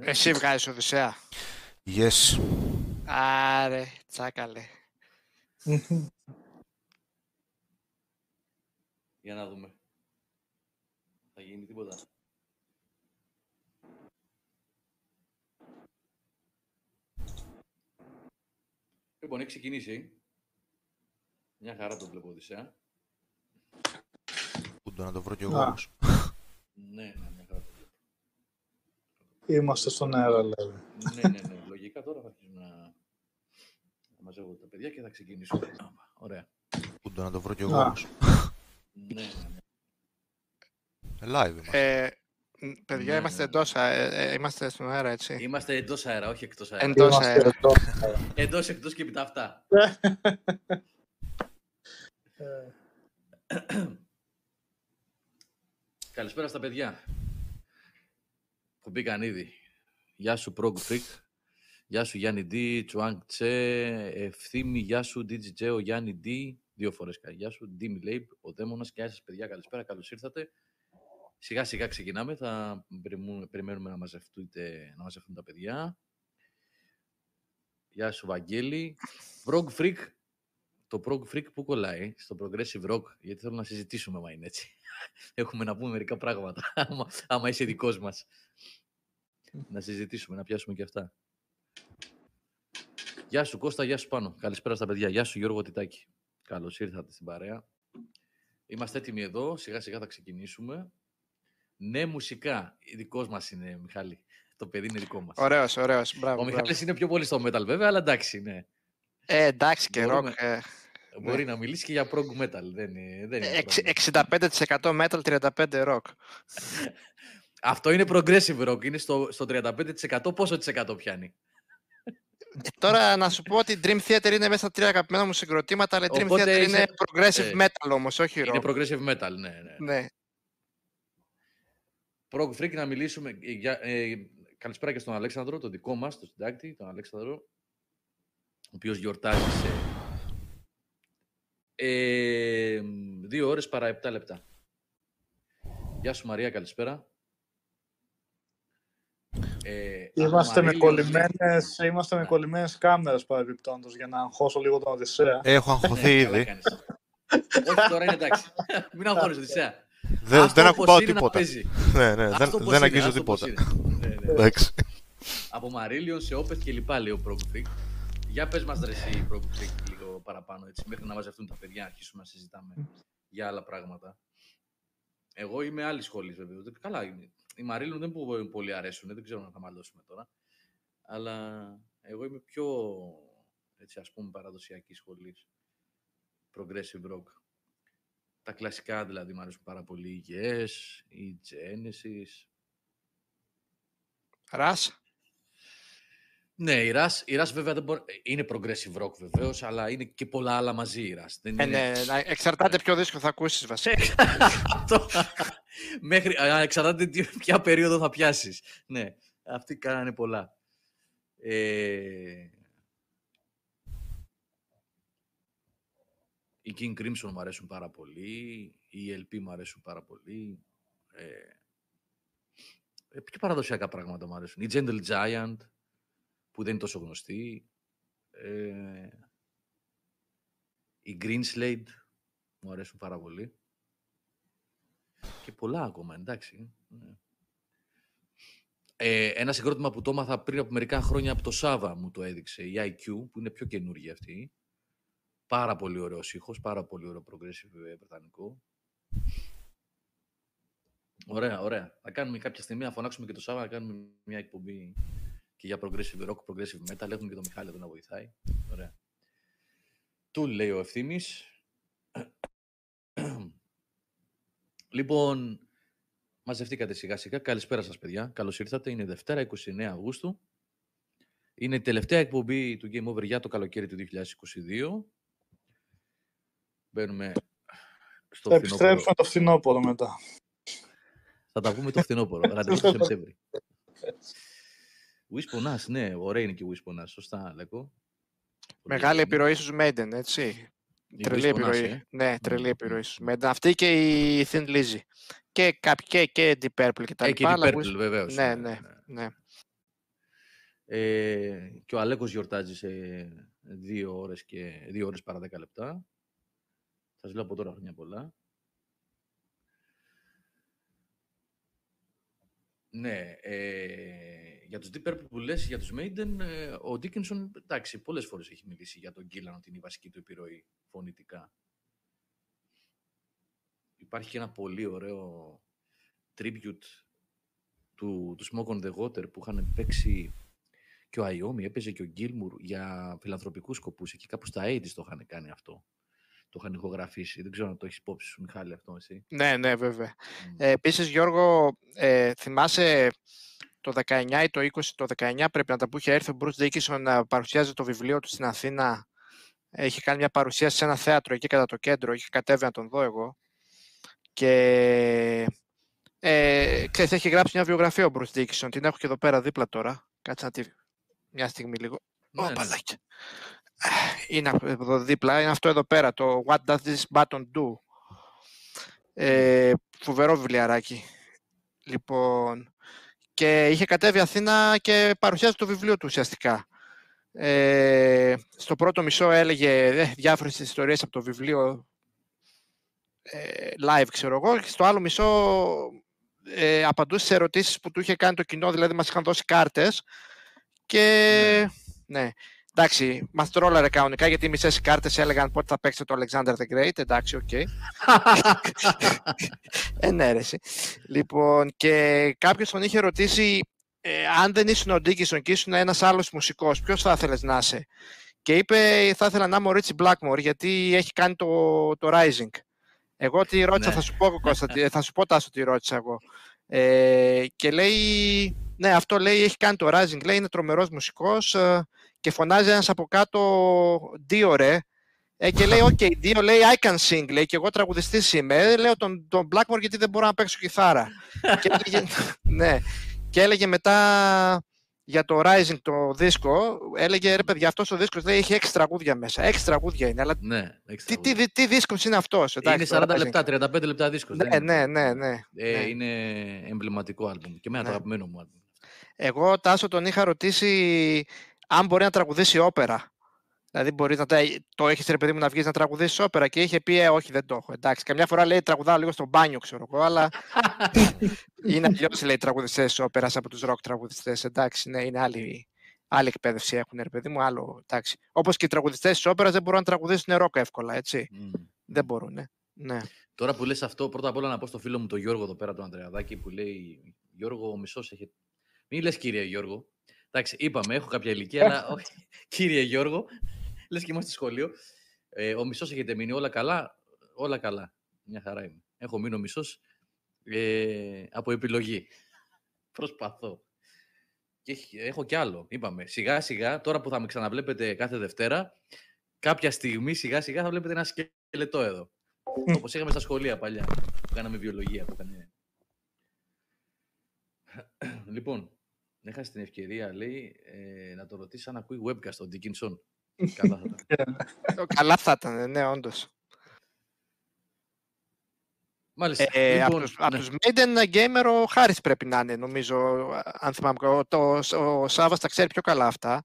Εσύ βγάζεις Οδυσσέα. Yes. Άρε, τσάκαλε. Για να δούμε. Θα γίνει τίποτα. Λοιπόν, έχει ξεκινήσει. Μια χαρά το βλέπω, Οδυσσέα. Πού να το βρω κι εγώ Α. όμως. Ναι, ναι, μια χαρά το βλέπω. Είμαστε στον αέρα, λέει. ναι, ναι, ναι. Λογικά τώρα θα αρχίσουμε να, να μαζεύω τα παιδιά και θα ξεκινήσουμε. Άμα, Ωραία. Πού να το βρω κι εγώ Α. όμως. Ναι, ναι, ναι. Ε, Live είμαστε. Ε, μ, παιδιά, Ναι, είμαστε ναι. εντός, α- ε, ε, είμαστε στον αέρα, έτσι. Είμαστε εντός αέρα, όχι εκτός αέρα. Εν- Εντός Είμαστε αέρα. εδώ. Εντός, εκτός και επί τα αυτά. Ε, Καλησπέρα στα παιδιά που μπήκαν ήδη. Γεια σου Prog Freak. Γεια σου Γιάννη D, Τσουάνγκ Τσε, Ευθύμη, γεια σου DJJ, ο Γιάννη D, δύο φορές κα- γεια σου, Ντίμι Λέιμπ, ο Δαίμονας και γεια σας παιδιά, καλησπέρα, καλώς ήρθατε. Σιγά σιγά ξεκινάμε, θα περιμού- περιμένουμε να μαζευτούν, να μαζευτούν τα παιδιά. Γεια σου Βαγγέλη. Prog Freak, το Prog Freak που κολλάει στο Progressive Rock, γιατί θέλω να συζητήσουμε μα είναι έτσι. Έχουμε να πούμε μερικά πράγματα, άμα, άμα είσαι δικός μας. να συζητήσουμε, να πιάσουμε και αυτά. Γεια σου Κώστα, γεια σου Πάνο. Καλησπέρα στα παιδιά. Γεια σου Γιώργο Τιτάκη. Καλώς ήρθατε στην παρέα. Είμαστε έτοιμοι εδώ, σιγά σιγά θα ξεκινήσουμε. Ναι, μουσικά. Δικός μας είναι, Μιχάλη. Το παιδί είναι δικό μας. Ωραίος, ωραίος. Μπράβο, Ο μπράβο. Μιχάλης είναι πιο πολύ στο metal βέβαια, αλλά εντάξει, ναι. Ε, εντάξει και Μπορούμε- rock. Ε, Μπορεί να μιλήσει και για prog metal. Δεν είναι, δεν είναι εξ- πρόβλημα. 65% metal, 35% rock. Αυτό είναι progressive rock. Είναι στο, στο 35%. Πόσο της εκατό πιάνει; Ε, τώρα να σου πω ότι Dream Theater είναι μέσα στα τρία αγαπημένα μου συγκροτήματα, αλλά η Dream Οπότε Theater είσαι- είναι progressive ε, metal όμως, όχι Είναι rock. progressive metal, ναι. ναι. Ναι. Prog Freak να μιλήσουμε. ε, Για, ε, καλησπέρα και στον Αλέξανδρο, τον δικό μας, τον συντάκτη, τον Αλέξανδρο, ο οποίος γιορτάζει σε ε, δύο ώρες παρά επτά λεπτά. Γεια σου Μαρία, καλησπέρα. Ε, Είμαστε με, Αμαρίλιος- κολλημένες, είμαστε με Ναι. κολλημένες κάμερες παρεμπιπτόντως για να αγχώσω λίγο τον Οδυσσέα. Έχω αγχωθεί Ναι, καλά ήδη. κάνεις. Όχι, τώρα είναι εντάξει. Μην αγχώνεσαι, Οδυσσέα. Δεν, Αυτό δεν όπως ακουμπάω είναι να τίποτα. παίζει. Ναι, ναι, Αυτό δεν, πώς δεν είναι, αγγίζω αυτό πώς τίποτα. είναι. Ναι, ναι. Εντάξει. Από Μαρίλιον σε Όπεθ και λοιπά, λέει ο Prog Freak. Για πες μας ρε εσύ, Prog Freak, λίγο παραπάνω, έτσι, μέχρι να μαζευτούν τα παιδιά, να αρχίσουμε να συζητάμε για άλλα πράγματα. Εγώ είμαι άλλη σχολής, βέβαια. Δεν- Καλά, είναι. οι Μαρίλιον δεν μου πολύ αρέσουν, δεν ξέρω να θα μαλώσουμε τώρα. Αλλά εγώ είμαι πιο, έτσι, ας πούμε, παραδοσιακή σχολής. Progressive rock. Τα κλασικά δηλαδή μου αρέσουν πάρα πολύ. Η Yes, η Genesis, Ρας. Ναι, η Ρας, η Ρας βέβαια δεν μπορεί... είναι progressive rock βεβαίως, αλλά είναι και πολλά άλλα μαζί η Ρας. Δεν Ε, είναι... ναι, να- εξαρτάται ποιο δίσκο θα ακούσεις βασικά. Αυτό. Μέχρι... α, Εξαρτάται τι- ποια περίοδο θα πιάσεις. Ναι, αυτοί κάνανε πολλά. Ε... Οι King Crimson μου αρέσουν πάρα πολύ, οι LP μου αρέσουν πάρα πολύ. Ε... Ε, ποια παραδοσιακά πράγματα μου αρέσουν. Η Gentle Giant, που δεν είναι τόσο γνωστή. Ε... Η Green Slade μου αρέσουν πάρα πολύ. Και πολλά ακόμα, εντάξει. ναι. Ε, ένα συγκρότημα που το έμαθα πριν από μερικά χρόνια από το Σάβα μου το έδειξε, η IQ, που είναι πιο καινούργια αυτή. Πάρα πολύ ωραίος ήχος, πάρα πολύ ωραίο progressive ε, βρετανικό. Ωραία, ωραία. Θα κάνουμε κάποια στιγμή, να φωνάξουμε και το Σάβα, να κάνουμε μια εκπομπή και για progressive rock, progressive metal. Έχουμε και τον Μιχάλη εδώ να βοηθάει. Ωραία. Του λέει ο Ευθύμης. λοιπόν, μαζευτήκατε σιγά σιγά. Καλησπέρα σας παιδιά. Καλώς ήρθατε. Είναι Δευτέρα 29 Αυγούστου. Είναι η τελευταία εκπομπή του Game Over για το καλοκαίρι του 2022. Μπαίνουμε στο Θα φθινόπωρο. επιστρέψουμε το φθινόπωρο μετά. Θα τα πούμε το φθινόπωρο. Ραντεβού το Σεπτέμβρη. Wish πονάς, ναι. Ωραία είναι και ο Wish πονάς. Σωστά, Λέκο. Πολύ Μεγάλη ωραία είναι. επιρροή στους Maiden, έτσι. Η Τρελή Wish πονάς, επιρροή. ε. Ναι, τρελή Μμμ, επιρροή μμμ, στους μμμ. Maiden. Αυτή και η Thin Lizzy. Και, κάποιοι- και, και Deep Purple και τα Ε, και λοιπά. η αλλά Purple, Wish- βεβαίως. Ναι, ναι, ναι. Ε, και ο Αλέκος γιορτάζει σε δύο ώρες και δύο ώρες παρά δέκα λεπτά. Σας λέω από τώρα χρόνια πολλά. Ναι, ε, για τους Deep Purple που λες, για τους Maiden, ε, ο Dickinson, εντάξει, πολλές φορές έχει μιλήσει για τον Gillan ότι είναι η βασική του επιρροή φωνητικά. Υπάρχει και ένα πολύ ωραίο tribute του, του Smoke on the Water που είχαν παίξει και ο Αϊόμι, έπαιζε και ο Γκίλμουρ για φιλανθρωπικούς σκοπούς. Εκεί κάπου στα 80's το είχαν κάνει αυτό. Το είχαν ηχογραφήσει. Δεν ξέρω αν το έχεις υπόψη σου, Μιχάλη, αυτό εσύ. Ναι, ναι, βέβαια. Mm. Ε, Επίσης, Γιώργο, ε, θυμάσαι το 19 ή το 20, το 19 πρέπει να τα που είχε έρθει ο Bruce Dickinson να παρουσιάζει το βιβλίο του στην Αθήνα. Έχει κάνει μια παρουσίαση σε ένα θέατρο εκεί κατά το κέντρο. Είχε κατέβει να τον δω εγώ. Και ε, ξέρεις, έχει γράψει μια βιογραφία ο Bruce Dickinson. Την έχω και εδώ πέρα δίπλα τώρα. Κάτσε να τη... Μια στιγμή λίγο. Ναι, ναι. Είναι εδώ δίπλα. Είναι αυτό εδώ πέρα. Το What does this button do; Ε, φοβερό βιβλιαράκι. Λοιπόν, και είχε κατέβει Αθήνα και παρουσιάζει το βιβλίο του ουσιαστικά. Ε, στο πρώτο μισό έλεγε ε, διάφορες ιστορίες από το βιβλίο ε, live, ξέρω εγώ, και στο άλλο μισό ε, απαντούσε σε ερωτήσεις που του είχε κάνει το κοινό, δηλαδή μας είχαν δώσει κάρτες και ναι, ναι. Εντάξει, μας τρόλαρε κανονικά γιατί οι μισές κάρτες έλεγαν πότε θα παίξετε το Alexander the Great. Εντάξει, OK. Okay. Ενέρεση. Λοιπόν, και κάποιος τον είχε ρωτήσει ε, αν δεν ήσουν ο Dickinson και ήσουν ένας άλλος μουσικός, ποιος θα ήθελες να είσαι; Και είπε, θα ήθελα να είμαι ο Ritchie Blackmore γιατί έχει κάνει το, το Rising. Εγώ τι ρώτησα, ναι. θα σου πω, Κώστα, θα σου πω Τάσο τι ρώτησα εγώ. Ε, και λέει, ναι, αυτό λέει, έχει κάνει το Rising, λέει, είναι τρομερός μουσικός ε, και φωνάζει ένας από κάτω Dio ρε ε, και λέει, OK, okay, Dio λέει, I can sing, λέει, και εγώ τραγουδιστής είμαι. Ε, λέω τον, τον Blackmore γιατί δεν μπορώ να παίξω κιθάρα. και, έλεγε, ναι, και έλεγε μετά για το Rising το δίσκο, έλεγε ρε παιδιά, αυτός ο δίσκος λέει έχει έξι τραγούδια μέσα. Έξι τραγούδια είναι. Αλλά ναι, τι, τι, τι, τι δίσκος είναι αυτός. Είναι 40 λεπτά, 35 λεπτά δίσκος. Ναι, ναι, ναι, ναι, ε, ναι. Είναι εμπληματικό άλμπουμ. Και εμένα ναι. το αγαπημένο μου άλμπουμ. Εγώ, Τάσο, τον είχα ρωτήσει αν μπορεί να τραγουδήσει όπερα. Δηλαδή, μπορεί να το έχεις ρε παιδί μου να βγεις να τραγουδήσεις όπερα και είχε πει, ε, Όχι, δεν το έχω. Εντάξει, καμιά φορά λέει τραγουδάω λίγο στο μπάνιο, ξέρω εγώ, αλλά είναι αλλιώς λέει τραγουδιστές όπερας από τους ροκ τραγουδιστές. Εντάξει, ναι, είναι άλλη, άλλη εκπαίδευση έχουν, ρε παιδί μου. Άλλο, Όπως και οι τραγουδιστές της όπερας δεν μπορούν να τραγουδήσουν ροκ εύκολα, έτσι. Mm. Δεν μπορούν, ναι. Τώρα που λες αυτό, πρώτα απ' όλα να πω στο φίλο μου τον Γιώργο εδώ πέρα, τον Αντρεαδάκη, που λέει Γιώργο, ο μισός έχει. Μην λες, κύριε Γιώργο. Εντάξει, είπαμε, έχω κάποια ηλικία, αλλά όχι. Κύριε Γιώργο, λες και είμαστε στο σχολείο. Ε, ο μισός έχετε μείνει όλα καλά; Όλα καλά. Μια χαρά είμαι. Έχω μείνει ο μισός ε, από επιλογή. Προσπαθώ. Και έχω κι άλλο. Είπαμε, σιγά σιγά, τώρα που θα με ξαναβλέπετε κάθε Δευτέρα, κάποια στιγμή σιγά σιγά θα βλέπετε ένα σκελετό εδώ. Όπως είχαμε στα σχολεία παλιά. Που κάναμε βιολογία. Που κάνει... λοιπόν, έχασε την ευκαιρία, λέει, ε, να το ρωτήσει αν ακούει webcast τον Dickinson. Καλά θα ήταν. Καλά θα ήταν, ναι, όντως. Μάλιστα. Ε, λοιπόν, από, τους, ναι. από τους Maiden Gamer ο Χάρης πρέπει να είναι, νομίζω, αν θυμάμαι. Ο, το, ο Σάββας τα ξέρει πιο καλά αυτά.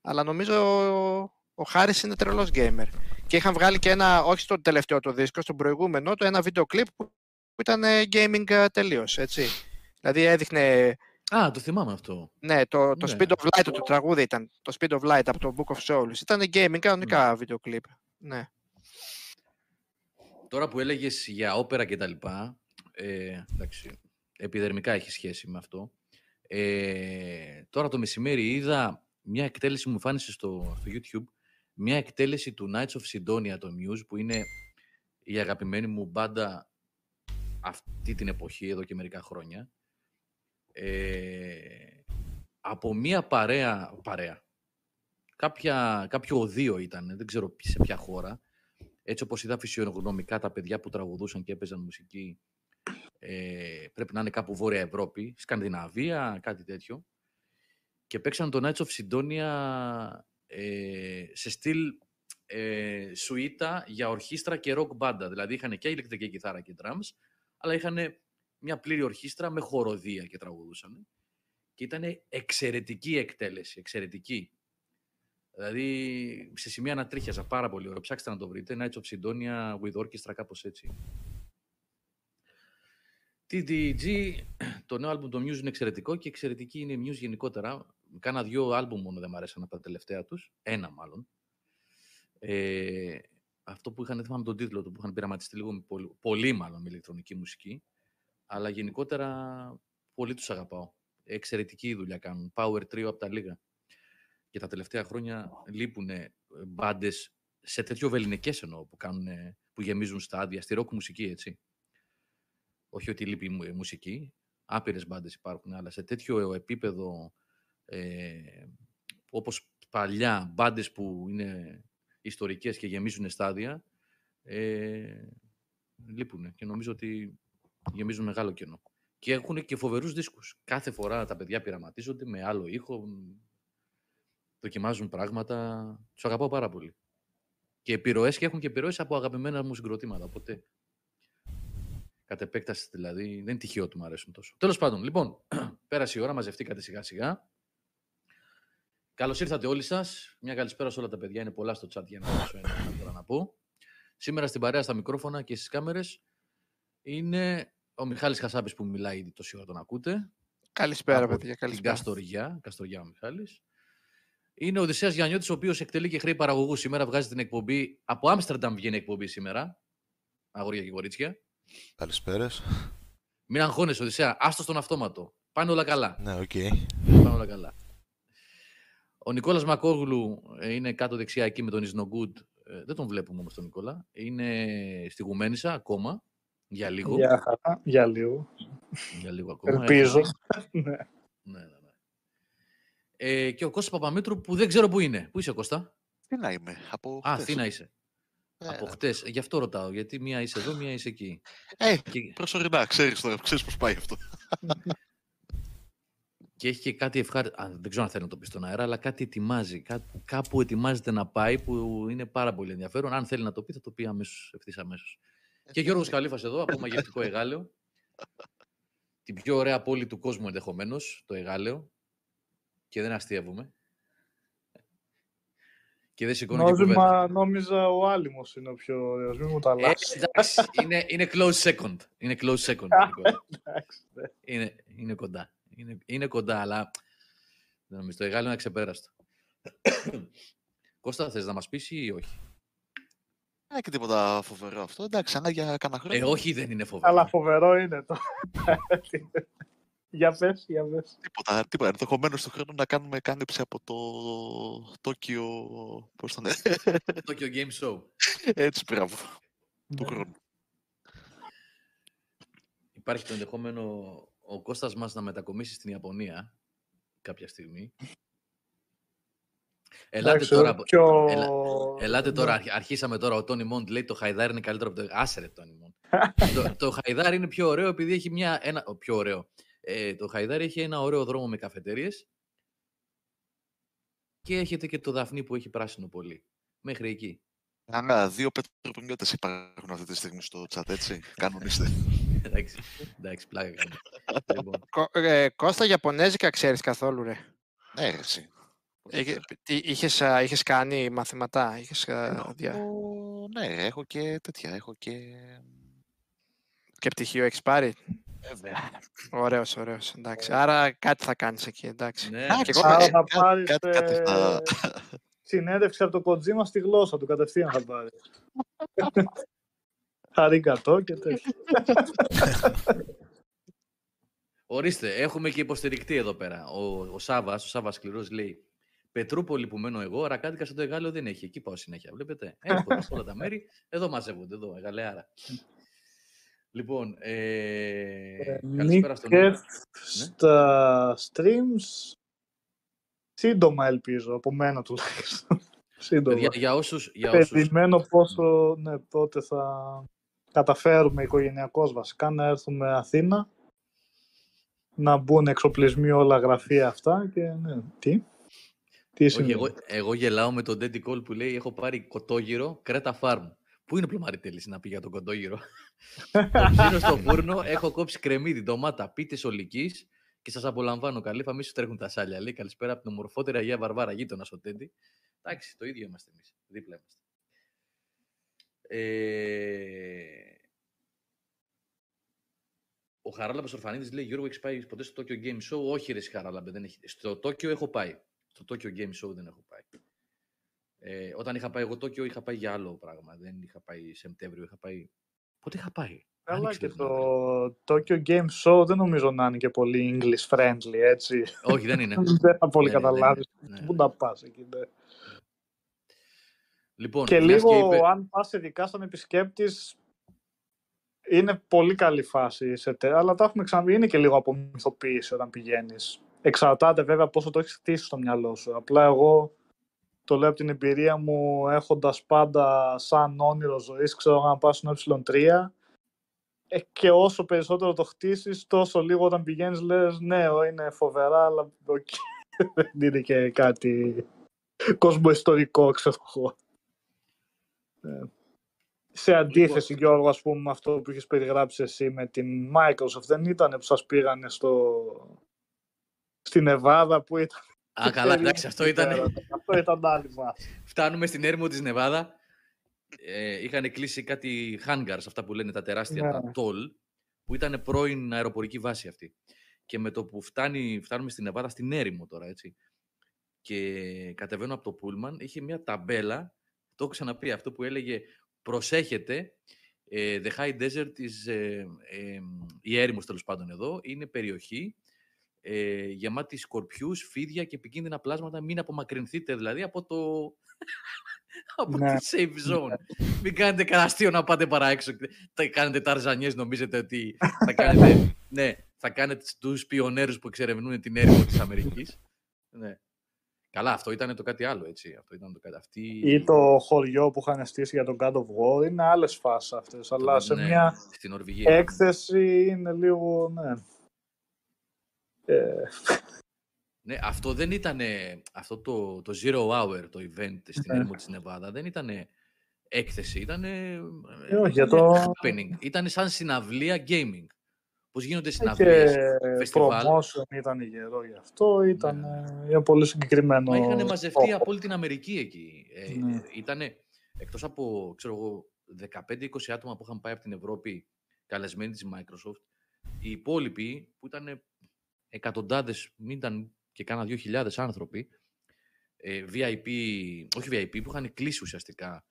Αλλά νομίζω ο, ο Χάρης είναι τρελός gamer. Και είχαν βγάλει και ένα, όχι στο τελευταίο το δίσκο, στον προηγούμενο, το ένα βίντεο κλιπ που ήταν gaming τελείως, έτσι. Δηλαδή έδειχνε Α, το θυμάμαι αυτό. Ναι, το, το ναι. Speed of Light, το, το τραγούδι ήταν. Το Speed of Light από το Book of Souls. Ήταν gaming, κανονικά ναι. βίντεο κλιπ. Ναι. Τώρα που έλεγες για όπερα και τα λοιπά, ε, εντάξει, επιδερμικά έχει σχέση με αυτό. Ε, τώρα το μεσημέρι είδα μια εκτέλεση, μου φάνησε στο, στο YouTube, μια εκτέλεση του Knights of Sidonia, το Muse, που είναι η αγαπημένη μου μπάντα αυτή την εποχή, εδώ και μερικά χρόνια. Ε, από μία παρέα, παρέα, κάποια, κάποιο οδείο ήταν, δεν ξέρω σε ποια χώρα, έτσι όπως είδα φυσιογνωμικά τα παιδιά που τραγουδούσαν και έπαιζαν μουσική, ε, πρέπει να είναι κάπου Βόρεια Ευρώπη, Σκανδιναβία, κάτι τέτοιο, και παίξαν το Knights of Sidonia ε, σε στυλ ε, σουίτα για ορχήστρα και rock μπάντα. Δηλαδή είχαν και ηλεκτρική κιθάρα και drums, αλλά είχαν μια πλήρη ορχήστρα με χοροδία και τραγουδούσαν. και ήταν εξαιρετική εκτέλεση, εξαιρετική. Δηλαδή, σε σημεία να τρίχιαζα πάρα πολύ ωραίο. Ψάξτε να το βρείτε. Nights of Sidonia with Orchestra, κάπως έτσι. TDG, το νέο άλμπουμ το Muse είναι εξαιρετικό και εξαιρετική είναι η Muse γενικότερα. Κάνα δυο άλμπουμ μόνο δεν μου αρέσαν από τα τελευταία τους. Ένα μάλλον. Ε, αυτό που είχαν, δεν θυμάμαι τον τίτλο του, που είχαν πειραματιστεί λίγο με πολύ, πολύ μάλλον με ηλεκτρονική μουσική. Αλλά γενικότερα πολύ τους αγαπάω. Εξαιρετική δουλειά κάνουν. Power Trio από τα λίγα. Και τα τελευταία χρόνια λείπουν μπάντες σε τέτοιο βεληνικές εννοώ που, κάνουν, που γεμίζουν στάδια, στη ροκ μουσική, έτσι. Όχι ότι λείπει η μουσική, άπειρες μπάντες υπάρχουν, αλλά σε τέτοιο επίπεδο ε, όπως παλιά μπάντες που είναι ιστορικές και γεμίζουν στάδια, ε, λείπουν και νομίζω ότι γεμίζουν μεγάλο κενό. Και έχουν και φοβερούς δίσκους. Κάθε φορά τα παιδιά πειραματίζονται με άλλο ήχο, δοκιμάζουν πράγματα. Τους αγαπάω πάρα πολύ. Και επιρροές και έχουν και επιρροές από αγαπημένα μου συγκροτήματα. Οπότε. Κατ' επέκταση δηλαδή. Δεν είναι τυχαίο ότι μου αρέσουν τόσο. Τέλος πάντων, λοιπόν, πέρασε η ώρα, μαζευτήκατε σιγά σιγά. Καλώς ήρθατε όλοι σας. Μια καλησπέρα σε όλα τα παιδιά. Είναι πολλά στο chat για να δώσω ένα να πω. Σήμερα στην παρέα στα μικρόφωνα και στις κάμερες είναι ο Μιχάλης Χασάπης που μιλάει ήδη τόση ώρα τον ακούτε. Καλησπέρα, παιδιά. Καλησπέρα. Την Καστοριά, Καστοριά ο Μιχάλης. Είναι ο Οδυσσέας Γιαννιώτης, ο οποίος εκτελεί και χρέη παραγωγού σήμερα. Βγάζει την εκπομπή. Από Άμστερνταμ βγαίνει εκπομπή σήμερα. Αγόρια και κορίτσια. Καλησπέρα. Μην αγχώνεσαι, Οδυσσέα. Άστο στον αυτόματο. Πάνε όλα καλά. Ναι, OK. Okay. Πάνε όλα καλά. Ο Νικόλας Μακόγλου ε, είναι κάτω δεξιά εκεί με τον Ισνογκούντ. Ε, δεν τον βλέπουμε όμως τον Νικόλα. Είναι στη Γουμένισσα ακόμα. Για λίγο. Για, για λίγο. Για λίγο ακόμα. Ελπίζω. ναι. ναι, ναι, ναι. Ε, και ο Κώστας Παπαμήτρου που δεν ξέρω πού είναι. Πού είσαι Κώστα; Τι να είμαι. Από Α, Αθήνα είσαι. Ε, από χτες. Γι' αυτό ρωτάω. Γιατί μία είσαι εδώ, μία είσαι εκεί. Ε, και... προσωρινά. Ξέρεις τώρα. Ξέρεις πώς πάει αυτό. και έχει και κάτι ευχάριστο. Δεν ξέρω αν θέλει να το πει στον αέρα, αλλά κάτι ετοιμάζει. Κάπου, κάπου ετοιμάζεται να πάει που είναι πάρα πολύ ενδιαφέρον. Αν θέλει να το πει, θα το πει αμέσως, ευθύς αμέσως. Και Γιώργος Καλήφας εδώ, από μαγευτικό Εγάλεο. Την πιο ωραία πόλη του κόσμου ενδεχομένως, το Εγάλεο. Και δεν αστείευομαι. Και δεν σηκώνω Νόμιζα, και κουβέντα. Νόμιζα ο Άλυμος είναι ο πιο ωραίος, μην μου τα αλλάξεις. Ε, είναι, είναι close second. Είναι close second. Ναι. είναι, είναι κοντά. Είναι, είναι κοντά, αλλά δεν νομίζω, το Εγάλεο είναι ξεπέραστο. Κώστα, θες να μας πεις ή όχι; Δεν και τίποτα φοβερό αυτό. Εντάξει, ξανά για κανένα χρόνο. Ε, όχι, δεν είναι φοβερό. Αλλά φοβερό είναι το. για πες, για πες. Τίποτα, τίποτα. Ενδεχομένως του χρόνου να κάνουμε κάλυψη από το Tokyo... Πώς το Tokyo Game Show. Έτσι, μπράβο. του Ναι. χρόνου. Υπάρχει το ενδεχόμενο ο Κώστας μας να μετακομίσει στην Ιαπωνία κάποια στιγμή. Ελάτε Εντάξει, τώρα, πιο- ελα- ελάτε τώρα, Ναι. αρχ- αρχίσαμε τώρα. Ο Τόνι Μοντ λέει το Χαϊδάρ είναι καλύτερο από το. Άσερε, Τόνι Μοντ. το, το Χαϊδάρ είναι πιο ωραίο επειδή έχει μια. Ένα, ο, πιο ωραίο. Ε, το Χαϊδάρ έχει ένα ωραίο δρόμο με καφετέριες και έχετε και το Δαφνί που έχει πράσινο πολύ. Μέχρι εκεί. Άρα, δύο πετροπονιώτες υπάρχουν αυτή τη στιγμή στο chat, έτσι; Κανονίστε. εντάξει, εντάξει, πλάκα κάνω. λοιπόν, Κο- ε, Κώστα, Ιαπωνέζικα ξέρεις καθόλου, ρε; ναι, εσύ. Είχε- τι- Είχες, α, είχες κάνει μαθηματά, είχες α, δια... Έχω- Ναι, έχω και τέτοια. Έχω και... και πτυχίο έχεις πάρει; Βέβαια. Ωραίος, ωραίος. Εντάξει. Άρα κάτι θα κάνεις εκεί, εντάξει. ναι, Εντάξει, εγώ- Άρα ε, θα κάτι- πάρεις κάτι- κάτι ε, θα- συνέντευξη από το Kojima στη γλώσσα του, κατευθείαν θα πάρεις. Χαρίκατο και τέτοια. Ορίστε, έχουμε και υποστηρικτή εδώ πέρα. Ο, ο Σάβας, ο Σάβας Σκληρός λέει: Πετρούπολη που μένω εγώ, ρακάτικα στο Εγάλεο δεν έχει. Εκεί πάω συνέχεια. Βλέπετε. Έχω σε όλα τα μέρη. Εδώ μαζεύονται, εδώ, Εγαλεάρα. Λοιπόν, ε, καλησπέρα στον Νίκεφ Ναι. στα streams. Σύντομα ελπίζω, από μένα τουλάχιστον. Σύντομα. Παιδιά, για όσους, για όσους, Περιμένω πόσο, ναι, πότε θα καταφέρουμε οικογενειακώς βασικά να έρθουμε Αθήνα να μπουν εξοπλισμοί όλα γραφεία αυτά και ναι, τι; Τι όχι, συμβαίνει. εγώ, εγώ γελάω με τον Daddy Call που λέει έχω πάρει κοτόγυρο Κρέτα Farm. Πού είναι ο πλωμαριτέλης να πει για τον κοτόγυρο; το ψήνω στο φούρνο, έχω κόψει κρεμμύδι, ντομάτα, πίτες ολικής Και σας απολαμβάνω. Καλή μη σου τρέχουν τα σάλια. Λέει καλησπέρα από την ομορφότερη Αγία Βαρβάρα, γείτονα στο Τέντι. Εντάξει, το ίδιο είμαστε εμείς. Δίπλα είμαστε. Ε... Ο Χαράλαμπες Ορφανίδης λέει: Γιώργο, έχεις πάει ποτέ στο Tokyo Game Show; Όχι, ρε Χαράλαμπε, δεν έχει. Στο Tokyo έχω πάει. Στο Tokyo Game Show δεν έχω πάει. Ε, όταν είχα πάει εγώ Tokyo, είχα πάει για άλλο πράγμα. Δεν είχα πάει Σεπτέμβριο, είχα πάει. Πότε είχα πάει; Καλά και το Tokyo Game Show δεν νομίζω να είναι και πολύ English friendly, έτσι. Όχι, δεν είναι. δεν θα πολύ ναι, καταλάβεις. Ναι. Πού να πας εκεί. Ναι. Λοιπόν, και λίγο, και είπε... αν πας ειδικά σαν επισκέπτης, είναι πολύ καλή φάση. Σε τε... Αλλά τα έχουμε ξαναδεί. Είναι και λίγο απομυθοποίηση όταν πηγαίνεις. Εξαρτάται βέβαια πόσο το έχεις χτίσει στο μυαλό σου. Απλά εγώ το λέω από την εμπειρία μου έχοντας πάντα σαν όνειρο ζωής, ξέρω να πάω στο ε3 ε, και όσο περισσότερο το χτίσεις, τόσο λίγο όταν πηγαίνεις, λες: Ναι, είναι φοβερά, αλλά okay. δεν είναι και κάτι κοσμοϊστορικό, ξέρω εγώ. Ε, σε αντίθεση, λοιπόν. Γιώργο, ας πούμε, με αυτό που είχες περιγράψει εσύ με την Microsoft, δεν ήταν που σας πήγανε στο... στην Εβάδα που ήταν... Α, καλά, εντάξει, αυτό ήταν... αυτό ήταν άλλη Φτάνουμε στην έρημο της Νεβάδα. Ε, είχαν κλείσει κάτι hangars, αυτά που λένε τα τεράστια, ναι. τα toll, που ήταν πρώην αεροπορική βάση αυτή. Και με το που φτάνει, φτάνουμε στην Νεβάδα, στην έρημο τώρα, έτσι, και κατεβαίνω από το Πούλμαν, είχε μια ταμπέλα το έχω ξαναπεί αυτό που έλεγε προσέχετε, ε, the high desert is, ε, ε, η έρημος τέλος πάντων εδώ, είναι περιοχή ε, γεμάτη σκορπιούς, φίδια και επικίνδυνα πλάσματα. Μην απομακρυνθείτε δηλαδή από το... από ναι. τη safe zone. Μην κάνετε κανένα να πάτε παρά έξω. Θα κάνετε ταρζανιές, νομίζετε ότι θα κάνετε, ναι, θα κάνετε τους πιονέρους που εξερευνούν την έρημο της Αμερικής. Ναι. Καλά, αυτό ήταν το κάτι άλλο, έτσι. Αυτό ήταν το κάτι. Αυτή... Ή το χωριό που είχαν στήσει για τον God of War. Είναι άλλες φάσεις αυτές. Αλλά σε ναι, μια στην έκθεση είναι λίγο. Ναι. Ε... Ναι, αυτό δεν ήταν. Αυτό το, το Zero Hour, το event στην ναι. έρημο της Νεβάδα, δεν ήταν έκθεση. Ήταν. Ε, για το... happening. Ήταν σαν συναυλία gaming. Πώς γίνονται συναυλίες, φεστιβάλ; promotion ήταν γερό γι' αυτό, ήταν ναι. ναι. πολύ συγκεκριμένο. Μα είχαν μαζευτεί από όλη την Αμερική εκεί. Ε, ναι. ήτανε, εκτός από, ξέρω εγώ, 15-20 άτομα που είχαν πάει από την Ευρώπη καλεσμένοι της Microsoft, οι υπόλοιποι που ήταν εκατοντάδες, μην ήταν και κάνα 2.000 άνθρωποι, ε, VIP, όχι VIP, που είχαν κλείσει ουσιαστικά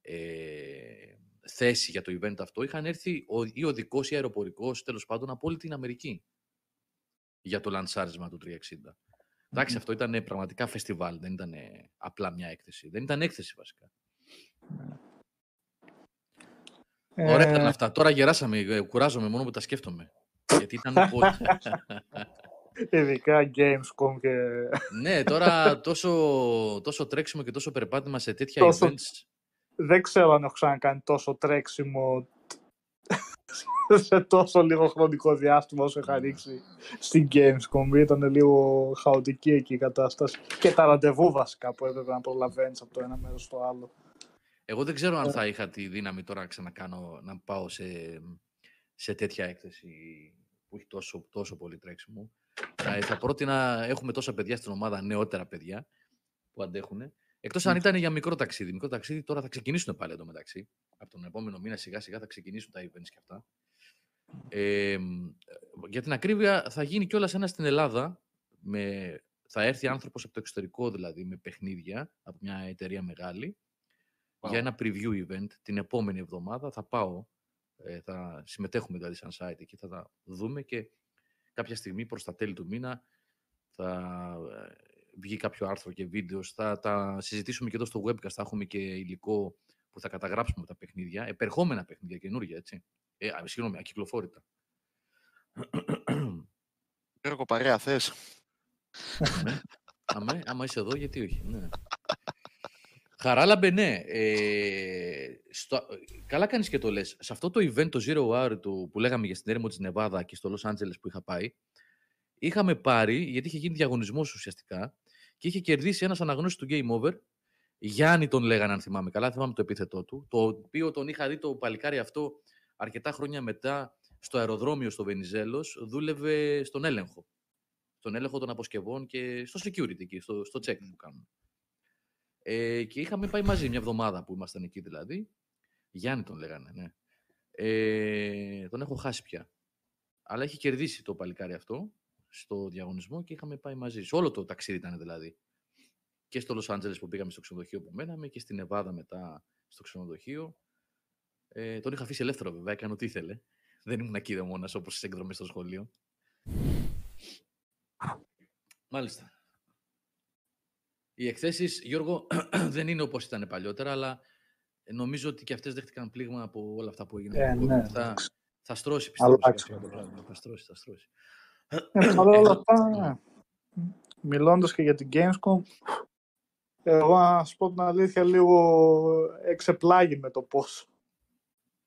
ε, θέση για το event αυτό είχαν έρθει ο, ή οδικό ή αεροπορικός τέλος πάντων από όλη την Αμερική για το λανσάρισμα του 360. Εντάξει, αυτό ήταν πραγματικά φεστιβάλ, δεν ήταν απλά μια έκθεση. Δεν ήταν έκθεση βασικά. Ε... Ωραία ήταν αυτά. Τώρα γεράσαμε, ε, κουράζομαι μόνο που τα σκέφτομαι. Γιατί ήταν πολύ. Ειδικά Gamescom και... ναι, τώρα τόσο, τόσο τρέξιμο και τόσο περπάτημα σε τέτοια τόσο, events δεν ξέρω αν έχω ξανακάνει τόσο τρέξιμο σε τόσο λίγο χρονικό διάστημα όσο είχα ρίξει στην Gamescom. Ήταν λίγο χαοτική εκεί η κατάσταση. Και τα ραντεβού βασικά που έπρεπε να προλαβαίνεις από το ένα μέρος στο άλλο. Εγώ δεν ξέρω αν ε. θα είχα τη δύναμη τώρα να ξανακάνω να πάω σε, σε τέτοια έκθεση που έχει τόσο, τόσο πολύ τρέξιμο. Θα, θα πρότεινα, έχουμε τόσα παιδιά στην ομάδα, νεότερα παιδιά που αντέχουν. Εκτός αν ήταν για μικρό ταξίδι. Μικρό ταξίδι τώρα θα ξεκινήσουν πάλι εδώ μεταξύ. Από τον επόμενο μήνα σιγά σιγά θα ξεκινήσουν τα events και αυτά. Ε, για την ακρίβεια θα γίνει κιόλας ένα στην Ελλάδα. Με, θα έρθει άνθρωπος από το εξωτερικό δηλαδή με παιχνίδια από μια εταιρεία μεγάλη για ένα preview event την επόμενη εβδομάδα. Θα πάω, ε, θα συμμετέχουμε δηλαδή σαν site και θα τα δούμε και κάποια στιγμή προς τα τέλη του μήνα θα ε, βγει κάποιο άρθρο και βίντεο, θα τα συζητήσουμε και εδώ στο webcast, θα έχουμε και υλικό που θα καταγράψουμε τα παιχνίδια, επερχόμενα παιχνίδια, καινούργια, έτσι. Ε, συγγνώμη, ακυκλοφόρητα. Γιώργο, παρέα θες. Αμέ, άμα είσαι εδώ, γιατί όχι. Ναι. Χαράλαμπε, ναι. Ε, στο, καλά κάνεις και το λες. Σε αυτό το event, το Zero Hour του, που λέγαμε για στην έρημο της Νεβάδα και στο Los Angeles που είχα πάει, είχαμε πάρει, γιατί είχε γίνει διαγωνισμός ουσιαστικά, και είχε κερδίσει ένας αναγνώστης του Game Over. Γιάννη τον λέγανε, αν θυμάμαι καλά, θυμάμαι το επίθετό του. Το οποίο τον είχα δει το παλικάρι αυτό αρκετά χρόνια μετά στο αεροδρόμιο στο Βενιζέλος, δούλευε στον έλεγχο. στον έλεγχο των αποσκευών και στο security εκεί, στο, στο check που κάνουν. Ε, και είχαμε πάει μαζί μια εβδομάδα που ήμασταν εκεί δηλαδή. Γιάννη τον λέγανε, ναι. Ε, τον έχω χάσει πια. Αλλά έχει κερδίσει το παλικάρι αυτό στο διαγωνισμό και είχαμε πάει μαζί. Σε όλο το ταξίδι ήταν δηλαδή. Και στο Λος Άντζελες που πήγαμε στο ξενοδοχείο που μέναμε και στην Εβάδα μετά στο ξενοδοχείο. Ε, τον είχα αφήσει ελεύθερο βέβαια, έκανε ό,τι ήθελε. Δεν ήμουν εκεί μόνας όπως στις εκδρομές στο σχολείο. Μάλιστα. Οι εκθέσεις, Γιώργο, δεν είναι όπως ήταν παλιότερα, αλλά νομίζω ότι και αυτές δέχτηκαν πλήγμα από όλα αυτά που έγιναν. Ε, ναι, θα, θα στρώσει, πιστεύω. Θα στρώσει, θα στρώσει. Ε, όλα αυτά, ναι. μιλώντας και για την Gamescom, εγώ να σου πω την αλήθεια λίγο εξεπλάγει με το πώς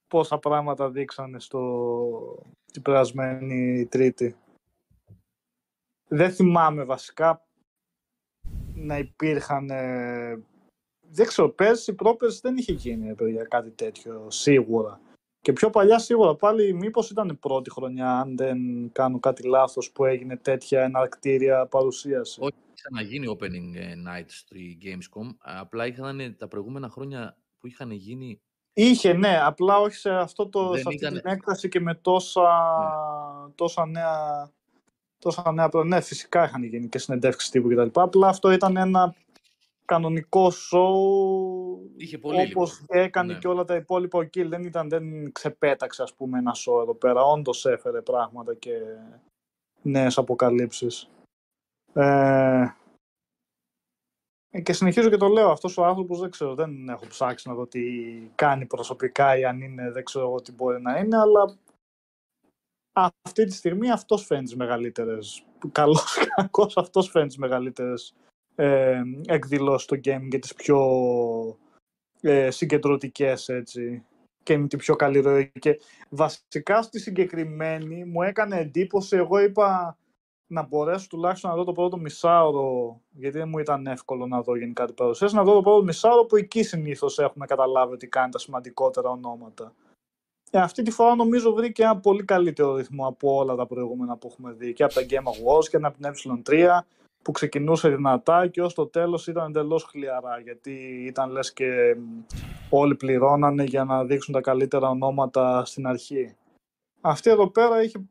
πόσα πράγματα δείξανε στο την περασμένη Τρίτη. Δεν θυμάμαι βασικά να υπήρχαν... δεν ξέρω, πέρσι, πρόπερσι δεν είχε γίνει για κάτι τέτοιο, σίγουρα. Και πιο παλιά σίγουρα πάλι μήπως ήταν πρώτη χρονιά, αν δεν κάνω κάτι λάθος, που έγινε τέτοια εναρκτήρια παρουσίαση. Όχι, να γίνει opening ε, night στη Gamescom, απλά είχαν τα προηγούμενα χρόνια που είχαν γίνει Είχε, ναι, απλά όχι σε, αυτό το, σε αυτή την έκταση και με τόσα, ναι. τόσα νέα... Τόσα νέα, ναι, φυσικά είχαν γίνει και συνεντεύξεις τύπου κτλ. Απλά αυτό ήταν ένα κανονικό show Είχε πολύ όπως έκανε ναι. και όλα τα υπόλοιπα ο Kill. Δεν, ήταν, δεν ξεπέταξε ας πούμε ένα show εδώ πέρα. Όντως έφερε πράγματα και νέες αποκαλύψεις. Ε, ε, και συνεχίζω και το λέω, αυτός ο άνθρωπος δεν ξέρω, δεν έχω ψάξει να δω τι κάνει προσωπικά ή αν είναι, δεν ξέρω εγώ τι μπορεί να είναι, αλλά αυτή τη στιγμή αυτός φαίνει τις μεγαλύτερες, καλός κακός αυτός φαίνει τις μεγαλύτερες ε, εκδηλώσεις στο game και τις πιο ε, συγκεντρωτικές έτσι και με την πιο καλή ροή. Και βασικά στη συγκεκριμένη μου έκανε εντύπωση, εγώ είπα να μπορέσω τουλάχιστον να δω το πρώτο μισάωρο, γιατί δεν μου ήταν εύκολο να δω γενικά την παρουσίαση, να δω το πρώτο μισάωρο που εκεί συνήθως έχουμε καταλάβει ότι κάνει τα σημαντικότερα ονόματα. Ε, αυτή τη φορά νομίζω βρήκε ένα πολύ καλύτερο ρυθμό από όλα τα προηγούμενα που έχουμε δει και από τα Game Awards και από την ε3 που ξεκινούσε δυνατά και ως το τέλος ήταν εντελώς χλιαρά γιατί ήταν λες και όλοι πληρώνανε για να δείξουν τα καλύτερα ονόματα στην αρχή. Αυτή εδώ πέρα είχε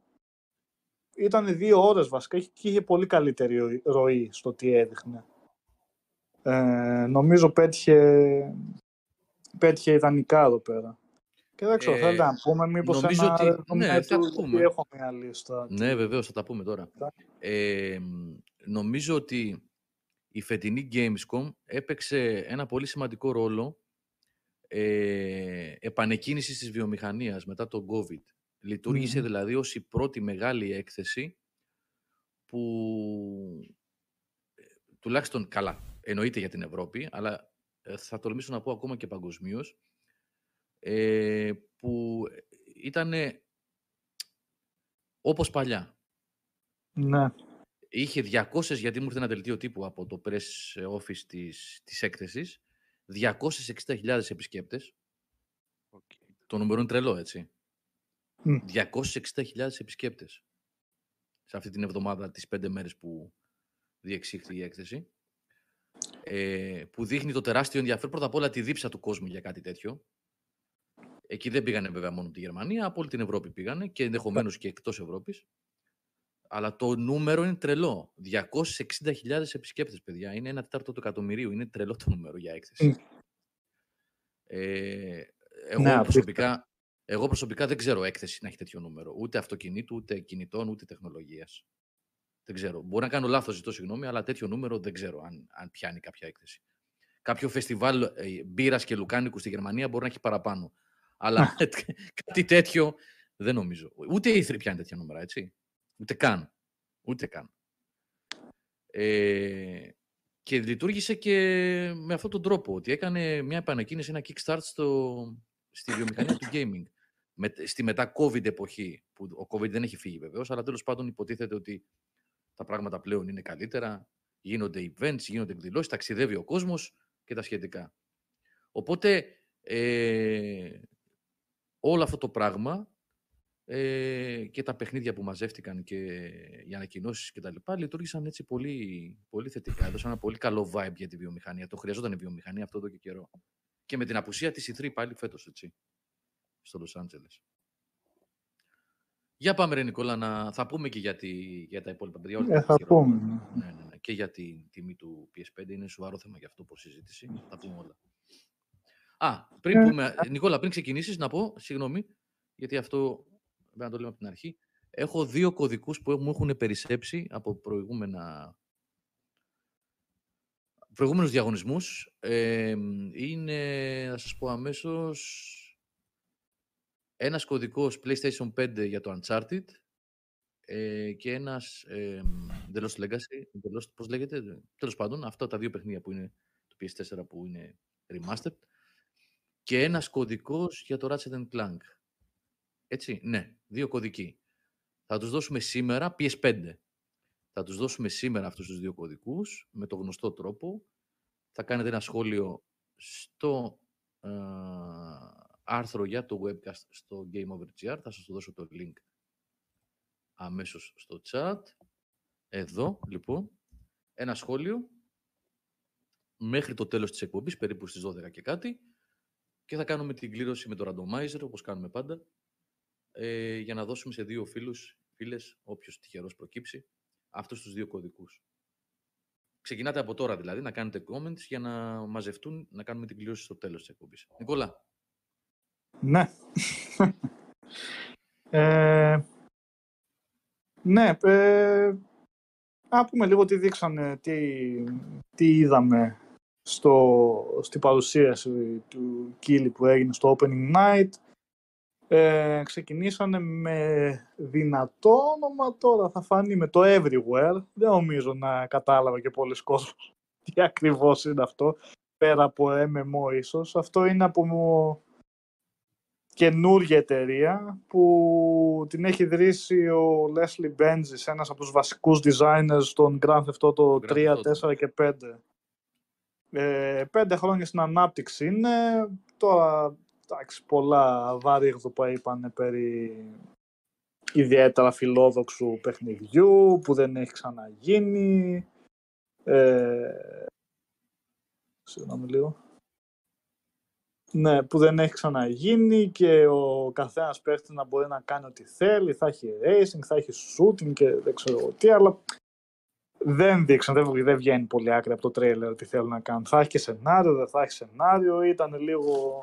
ήταν δύο ώρες βασικά και είχε πολύ καλύτερη ροή στο τι έδειχνε. Ε, νομίζω πέτυχε, πέτυχε ιδανικά εδώ πέρα. Και δεν ξέρω, ε, θέλετε να πούμε μήπως νομίζω ένα... Ότι, ναι, θα τα πούμε. Έχω μια λίστα. Ναι, βεβαίως, θα τα πούμε τώρα. Ε, νομίζω ότι η φετινή Gamescom έπαιξε ένα πολύ σημαντικό ρόλο ε, επανεκκίνησης της βιομηχανίας μετά το COVID. Λειτουργήσε δηλαδή ως η πρώτη μεγάλη έκθεση που ε, τουλάχιστον καλά, εννοείται για την Ευρώπη, αλλά ε, θα τολμήσω να πω ακόμα και παγκοσμίως, ε, που ήταν όπως παλιά. Ναι. Είχε 200, γιατί μου ήρθε ένα δελτίο τύπου από το press office της, της έκθεσης, 260.000 επισκέπτες. Το νούμερο είναι τρελό, έτσι. 260.000 επισκέπτες σε αυτή την εβδομάδα, τις πέντε μέρες που διεξήχθη η έκθεση. Ε, που δείχνει το τεράστιο ενδιαφέρον πρώτα απ' όλα τη δίψα του κόσμου για κάτι τέτοιο. Εκεί δεν πήγανε βέβαια μόνο τη Γερμανία, από όλη την Ευρώπη πήγανε και ενδεχομένως και εκτός Ευρώπης. Αλλά το νούμερο είναι τρελό. 260.000 επισκέπτες, παιδιά. Είναι ένα τέταρτο του εκατομμυρίου. Είναι τρελό το νούμερο για έκθεση. Ε, εγώ ναι, προσωπικά εγώ προσωπικά δεν ξέρω έκθεση να έχει τέτοιο νούμερο. Ούτε αυτοκινήτου, ούτε κινητών, ούτε τεχνολογίας. Δεν ξέρω. Μπορεί να κάνω λάθος, ζητώ συγγνώμη, αλλά τέτοιο νούμερο δεν ξέρω αν, αν πιάνει κάποια έκθεση. Κάποιο φεστιβάλ ε, μπύρας και λουκάνικου στη Γερμανία μπορεί να έχει παραπάνω. Αλλά κάτι τέτοιο δεν νομίζω. Ούτε η πιάνει τέτοια νούμερα, έτσι. Ούτε καν. Ούτε καν. Ε, και λειτουργήσε και με αυτόν τον τρόπο, ότι έκανε μια επανεκκίνηση, ένα kickstart στο, στη βιομηχανία του gaming με, στη μετά-COVID εποχή, που ο COVID δεν έχει φύγει βεβαίως, αλλά τέλος πάντων υποτίθεται ότι τα πράγματα πλέον είναι καλύτερα, γίνονται events, γίνονται εκδηλώσεις, ταξιδεύει ο κόσμος και τα σχετικά. Οπότε ε, όλο αυτό το πράγμα ε, και τα παιχνίδια που μαζεύτηκαν και οι ανακοινώσεις και τα λοιπά λειτουργήσαν έτσι πολύ, πολύ θετικά. Έδωσαν ένα πολύ καλό vibe για τη βιομηχανία. Το χρειαζόταν η βιομηχανία αυτό εδώ και καιρό. Και με την απουσία της E3 πάλι φέτος, έτσι, στο Λος Άντζελες. Για πάμε ρε Νικόλα, να... θα πούμε και για, τη... για τα υπόλοιπα παιδιά. Ε, θα πούμε. Ναι, ναι, ναι. Και για τη τιμή του PS5 είναι σοβαρό θέμα για αυτό που συζήτηση. Θα πούμε όλα. Α, πριν Ε, πούμε, Νικόλα, πριν ξεκινήσεις να πω, συγγνώμη, γιατί αυτό πρέπει να το λέμε από την αρχή. Έχω δύο κωδικούς που μου έχουν περισσέψει από προηγούμενα προηγούμενους διαγωνισμούς. Ε, είναι, να σας πω αμέσως, ένας κωδικός PlayStation 5 για το Uncharted ε, και ένας ε, The Lost Legacy, The Lost, πώς λέγεται, τέλος πάντων, αυτά τα δύο παιχνίδια που είναι το PS4 που είναι remastered και ένας κωδικός για το Ratchet and Clank. Έτσι, ναι, δύο κωδικοί. Θα τους δώσουμε σήμερα PS5. Θα τους δώσουμε σήμερα αυτούς τους δύο κωδικούς με το γνωστό τρόπο. Θα κάνετε ένα σχόλιο στο ε, άρθρο για το webcast στο Game Over GR. Θα σας το δώσω το link αμέσως στο chat. Εδώ, λοιπόν, ένα σχόλιο μέχρι το τέλος της εκπομπής, περίπου στις 12 και κάτι, και θα κάνουμε την κλήρωση με το randomizer, όπως κάνουμε πάντα, ε, για να δώσουμε σε δύο φίλους, φίλες, όποιος τυχερός προκύψει, αυτούς τους δύο κωδικούς. Ξεκινάτε από τώρα δηλαδή, να κάνετε comments για να μαζευτούν, να κάνουμε την κλήρωση στο τέλος της εκπομπής. Νικόλα. Ναι. ε, ναι, ε, να πούμε λίγο τι δείξανε, τι, τι είδαμε στο, στην παρουσίαση του Κίλι που έγινε στο Opening Night. Ε, ξεκινήσανε με δυνατό όνομα τώρα, θα φανεί με το Everywhere. Δεν νομίζω να κατάλαβα και πολλοί κόσμος τι ακριβώς είναι αυτό, πέρα από MMO ίσως. Αυτό είναι από καινούργια εταιρεία που την έχει ιδρύσει ο Leslie Benzies, ένας από τους βασικούς designers των Grand Theft Auto 3, 4 και 5. Ε, πέντε χρόνια στην ανάπτυξη είναι. Τώρα, εντάξει, πολλά βαρύγδουπα είπαν περί ιδιαίτερα φιλόδοξου παιχνιδιού που δεν έχει ξαναγίνει. Ε, συγγνώμη λίγο. Ναι, που δεν έχει ξαναγίνει και ο καθένας παίχτης να μπορεί να κάνει ό,τι θέλει, θα έχει racing, θα έχει shooting και δεν ξέρω τι, αλλά δεν δείξαν, δεν, δεν βγαίνει πολύ άκρη από το τρέιλερ τι θέλουν να κάνουν. Θα έχει και σενάριο, δεν θα έχει σενάριο, ήταν λίγο...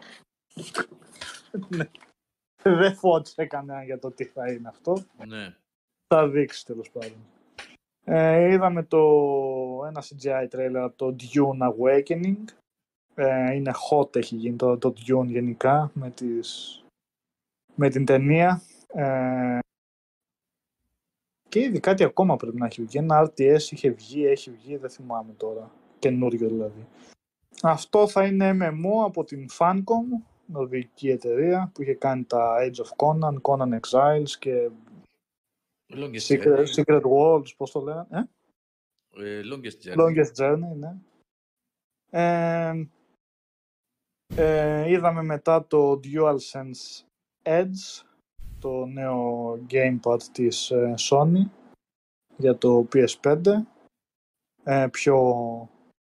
ναι. δεν φώτισε κανένα για το τι θα είναι αυτό. Ναι. Θα δείξει τέλος πάντων. Ε, είδαμε το, ένα CGI trailer από το Dune Awakening. Ε, είναι hot έχει γίνει το, το Dune γενικά με, τις, με την ταινία. Ε, και ήδη κάτι ακόμα πρέπει να έχει βγει. Ένα RTS είχε βγει, έχει βγει, δεν θυμάμαι τώρα. Καινούριο δηλαδή. Αυτό θα είναι MMO από την Fancom, νορβηγική εταιρεία που είχε κάνει τα Age of Conan, Conan Exiles και Longest Secret, Journey. Secret Worlds, πώς το λέγανε. Ε; Ε, Longest Journey. Longest Journey, ναι. Ε, ε, είδαμε μετά το DualSense Edge, το νέο gamepad της ε, Sony για το PS5. Ε, πιο,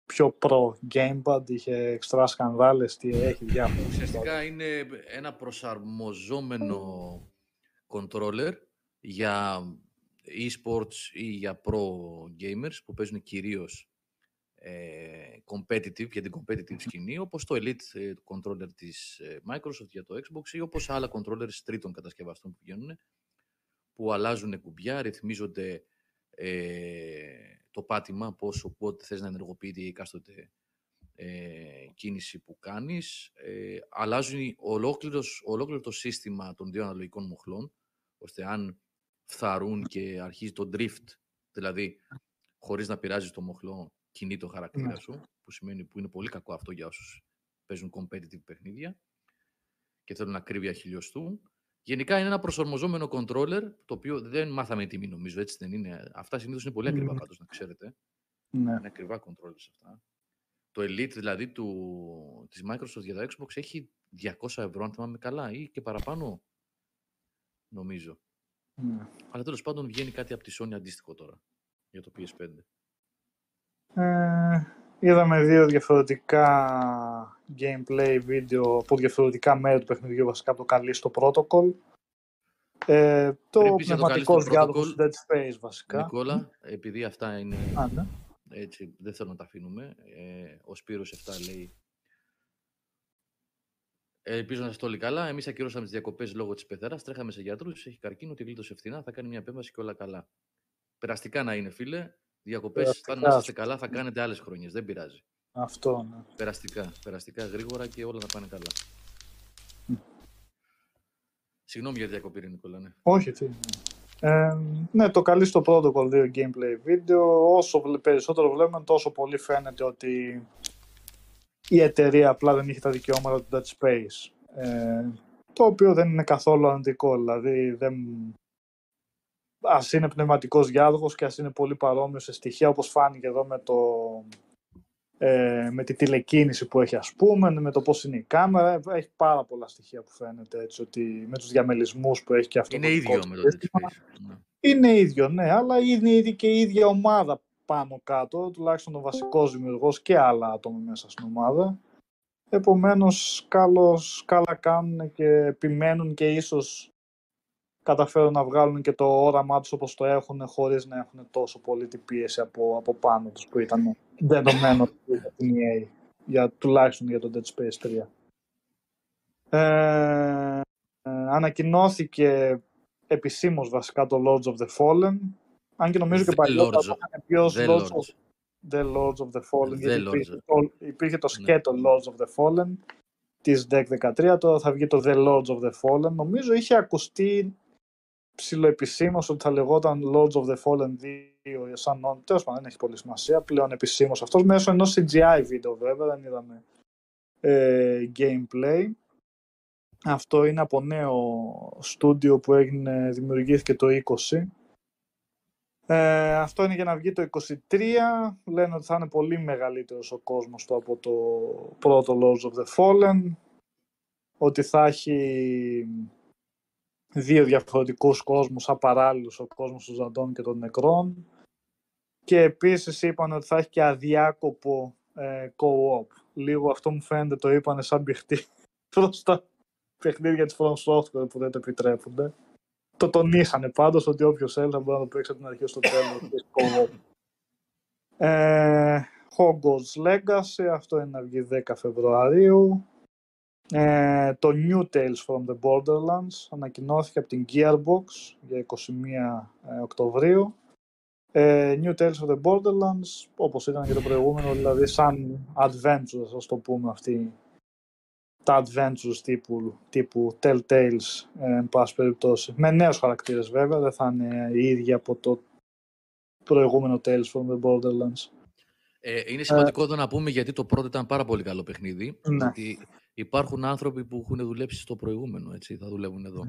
πιο pro gamepad, είχε εξτρά σκανδάλες, τι έχει διάφορα. Ουσιαστικά είναι ένα προσαρμοζόμενο controller για e-sports ή για pro gamers που παίζουν κυρίως ε, competitive, για την competitive σκηνή, όπως το Elite ε, controller της ε, Microsoft για το Xbox ή όπως άλλα controllers τρίτων κατασκευαστών που βγαίνουν, που αλλάζουν κουμπιά, ρυθμίζονται ε, το πάτημα, πόσο πότε θες να ενεργοποιείται η εκάστοτε ε, κίνηση που κάνεις. Ε, αλλάζουν ολόκληρος, ολόκληρο το σύστημα των δύο αναλογικών μοχλών, ώστε αν φθαρούν και αρχίζει το drift, δηλαδή χωρίς να πειράζει το μοχλό, κινεί το χαρακτήρα Ναι. σου, που σημαίνει που είναι πολύ κακό αυτό για όσους παίζουν competitive παιχνίδια και θέλουν ακρίβεια χιλιοστού. Γενικά είναι ένα προσαρμοζόμενο controller, το οποίο δεν μάθαμε τιμή νομίζω, έτσι δεν είναι. Αυτά συνήθως είναι πολύ ακριβά Μμμ. πάντως, να ξέρετε. Ναι. Είναι ακριβά controllers αυτά. Το Elite δηλαδή του, της Microsoft για το Xbox έχει 200 ευρώ, αν θυμάμαι καλά, ή και παραπάνω. νομίζω. Ναι. Αλλά τέλος πάντων βγαίνει κάτι από τη Sony αντίστοιχο τώρα για το PS5. Ε, είδαμε δύο διαφορετικά gameplay βίντεο από διαφορετικά μέρη του παιχνιδιού, βασικά από το Callisto Protocol. Ε, το Πριν πεις για το πνευματικός Callisto διάδοχο Protocol, του Dead Space, βασικά. Νικόλα, επειδή αυτά είναι Α, ναι. έτσι, δεν θέλω να τα αφήνουμε. Ε, ο Σπύρος 7 λέει ε, Ελπίζω να σας το όλοι καλά. Εμείς ακυρώσαμε τις διακοπές λόγω της πεθεράς. Τρέχαμε σε γιατρούς. Έχει καρκίνο, τη γλίτωσε φθηνά. Θα κάνει μια επέμβαση και όλα καλά. Περαστικά να είναι, φίλε. Διακοπές, Περαστικά. να είστε καλά, θα κάνετε άλλες χρονιές. Δεν πειράζει. Αυτό, ναι. Περαστικά. Περαστικά γρήγορα και όλα να πάνε καλά. Συγγνώμη για τη διακοπή, ρε Νικόλα. Ναι. Όχι, τι. ναι. Ε, ναι, το καλή στο Protocol 2 gameplay βίντεο. Όσο βλέ- περισσότερο βλέπουμε, τόσο πολύ φαίνεται ότι η εταιρεία απλά δεν είχε τα δικαιώματα του Dead Space. Ε, το οποίο δεν είναι καθόλου αρνητικό. Δηλαδή, δεν... ας είναι πνευματικός διάδοχος και ας είναι πολύ παρόμοιο σε στοιχεία, όπως φάνηκε εδώ με, το, ε, με τη τηλεκίνηση που έχει, ας πούμε, με το πώς είναι η κάμερα. Έχει πάρα πολλά στοιχεία που φαίνεται έτσι, ότι με τους διαμελισμούς που έχει και αυτό. Είναι το ίδιο δικό με του το Dead σύστημα. Space. Ναι. Είναι ίδιο, ναι, αλλά είναι ήδη και η ίδια ομάδα πάνω κάτω, τουλάχιστον ο βασικός δημιουργός και άλλα άτομα μέσα στην ομάδα. Επομένως, καλώς, καλά κάνουν και επιμένουν και ίσως καταφέρουν να βγάλουν και το όραμά τους όπως το έχουν χωρίς να έχουν τόσο πολύ την πίεση από, από πάνω τους που ήταν δεδομένο για την EA, για, τουλάχιστον για το Dead Space 3. Ε, ε, ανακοινώθηκε επισήμως βασικά το Lords of the Fallen. Αν και νομίζω και The παλιότερα Lords το of- είχαν πει ως The Lords Lords. of The Lords of the Fallen. The γιατί Lords. υπήρχε, το, υπήρχε το Ναι. σκέτο Lords of the Fallen της DEC 13, τώρα θα βγει το The Lords of the Fallen. Νομίζω είχε ακουστεί ψηλοεπισήμως ότι θα λεγόταν Lords of the Fallen 2 σαν όνομα. Τέλος πάντων, δεν έχει πολύ σημασία. Πλέον επισήμως αυτός μέσω ενός CGI βίντεο βέβαια, δεν είδαμε ε, gameplay. Αυτό είναι από νέο στούντιο που έγινε, δημιουργήθηκε το 20. Ε, αυτό είναι για να βγει το 23. Λένε ότι θα είναι πολύ μεγαλύτερος ο κόσμος του από το πρώτο Lords of the Fallen. Ότι θα έχει δύο διαφορετικούς κόσμους απαράλληλους, ο κόσμος των ζαντών και των νεκρών. Και επίσης είπαν ότι θα έχει και αδιάκοπο ε, co-op. Λίγο αυτό μου φαίνεται το είπανε σαν μπηχτή προς τα παιχνίδια της From Software που δεν το επιτρέπονται. Το τονίσανε πάντως ότι όποιος θέλει θα μπορεί να το παίξει από την αρχή στο τέλος. της co-op. ε, Hogwarts Legacy, αυτό είναι να βγει 10 Φεβρουαρίου. Ε, το New Tales from the Borderlands ανακοινώθηκε από την Gearbox για 21 ε, Οκτωβρίου. Ε, New Tales of the Borderlands, όπως ήταν και το προηγούμενο, δηλαδή σαν adventures, ας το πούμε αυτή, τα adventures τύπου, τύπου Telltales, ε, εν πάση περιπτώσει. Με νέους χαρακτήρες βέβαια, δεν θα είναι οι ίδιοι από το προηγούμενο Tales from the Borderlands. Ε, είναι σημαντικό εδώ να πούμε γιατί το πρώτο ήταν πάρα πολύ καλό παιχνίδι. Ναι. Γιατί υπάρχουν άνθρωποι που έχουν δουλέψει στο προηγούμενο, έτσι, θα δουλεύουν εδώ.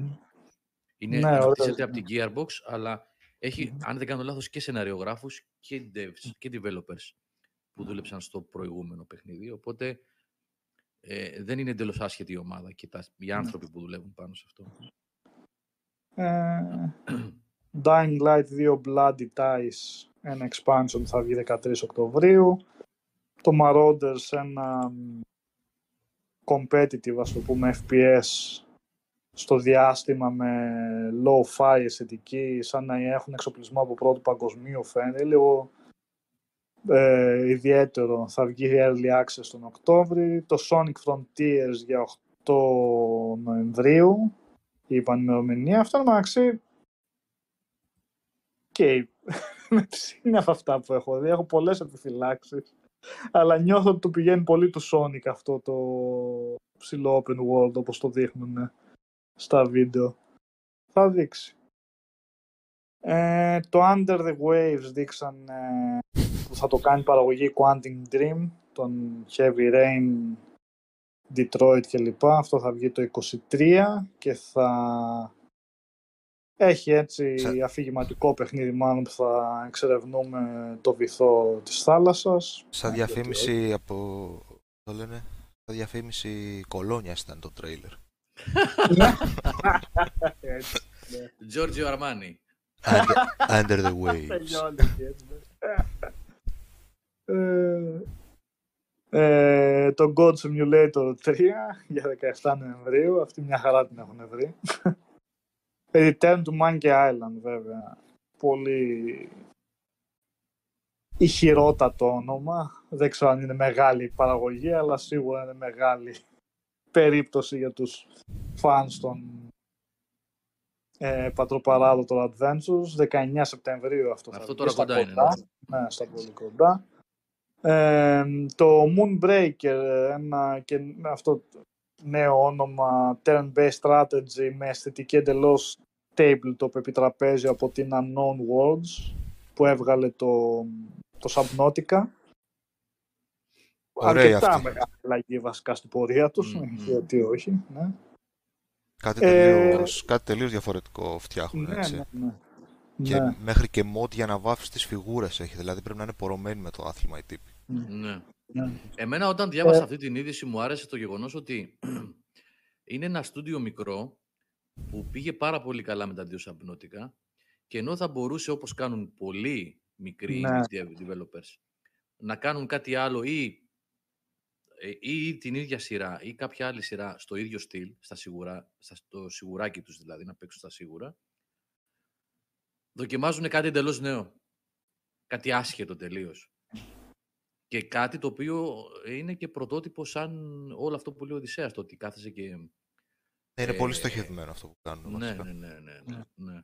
Είναι Ναι, ωραίο, χτίζεται ναι. από την Gearbox, αλλά έχει, αν δεν κάνω λάθος, και σεναριογράφους και devs και developers που δούλεψαν στο προηγούμενο παιχνίδι. Οπότε ε, δεν είναι εντελώς άσχετη η ομάδα και τα, οι άνθρωποι που δουλεύουν πάνω σε αυτό. Ε, Dying Light 2 Bloody Ties, ένα expansion θα βγει 13 Οκτωβρίου. Το Marauders, ένα μ, competitive, ας το πούμε, FPS στο διάστημα με low-fi αισθητική, σαν να έχουν εξοπλισμό από πρώτου παγκοσμίου φαίνεται. Λίγο ε, ιδιαίτερο. Θα βγει early access τον Οκτώβρη. Το Sonic Frontiers για 8 Νοεμβρίου. Είπαν ημερομηνία. Αυτό είναι μεταξύ. Και είναι από αυτά που έχω δει. Έχω πολλές επιφυλάξεις. Αλλά νιώθω ότι του πηγαίνει πολύ του Sonic αυτό το ψηλό open world όπως το δείχνουν στα βίντεο. Θα δείξει. Ε, το Under the Waves δείξαν ε, που θα το κάνει παραγωγή Quantum Dream, τον Heavy Rain, Detroit κλπ. Αυτό θα βγει το 23 και θα έχει έτσι Σα- αφηγηματικό παιχνίδι μάλλον που θα εξερευνούμε το βυθό της θάλασσας. Σαν Ε, γιατί διαφήμιση από. Το λένε. Σαν διαφήμιση κολόνια ήταν το τρέιλερ. Έτσι. Giorgio Armani. Under, under the waves. Τελειώνει και έτσι, ναι. Ε, ε, το God Simulator 3 για 17 Νοεμβρίου. Αυτή μια χαρά την έχουν βρει. Return to Monkey Island βέβαια. Πολύ ηχηρότατο όνομα. Δεν ξέρω αν είναι μεγάλη η παραγωγή, αλλά σίγουρα είναι μεγάλη περίπτωση για τους φανς των ε, πατροπαράδοτων Adventures. 19 Σεπτεμβρίου αυτό θα Αυτό βγει, τώρα στα κοντά είναι, ναι. Ναι, στα πολύ κοντά. Ε, το Moonbreaker, ένα και αυτό νέο όνομα turn-based strategy με αισθητική εντελώς tabletop επιτραπέζιο από την Unknown Worlds που έβγαλε το, το Subnautica. Ωραία Αρκετά αυτή. μεγάλη αλλαγή βασικά στην πορεία τους, Μμμ. γιατί όχι. Ναι. Κάτι Ε, τελείως, κάτι τελείως διαφορετικό φτιάχνουν, Ναι, έτσι. ναι, ναι. Και Ναι. μέχρι και mod για να βάφεις τις φιγούρες έχει, δηλαδή πρέπει να είναι πορωμένοι με το άθλημα οι τύποι. Ναι. Ναι. Εμένα όταν διάβασα Ε. αυτή την είδηση μου άρεσε το γεγονός ότι είναι ένα στούντιο μικρό που πήγε πάρα πολύ καλά με τα δύο σαμπνότικα και ενώ θα μπορούσε όπως κάνουν πολλοί μικροί Ναι. indie dev- developers να κάνουν κάτι άλλο ή, ε, ή, ή την ίδια σειρά ή κάποια άλλη σειρά στο ίδιο στυλ, στα σιγουρά, στα, στο σιγουράκι τους δηλαδή, να παίξουν στα σίγουρα, δοκιμάζουν κάτι εντελώς νέο. Κάτι άσχετο τελείως. Και κάτι το οποίο είναι και πρωτότυπο σαν όλο αυτό που λέει ο Οδυσσέας, το ότι κάθεσαι και... Ναι, είναι πολύ Ε, στοχευμένο αυτό που κάνουν. Ναι, βασικά. ναι, ναι, ναι, ναι, ναι.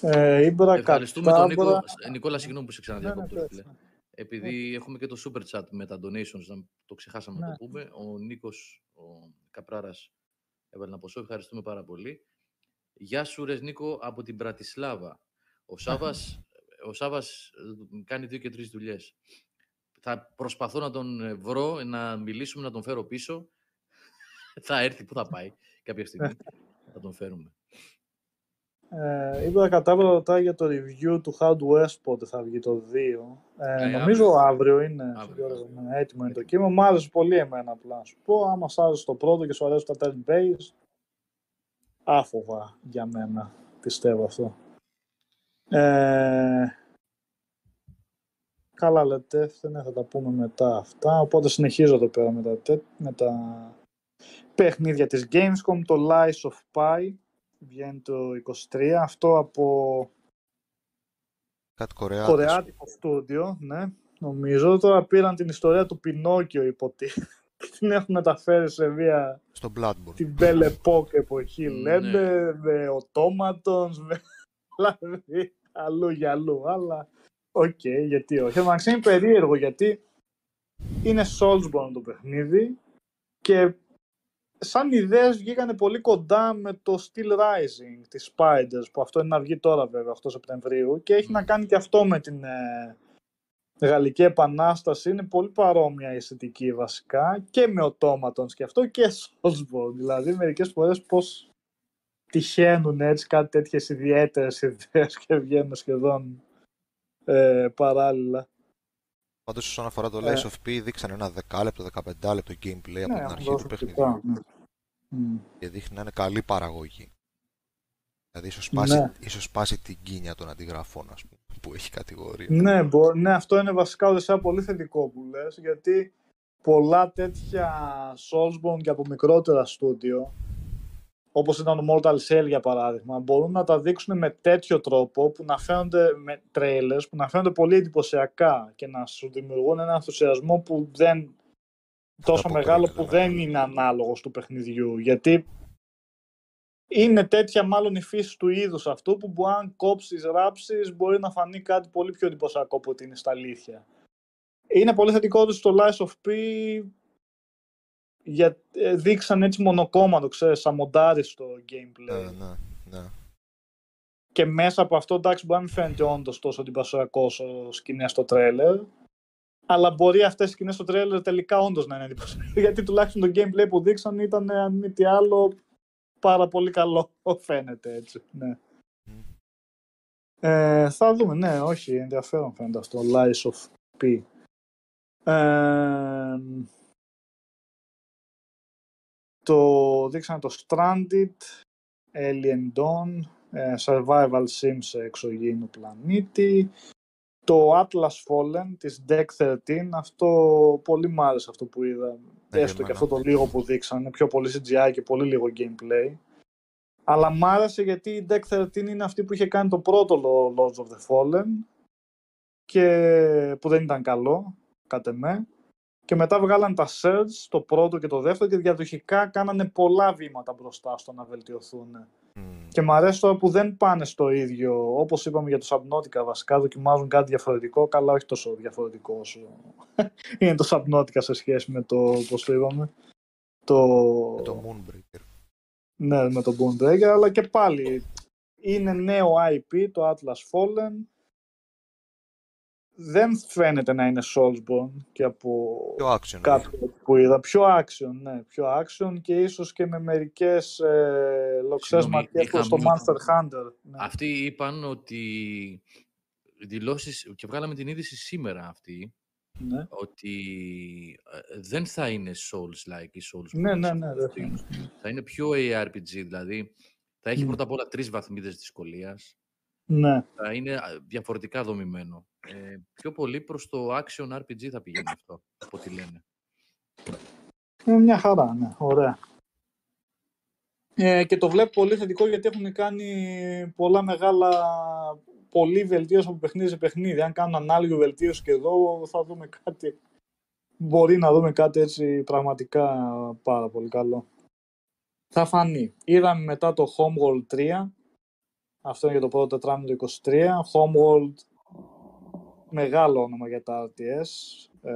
Ε, Ήμπρα Ευχαριστούμε τον Νίκο. Κατάμπρα. Ε, Νικόλα, συγγνώμη που σε Ναι, ναι, ξαναδιακόπτω. ρε πες, φίλε. ναι. Επειδή έχουμε και το super chat με τα donations, να το ξεχάσαμε να Ναι. το πούμε. Ο Νίκος, ο Καπράρας, έβαλε ένα ποσό. Ευχαριστούμε πάρα πολύ. Γεια σου, ρε Νίκο, από την Πρατισλάβα. Ο Σάβας, ο Σάβας ε, κάνει δύο και τρεις δουλειές. Θα προσπαθώ να τον ε, βρω, να μιλήσουμε, να τον φέρω πίσω. θα έρθει, πού θα πάει κάποια στιγμή. θα τον φέρουμε. Ε, Ήμπρα Κατάμπρα ρωτάει για το review του How to West πότε θα βγει το 2. Ε, Ε, νομίζω αύριο, είναι. Αύριο, Αύριο, αύριο. ναι, έτοιμο είναι το κείμενο. Μου άρεσε πολύ εμένα απλά. να Σου πω, άμα σ' άρεσε το πρώτο και σου αρέσει τα turn based, άφοβα για μένα. Πιστεύω αυτό. Ε, καλά λέτε, ναι, θα τα πούμε μετά αυτά. Οπότε συνεχίζω εδώ πέρα με τα, τε- με τα παιχνίδια της Gamescom. Το Lies of P βγαίνει το 23. Αυτό από Κάτι κορεάτες. κορεάτικο στούντιο, ναι. Νομίζω τώρα πήραν την ιστορία του Πινόκιο υποτίθεται και την έχουν μεταφέρει σε μια Στο Bloodborne. την Belle Epoque εποχή Ναι. λένε, με automatons, με δηλαδή αλλού για αλλού, αλλά οκ, γιατί όχι. Εντάξει, είναι περίεργο γιατί είναι Soulsborne το παιχνίδι και σαν ιδέες βγήκανε πολύ κοντά με το Steel Rising της Spiders, που αυτό είναι να βγει τώρα βέβαια, 8 Σεπτεμβρίου και έχει να κάνει και αυτό με την ε, Γαλλική Επανάσταση. Είναι πολύ παρόμοια η αισθητική βασικά και με οτόματον και αυτό και Soulsborne. Δηλαδή μερικές φορές πώς τυχαίνουν έτσι κάτι τέτοιες ιδιαίτερες ιδέες και βγαίνουν σχεδόν ε, παράλληλα. Πάντως, όσον αφορά το Ε. Lies of P, δείξαν ένα 10 λεπτό, 15 λεπτό gameplay από Ναι, την αρχή αυτό του φυσικά, παιχνιδιού. ναι. Μμ. Και δείχνει να είναι καλή παραγωγή. Δηλαδή, ίσως σπάσει, Ναι. ίσως σπάσει την κίνια των αντιγραφών, ας πούμε, που έχει κατηγορία. Ναι, μπο- ναι, αυτό είναι βασικά οδεσσέα πολύ θετικό που λες, γιατί πολλά τέτοια Soulsborne και από μικρότερα στούντιο, όπως ήταν το Mortal Shell για παράδειγμα, μπορούν να τα δείξουν με τέτοιο τρόπο που να φαίνονται με trailers, που να φαίνονται πολύ εντυπωσιακά και να σου δημιουργούν ένα ενθουσιασμό που δεν τόσο αποκρίνεται, μεγάλο που ναι. δεν είναι ανάλογος του παιχνιδιού. Γιατί είναι τέτοια μάλλον η φύση του είδους αυτού που μπορεί αν κόψεις, ράψεις μπορεί να φανεί κάτι πολύ πιο εντυπωσιακό από ότι είναι στα αλήθεια. Είναι πολύ θετικό ότι στο Lies of P για, ε, δείξαν έτσι μονοκόμματο, ξέρεις, σαν μοντάριστο gameplay. Ναι, ναι, ναι. Και μέσα από αυτό, εντάξει, μπορεί να μην φαίνεται όντως τόσο εντυπωσιακό όσο σκηνές στο τρέλερ. Αλλά μπορεί αυτές οι σκηνές στο τρέλερ τελικά όντως να είναι εντυπωσιακές. Γιατί τουλάχιστον το gameplay που δείξαν ήταν, αν μη τι άλλο, πάρα πολύ καλό. Φαίνεται έτσι. Ναι. Μμ. Ε, θα δούμε, ναι, όχι, ενδιαφέρον φαίνεται αυτό. Lies of P. Ε, το δείξανε το Stranded, Alien Dawn, ε, Survival Sim σε εξωγήινο πλανήτη, το Atlas Fallen της Deck 13, αυτό πολύ μ' άρεσε αυτό που είδα. Ναι, Έστω και εμένα. αυτό το λίγο που δείξανε, πιο πολύ CGI και πολύ λίγο gameplay. Αλλά μ' άρεσε γιατί η Deck 13 είναι αυτή που είχε κάνει το πρώτο Lords of the Fallen και που δεν ήταν καλό, κατ' εμέ. Και μετά βγάλαν τα Surge, το πρώτο και το δεύτερο και διαδοχικά κάνανε πολλά βήματα μπροστά στο να βελτιωθούν. Μμ. Και μου αρέσει τώρα που δεν πάνε στο ίδιο, όπως είπαμε για το Subnautica βασικά, δοκιμάζουν κάτι διαφορετικό, καλά όχι τόσο διαφορετικό όσο είναι το Subnautica σε σχέση με το, πώς το είπαμε, το, Με το Moonbreaker. ναι, με το Boonbreaker, αλλά και πάλι είναι νέο IP, το Atlas Fallen, δεν φαίνεται να είναι Soulsborne και από Πιο action. κάποιο που είδα. Πιο action, ναι, πιο action και ίσως και με μερικές ε, λοξές Συγγνώμη, ματιές προς το είχα μία- Monster Hunter. Ναι. Αυτοί είπαν ότι δηλώσεις, και βγάλαμε την είδηση σήμερα αυτή, ναι. ότι ε, δεν θα είναι Souls-like ή Souls Ναι, ναι, ναι, δεν αυτή. θα είναι. Θα είναι πιο ARPG, δηλαδή θα έχει Μμ. πρώτα απ' όλα τρεις βαθμίδες δυσκολίας, ναι. θα είναι α, διαφορετικά δομημένο. Ε, πιο πολύ προς το action RPG θα πηγαίνει αυτό, από ό,τι λένε. Είναι μια χαρά, ναι, ωραία. Ε, και το βλέπω πολύ θετικό γιατί έχουν κάνει πολλά μεγάλα, πολύ βελτίωση από παιχνίδι σε παιχνίδι. Αν κάνουν ανάλογη βελτίωση και εδώ θα δούμε κάτι, μπορεί να δούμε κάτι έτσι πραγματικά πάρα πολύ καλό. Θα φανεί. Είδαμε μετά το Homeworld 3, αυτό είναι για το πρώτο τετράμινο του 23. Homeworld, μεγάλο όνομα για τα RTS. Ε,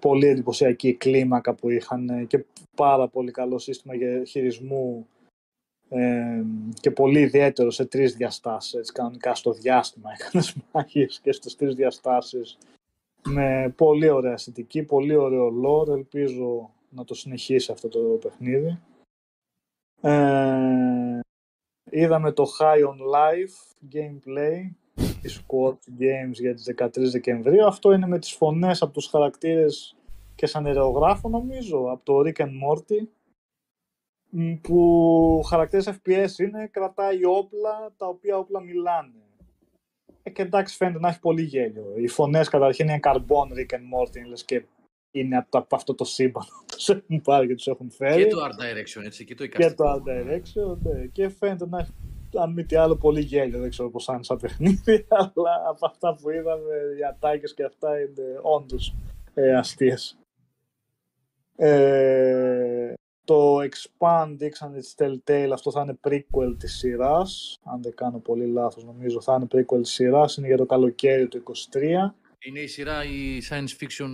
πολύ εντυπωσιακή η κλίμακα που είχαν ε, και πάρα πολύ καλό σύστημα για χειρισμού ε, και πολύ ιδιαίτερο σε τρεις διαστάσεις, έτσι, κανονικά στο διάστημα έκανες μάχες και στις τρεις διαστάσεις με πολύ ωραία αισθητική, πολύ ωραίο lore, ελπίζω να το συνεχίσει αυτό το παιχνίδι. Ε, είδαμε το High on Life gameplay της Squad Games για τις 13 Δεκεμβρίου. Αυτό είναι με τις φωνές από τους χαρακτήρες και σαν αερογράφο νομίζω, από το Rick and Morty μ, που χαρακτήρες FPS είναι, κρατάει όπλα τα οποία όπλα μιλάνε. Ε, και εντάξει φαίνεται να έχει πολύ γέλιο. Οι φωνές καταρχήν είναι carbon Rick and Morty, λες και είναι από, το- από αυτό το σύμπαν που τους έχουν πάρει και τους έχουν φέρει Και το Art Direction, έτσι, και το και το εικαστικό. Art Direction, ναι. Και φαίνεται να έχει, αν μη τι άλλο, πολύ γέλιο. Δεν ξέρω πώς θα είναι σαν παιχνίδι, αλλά από αυτά που είδαμε, οι ατάκες και αυτά είναι όντως ε, αστείες. Ε, το Expand δείξανε της Telltale, αυτό θα είναι prequel της σειράς. Αν δεν κάνω πολύ λάθος, νομίζω θα είναι prequel της σειράς. Είναι για το καλοκαίρι του 23. Είναι η σειρά η science fiction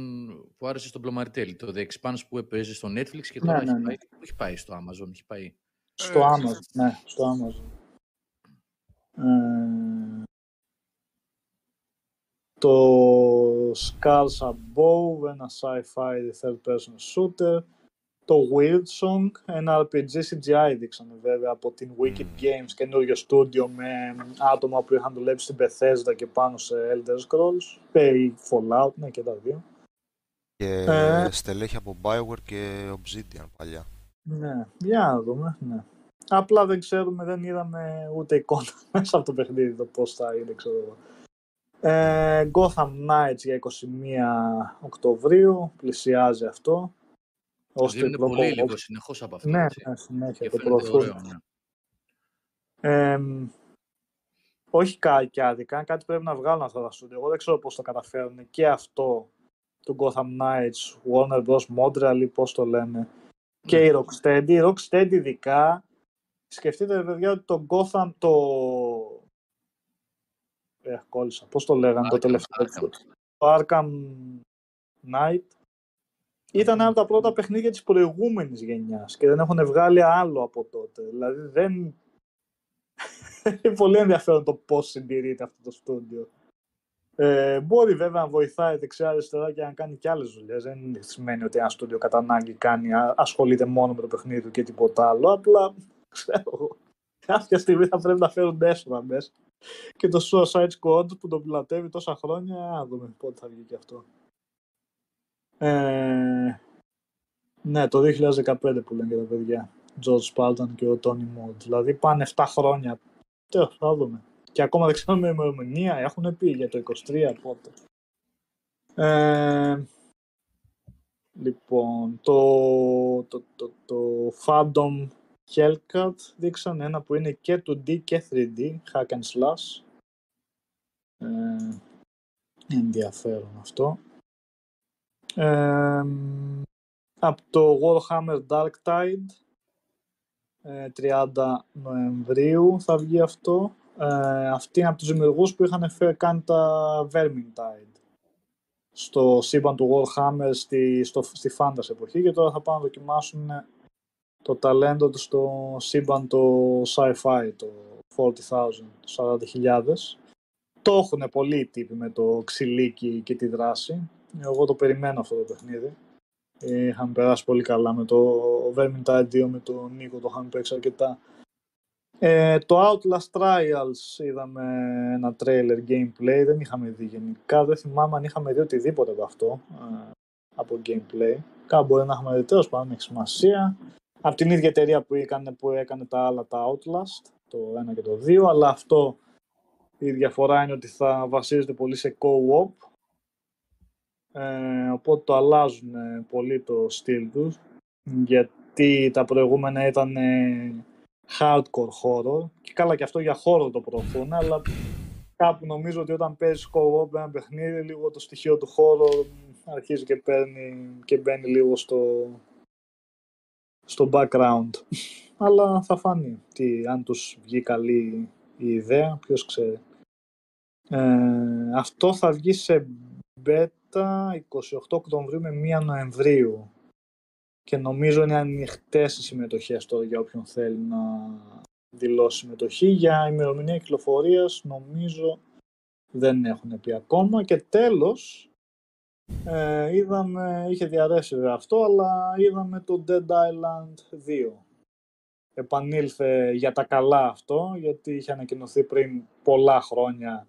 που άρεσε στον Πλωμαριτέλη. Το The Expanse που έπαιζε στο Netflix και τώρα Ναι, ναι, έχει, ναι. πάει, πού έχει πάει στο Amazon. Έχει πάει. Στο Ε, Amazon, ναι, στο Amazon. Ε, το Scars Above, ένα sci-fi third person shooter. Το Weird Song, ένα RPG CGI δείξανε βέβαια από την Wicked Μμμ. Games, καινούριο στούντιο με άτομα που είχαν δουλέψει στην Bethesda και πάνω σε Elder Scrolls, ε, ή Fallout, ναι και τα δύο. Και Ε. στελέχη από Bioware και Obsidian παλιά. Ναι, για να δούμε. Ναι. Απλά δεν ξέρουμε, δεν είδαμε ούτε εικόνα μέσα από το παιχνίδι το πώς θα είναι, ξέρω εγώ. Ε, Gotham Knights για 21 Οκτωβρίου, πλησιάζει αυτό. Ως Δίνουν τριπλό πολύ co-op. υλικό συνεχώς από αυτό. Ναι, έτσι. ναι, συνέχεια Και το φαίνεται προωθούν. ωραίο, ναι. Ε, όχι κα- και άδικα, κάτι πρέπει να βγάλουν αυτά τα στούντιο. Εγώ δεν ξέρω πώς το καταφέρουν και αυτό του Gotham Knights, Warner Bros. Montreal ή πώς το λένε. Και η Rocksteady. Η Rocksteady ειδικά, σκεφτείτε παιδιά ότι το Gotham, το... Ε, κόλλησα. Πώς το λέγανε το Arkham, τελευταίο. Arkham. Το Arkham Knight. Ήταν ένα από τα πρώτα παιχνίδια της προηγούμενης γενιάς και δεν έχουν βγάλει άλλο από τότε. Δηλαδή δεν... είναι πολύ ενδιαφέρον το πώς συντηρείται αυτό το στούντιο. Ε, μπορεί βέβαια να βοηθάει δεξιά-αριστερά και να κάνει και άλλες δουλειές. Δεν σημαίνει ότι ένα στούντιο κατά ανάγκη κάνει, α- ασχολείται μόνο με το παιχνίδι του και τίποτα άλλο. Απλά, ξέρω εγώ, κάποια στιγμή θα πρέπει να φέρουν έσοδα μέσα. Και το Suicide Squad που το πλατεύει τόσα χρόνια, να δούμε πότε θα βγει και αυτό. Ε, ναι, το 2015 που λένε και τα παιδιά. George Spartan και ο Tony Moore. Δηλαδή πάνε 7 χρόνια. Τέλος, θα δούμε. Και ακόμα δεν ξέρουμε ημερομηνία, έχουν πει για το 23 πότε. Ε, λοιπόν, το, το, το, το Phantom Hellcat δείξαν ένα που είναι και 2D και 3D, hack and slash. Ε, ενδιαφέρον αυτό. Ε, από το Warhammer Dark Tide 30 Νοεμβρίου θα βγει αυτό. Ε, αυτή είναι από τους δημιουργούς που είχαν φέρει κάνει τα Vermintide στο σύμπαν του Warhammer στη, στο, στη Fantasy εποχή και τώρα θα πάνε να δοκιμάσουν το ταλέντο του στο σύμπαν το sci-fi, το 40.000, 40.000. Το έχουν πολλοί τύποι με το ξυλίκι και τη δράση. Εγώ το περιμένω αυτό το παιχνίδι. Είχαμε περάσει πολύ καλά με το Vermintide 2 με τον Νίκο, το είχαμε παίξει αρκετά. Ε, το Outlast Trials είδαμε ένα trailer gameplay, δεν είχαμε δει γενικά, δεν θυμάμαι αν είχαμε δει οτιδήποτε από αυτό, ε, από gameplay. Κάπου μπορεί να έχουμε δει τέλος πάντων, έχει σημασία. Από την ίδια εταιρεία που έκανε, που έκανε τα άλλα τα Outlast, το 1 και το 2, αλλά αυτό η διαφορά είναι ότι θα βασίζεται πολύ σε co-op, ε, οπότε το αλλάζουν πολύ το στυλ τους, γιατί τα προηγούμενα ήταν hardcore horror. Και καλά και αυτό για χώρο το προωθούν, αλλά κάπου νομίζω ότι όταν παίζεις co-op ένα παιχνίδι, λίγο το στοιχείο του χώρου αρχίζει και, παίρνει, και μπαίνει λίγο στο, στο background. αλλά θα φανεί τι, αν τους βγει καλή η ιδέα, ποιος ξέρει. Ε, αυτό θα βγει σε beta 28 Οκτωβρίου με 1 Νοεμβρίου και νομίζω είναι ανοιχτές οι συμμετοχές τώρα για όποιον θέλει να δηλώσει συμμετοχή. Για ημερομηνία κυκλοφορίας νομίζω δεν έχουν πει ακόμα. Και τέλος, ε, είδαμε, είχε διαρρέσει αυτό, αλλά είδαμε το Dead Island 2. Επανήλθε για τα καλά αυτό, γιατί είχε ανακοινωθεί πριν πολλά χρόνια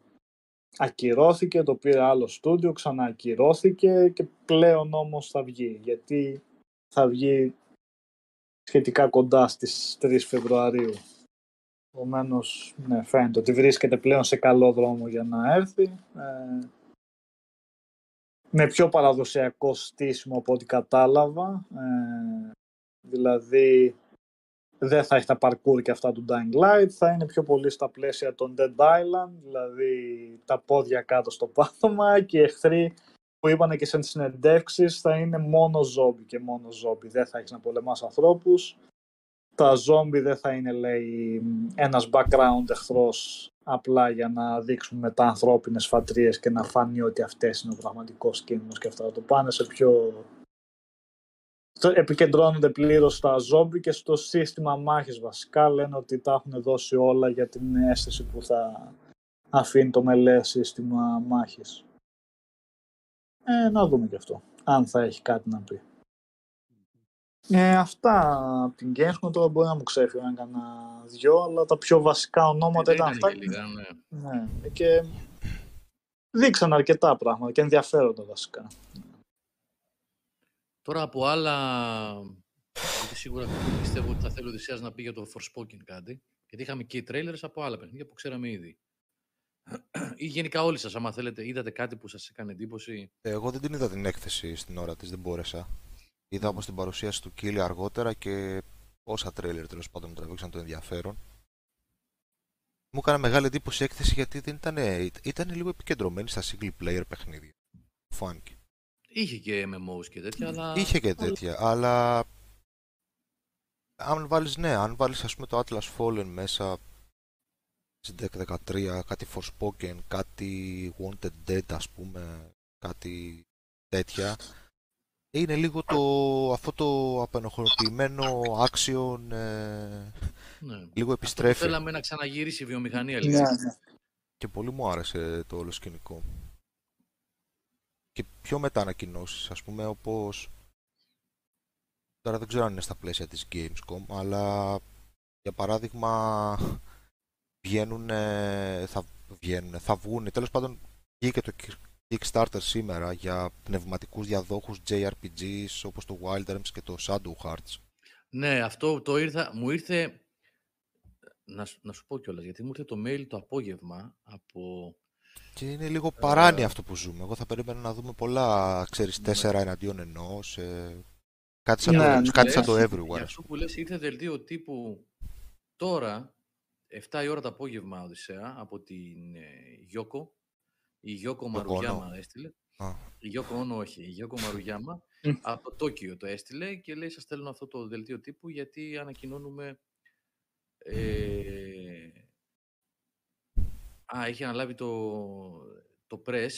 ακυρώθηκε, το πήρε άλλο στούντιο, ξαναακυρώθηκε και πλέον όμως θα βγει, γιατί θα βγει σχετικά κοντά στις 3 Φεβρουαρίου. Επομένως, ναι, φαίνεται ότι βρίσκεται πλέον σε καλό δρόμο για να έρθει. Ε, με πιο παραδοσιακό στήσιμο από ό,τι κατάλαβα. Ε, δηλαδή, δεν θα έχει τα parkour και αυτά του Dying Light, θα είναι πιο πολύ στα πλαίσια των Dead Island, δηλαδή τα πόδια κάτω στο πάθωμα και εχθροί που είπανε και σε συνεντεύξεις θα είναι μόνο ζόμπι και μόνο ζόμπι. Δεν θα έχεις να πολεμάς ανθρώπους. Τα ζόμπι δεν θα είναι, λέει, ένας background εχθρός απλά για να δείξουν μετά ανθρώπινες φατρίες και να φανεί ότι αυτές είναι ο πραγματικός κίνδυνος και αυτά. Το πάνε σε πιο... Επικεντρώνονται πλήρως στα ζόμπι και στο σύστημα μάχης βασικά. Λένε ότι τα έχουν δώσει όλα για την αίσθηση που θα αφήνει το μελέ σύστημα μάχης. Ε, να δούμε και αυτό, αν θα έχει κάτι να πει. Ε, αυτά από την Gamescom τώρα μπορεί να μου ξέφυγαν κανένα δυο, αλλά τα πιο βασικά ονόματα Ε, ήταν ήταν αυτά. και λίγα, ναι. Ναι, και δείξαν αρκετά πράγματα και ενδιαφέροντα βασικά. Τώρα από άλλα, γιατί σίγουρα πιστεύω ότι θα θέλει ο Οδυσσέας να πει για το Forspoken κάτι, γιατί είχαμε και οι trailers από άλλα παιχνίδια που ξέραμε ήδη. Ή γενικά όλοι σας, άμα θέλετε, είδατε κάτι που σας έκανε εντύπωση; Εγώ δεν την είδα την έκθεση στην ώρα της, δεν μπόρεσα. Είδα όμως την παρουσίαση του Κίλι αργότερα και όσα τρέλερ τέλος πάντων μου τραβήξαν το ενδιαφέρον. Μου έκανε μεγάλη εντύπωση η έκθεση γιατί δεν ήταν, ήταν λίγο επικεντρωμένη στα single player παιχνίδια. Φάνηκε. Είχε και MMOs και τέτοια, αλλά... Είχε και τέτοια, αλλά αν βάλεις, ναι, αν βάλεις ας πούμε το Atlas Fallen μέσα στην Deck 13, κάτι Forspoken, κάτι Wanted Dead ας πούμε, κάτι τέτοια, είναι λίγο το, αυτό το απενοχωρημένο action, ε, ναι. λίγο επιστρέφει. Θέλαμε να ξαναγυρίσει η βιομηχανία λίγο. Ναι, ναι. Και πολύ μου άρεσε το όλο σκηνικό. Και πιο μετά ανακοινώσεις, ας πούμε, όπως... Τώρα δεν ξέρω αν είναι στα πλαίσια της Gamescom, αλλά για παράδειγμα βγαίνουν, θα βγαίνουν, θα βγουν, τέλος πάντων βγήκε το Kickstarter σήμερα για πνευματικούς διαδόχους JRPGs όπως το Wild Arms και το Shadow Hearts. Ναι, αυτό το ήρθα, μου ήρθε, να, σου- να σου πω κιόλας, γιατί μου ήρθε το mail το απόγευμα από... Και είναι λίγο παράνοια αυτό που ζούμε. Εγώ θα περίμενα να δούμε πολλά, ξέρεις, τέσσερα εναντίον ενός. ε, κάτι σαν, Ναι, το, ναι. κάτι σαν το Λες, everywhere. Για ας αυτό που λες ήρθε δελτίο τύπου τώρα, 7 η ώρα το απόγευμα, Οδυσσέα, από την ε, Γιώκο. Η Γιώκο Μαρουγιάμα έστειλε. Α. Η Γιώκο Όνο όχι, η Γιώκο Μαρουγιάμα Μμ. από το Τόκιο το έστειλε και λέει σας στέλνω αυτό το δελτίο τύπου γιατί ανακοινώνουμε ε, Α, έχει αναλάβει το, το press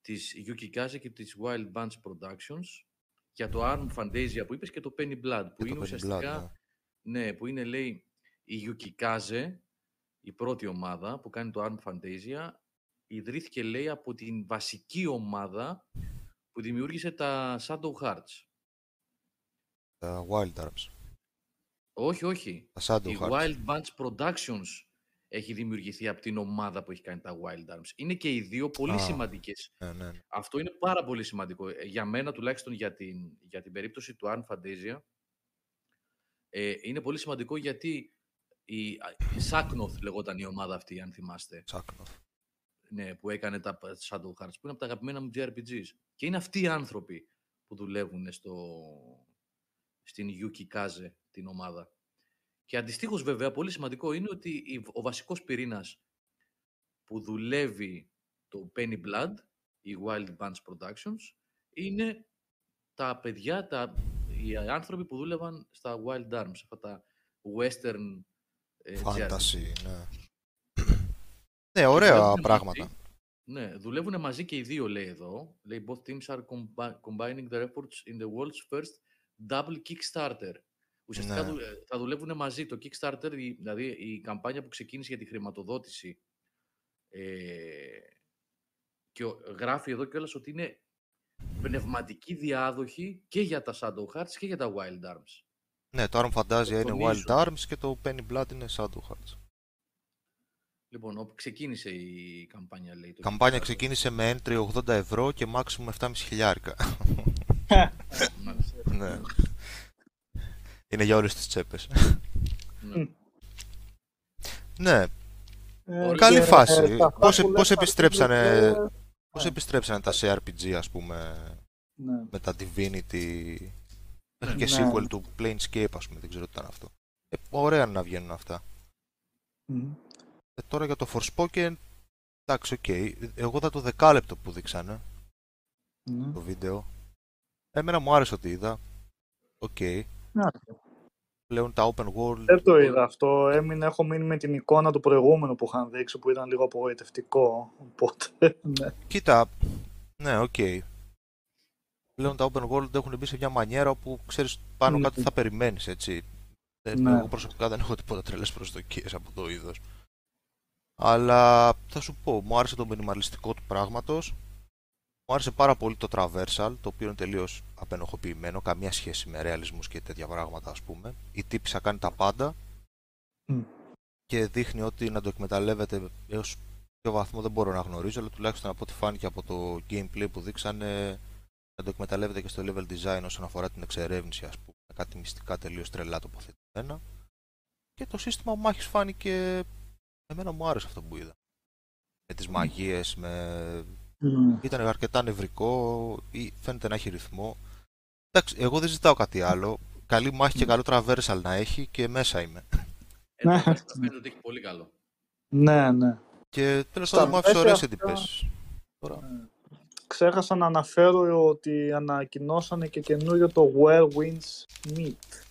της Yuki Kaze και της Wild Bunch Productions για το Arm Fantasia που είπες και το Penny Blood που Και είναι το Penny Blood, ουσιαστικά ναι, που είναι λέει η Yuki Kaze, η πρώτη ομάδα που κάνει το Arm Fantasia ιδρύθηκε λέει από την βασική ομάδα που δημιούργησε τα Shadow Hearts. Τα Wild Arms. Όχι, όχι. Τα Shadow Η Hearts. Wild Bunch Productions έχει δημιουργηθεί από την ομάδα που έχει κάνει τα Wild Arms. Είναι και οι δύο πολύ Α. σημαντικές. Ναι, ναι, ναι. Αυτό είναι πάρα πολύ σημαντικό. Ε, Για μένα, τουλάχιστον για την, για την περίπτωση του Arm Fantasia, ε, είναι πολύ σημαντικό γιατί η, η Saknoth λεγόταν η ομάδα αυτή, αν θυμάστε, Τσάκνοφ. Ναι, που έκανε τα Shadow Hearts, που είναι από τα αγαπημένα μου JRPGs. Και είναι αυτοί οι άνθρωποι που δουλεύουν στο, στην Yuki Kaze, την ομάδα. Και αντιστοίχως βέβαια, πολύ σημαντικό είναι ότι η- ο βασικός πυρήνας που δουλεύει το Penny Blood, η Wild Bunch Productions, είναι τα παιδιά, τα, οι άνθρωποι που δούλευαν στα Wild Arms, αυτά τα western ε, JRPG. Fantasy, ναι. Ναι, ωραία δουλεύουνε πράγματα. μαζί. Ναι, δουλεύουν μαζί και οι δύο, λέει εδώ. Λέει, both teams are combi- combining their efforts in the world's first double Kickstarter. Ουσιαστικά Ναι. δου- ε, θα δουλεύουν μαζί. Το Kickstarter, η- δηλαδή η καμπάνια που ξεκίνησε για τη χρηματοδότηση ε, και ο- γράφει εδώ κιόλας ότι είναι πνευματική διάδοχη και για τα Shadow Hearts και για τα Wild Arms. Ναι, το Arm Fantasia είναι τονίζω. Wild Arms και το Penny Blood είναι Shadow Hearts. Λοιπόν, όπου ξεκίνησε η καμπάνια, λέει. Η το καμπάνια Kickstarter. ξεκίνησε με entry 80 ευρώ και maximum 7,5 χιλιάρικα. Μάλιστα. ναι. Είναι για όλες τις τσέπες. Ναι. ναι, Ε, καλή και, φάση. ε, στα αυτά Πώς, που πώς λες, επιστρέψανε, αρχίζεται- πώς ναι. επιστρέψανε τα CRPG ας πούμε Ναι. με τα Divinity μέχρι και Ναι. sequel του Planescape ας πούμε, δεν ξέρω τι ήταν αυτό. Ε, ωραία είναι να βγαίνουν αυτά. Μμμ. Ε, τώρα για το Forspoken, εντάξει, οκ. Εγώ είδα το δεκάλεπτο που δείξανε Ναι. το βίντεο. Εμένα μου άρεσε ότι είδα. Οκ. Ναι. Πλέον τα open world. Δεν το είδα αυτό. Έμεινε, έχω μείνει με την εικόνα του προηγούμενου που είχαν δείξει που ήταν λίγο απογοητευτικό. Οπότε, ναι. Κοίτα, ναι, οκ. Πλέον τα open world έχουν μπει σε μια μανιέρα όπου ξέρεις πάνω Ναι. κάτι θα περιμένεις, έτσι. Ε, Ναι. Εγώ προσωπικά δεν έχω τίποτα τρελές προσδοκίες από το είδος. Αλλά θα σου πω, μου άρεσε το μινιμαλιστικό του πράγματος. Μου άρεσε πάρα πολύ το traversal, το οποίο είναι τελείως απενοχοποιημένο, καμία σχέση με ρεαλισμούς και τέτοια πράγματα ας πούμε. Η τύπησα κάνει τα πάντα Μμ. και δείχνει ότι να το εκμεταλλεύεται έως ποιο βαθμό δεν μπορώ να γνωρίζω, αλλά τουλάχιστον από ό,τι φάνηκε από το gameplay που δείξανε να το εκμεταλλεύεται και στο level design όσον αφορά την εξερεύνηση, ας πούμε, με κάτι μυστικά τελείως τρελά τοποθετημένα. Και το σύστημα μάχης φάνηκε, εμένα μου άρεσε αυτό που είδα. Με τις μαγείες, με... Μμ. ήταν αρκετά νευρικό, ή φαίνεται να έχει ρυθμό. Εντάξει, εγώ δεν ζητάω κάτι άλλο. Καλή μάχη και καλό traversal να έχει και μέσα είμαι. Ε, Ναι. το φαίνεται ότι έχει πολύ καλό. ναι, ναι. Και τέλος Στα πάντων μου άφησε πλαίσια ωραίες αυτά- εντυπώσεις. Τώρα. Ξέχασα να αναφέρω ότι ανακοινώσανε και καινούριο το Where Winds Meet.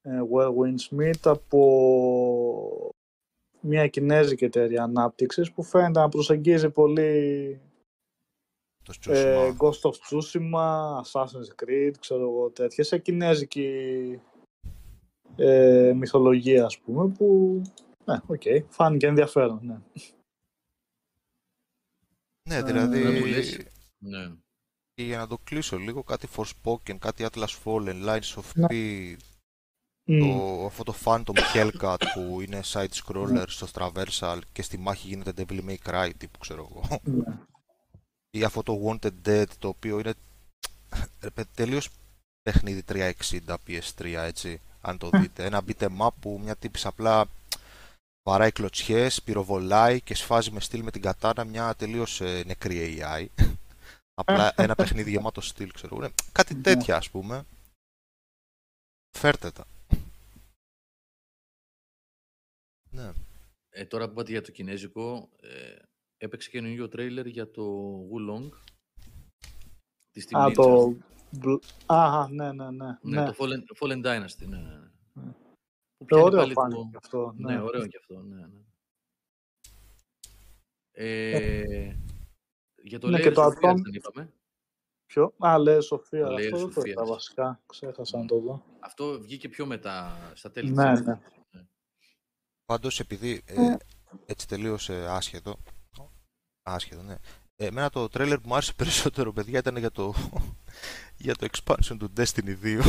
Ε, Where Winds Meet από μια κινέζικη εταιρεία ανάπτυξης που φαίνεται να προσεγγίζει πολύ Το ε, Tsushima. Ghost of Tsushima, Assassin's Creed, ξέρω εγώ τέτοια, σε κινέζικη ε, μυθολογία ας πούμε που ναι, οκ, φάνηκε ενδιαφέρον, ναι. Ναι, Ε, δηλαδή. δεν μου λες. Ναι. Και για να το κλείσω λίγο, κάτι Forspoken, κάτι Atlas Fallen, Lines of Ναι. P, Μμ. Το, αυτό το Phantom Hellcat που είναι side-scroller στο Traversal και στη μάχη γίνεται Devil May Cry τύπου ξέρω εγώ. Ναι. Ή αυτό το Wanted Dead το οποίο είναι ρε παιδί, τελείως παιχνίδι 360 PS3, έτσι, αν το δείτε. Ένα beat em up που μια τύπης απλά βαράει κλωτσιές, πυροβολάει και σφάζει με στυλ με την κατάνα μια τελείως ε, νεκρή AI. απλά ένα παιχνίδι γεμάτο στυλ, ξέρω εγώ. Κάτι Ναι. τέτοια, ας πούμε. Φέρτε τα. Ναι. Ε, τώρα που είπατε για το κινέζικο, ε, έπαιξε καινούργιο τρέιλερ για το Wulong. Της Team Α, Ninja. το... μπλ- Α, ναι, ναι, ναι. Ναι, το Fallen, Fallen Dynasty, ναι, ναι. ναι. Ναι. Που Ε, πιάνει Ωραίο πάλι φάνηκε το- και αυτό. Ναι, Ναι, ωραίο και αυτό, ναι, ναι. Ε, για το Ναι, Layer και το Sophias Atom- δεν είπαμε. Ποιο; Α, λέει Σοφία. Το Layer Αυτό δεν το Sophias. είδα βασικά. Ξέχασα να το δω. Αυτό βγήκε πιο μετά, στα τέλη Ναι, της ναι. Έκθεσης. Πάντως επειδή ε, έτσι τελείωσε άσχετο, άσχετο ναι, εμένα το τρέλερ που μου άρεσε περισσότερο παιδιά ήταν για το, για το expansion του Destiny 2.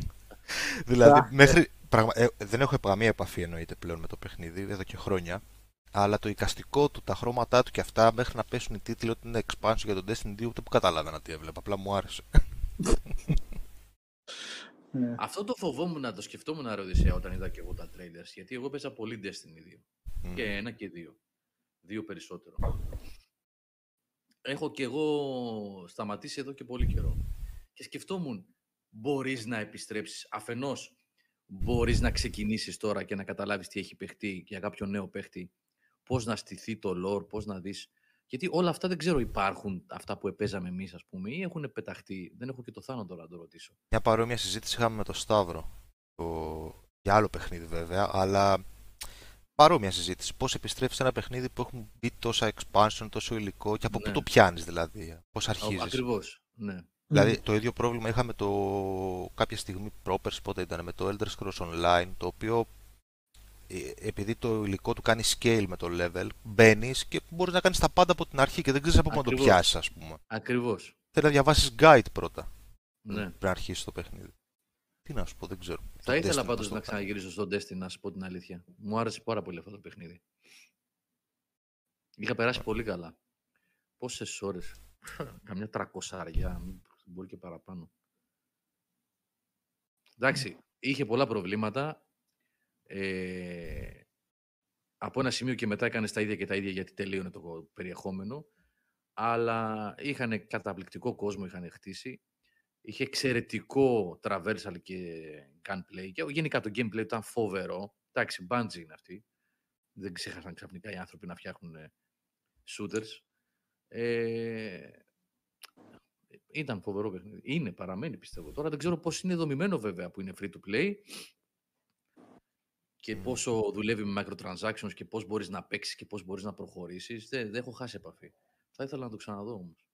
δηλαδή Α, μέχρι, πραγμα, ε, δεν έχω καμία επαφή εννοείται πλέον με το παιχνίδι εδώ και χρόνια, αλλά το εικαστικό του, τα χρώματά του και αυτά μέχρι να πέσουν οι τίτλοι ότι είναι expansion για το Destiny 2 ούτε που καταλάβαινα τι έβλεπα, απλά μου άρεσε. Ναι. Αυτό το φοβόμουν να το σκεφτόμουν ρε Οδυσσέα όταν είδα και εγώ τα trailers, γιατί εγώ παίζα πολύ Destiny 2. Μμ. Και ένα και δύο. Δύο περισσότερο. Έχω και εγώ σταματήσει εδώ και πολύ καιρό. Και σκεφτόμουν, μπορείς να επιστρέψεις. Αφενός, μπορείς να ξεκινήσεις τώρα και να καταλάβεις τι έχει παιχτεί για κάποιο νέο παίχτη; Πώς να στηθεί το lore, πώς να δεις. Γιατί όλα αυτά δεν ξέρω υπάρχουν αυτά που επέζαμε εμείς ας πούμε ή έχουν πεταχτεί. Δεν έχω και το θάνατο τώρα να το ρωτήσω. Μια παρόμοια συζήτηση είχαμε με το Σταύρο. Το... Για άλλο παιχνίδι βέβαια, αλλά παρόμοια συζήτηση. Πώς επιστρέφεις σε ένα παιχνίδι που έχουν μπει τόσα expansion, τόσο υλικό και από πού Ναι. το πιάνεις δηλαδή, πώς Α, αρχίζεις; Ακριβώς, ναι. Δηλαδή το ίδιο πρόβλημα είχαμε το κάποια στιγμή πρόπερς πότε ήταν με το Elder Scrolls Online το οποίο ε, επειδή το υλικό του κάνει scale με το level μπαίνεις και μπορείς να κάνεις τα πάντα από την αρχή και δεν ξέρεις από πού να το Ακριβώς. πιάσεις ας πούμε. Ακριβώς, Θέλει να διαβάσεις guide πρώτα ναι. πριν να αρχίσεις το παιχνίδι. Τι να σου πω, δεν ξέρω. Θα Το ήθελα Destiny πάντως μας το να κάνει. ξαναγυρίσω στο Destiny, να σου πω την αλήθεια. Μου άρεσε πάρα πολύ αυτό το παιχνίδι. Είχα περάσει πολύ καλά. Πόσες ώρες. Καμιά τρακοσάρια, μπορεί και παραπάνω. Εντάξει, είχε πολλά προβλήματα. Ε, από ένα σημείο και μετά έκανε τα ίδια και τα ίδια γιατί τελείωνε το περιεχόμενο. Αλλά είχαν καταπληκτικό κόσμο, είχαν χτίσει. Είχε εξαιρετικό traversal και gunplay. Και γενικά το gameplay ήταν φοβερό. Εντάξει, Bungie είναι αυτή. Δεν ξέχασαν ξαφνικά οι άνθρωποι να φτιάχνουν ε, shooters. Ε, ήταν φοβερό παιχνίδι. Είναι, παραμένει πιστεύω. Τώρα δεν ξέρω πώς είναι δομημένο βέβαια που είναι free to play και Μμμ. πόσο δουλεύει με microtransactions και πώς μπορείς να παίξεις και πώς μπορείς να προχωρήσεις. Δεν, δεν έχω χάσει επαφή. Θα ήθελα να το ξαναδώ όμως.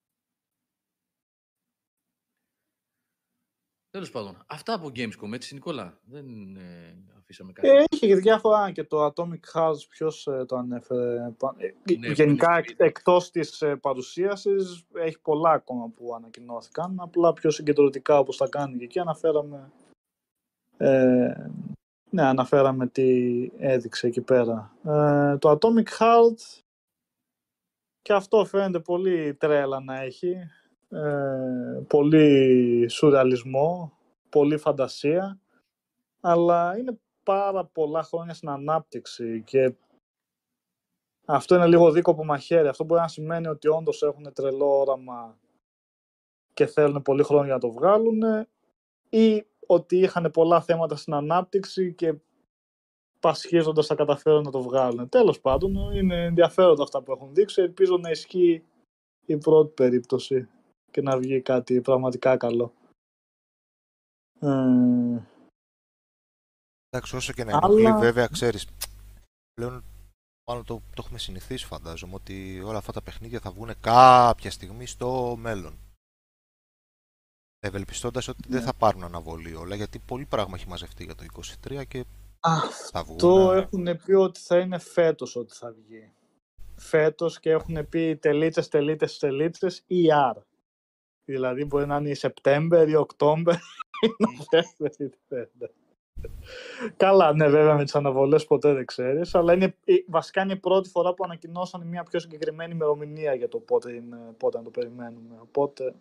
Τέλος πάντων, αυτά από Gamescom, έτσι Νικόλα; Δεν ε, αφήσαμε κάτι. Ε, είχε και διάφορα και το Atomic Hearts, ποιος ε, το ανέφερε. πα- ε, Ναι, που γενικά, είναι εκ- στο εκτός της ε, παρουσίασης, έχει πολλά ακόμα που ανακοινώθηκαν. Απλά πιο συγκεντρωτικά, όπως τα κάνει και εκεί, αναφέραμε... Ε, ναι, αναφέραμε τι έδειξε εκεί πέρα. Ε, το Atomic Heart και αυτό φαίνεται πολύ τρέλα να έχει. Ε, πολύ σουρεαλισμό, πολύ φαντασία. Αλλά είναι πάρα πολλά χρόνια στην ανάπτυξη και αυτό είναι λίγο δίκοπο μαχαίρι. Αυτό μπορεί να σημαίνει ότι όντως έχουν τρελό όραμα και θέλουν πολύ χρόνο για να το βγάλουν ή ότι είχαν πολλά θέματα στην ανάπτυξη και πασχίζοντας θα καταφέρουν να το βγάλουν. Τέλος πάντων, είναι ενδιαφέροντα αυτά που έχουν δείξει. Ελπίζω να ισχύει η πρώτη περίπτωση και να βγει κάτι πραγματικά καλό. Ε, Εντάξει, όσο και να Αλλά- ενοχλεί, βέβαια, ξέρεις, πλέον μάλλον το, το έχουμε συνηθίσει φαντάζομαι ότι όλα αυτά τα παιχνίδια θα βγουν κάποια στιγμή στο μέλλον. Ευελπιστώντας ότι δεν Ναι. θα πάρουν αναβολή όλα, γιατί πολύ πράγμα έχει μαζευτεί για το 23 και θα βγουν. Αυτό έχουν πει ότι θα είναι φέτος ότι θα βγει. Φέτος και έχουν πει τελίτσες, τελίτσες, τελίτσες ER. Δηλαδή μπορεί να είναι η September ή October ή November ή December. Καλά, ναι, βέβαια με τις αναβολές ποτέ δεν ξέρεις, αλλά είναι, η- βασικά είναι η πρώτη φορά που ανακοινώσαν μια πιο συγκεκριμένη ημερομηνία για το πότε, είναι, πότε να το περιμένουμε. Οπότε,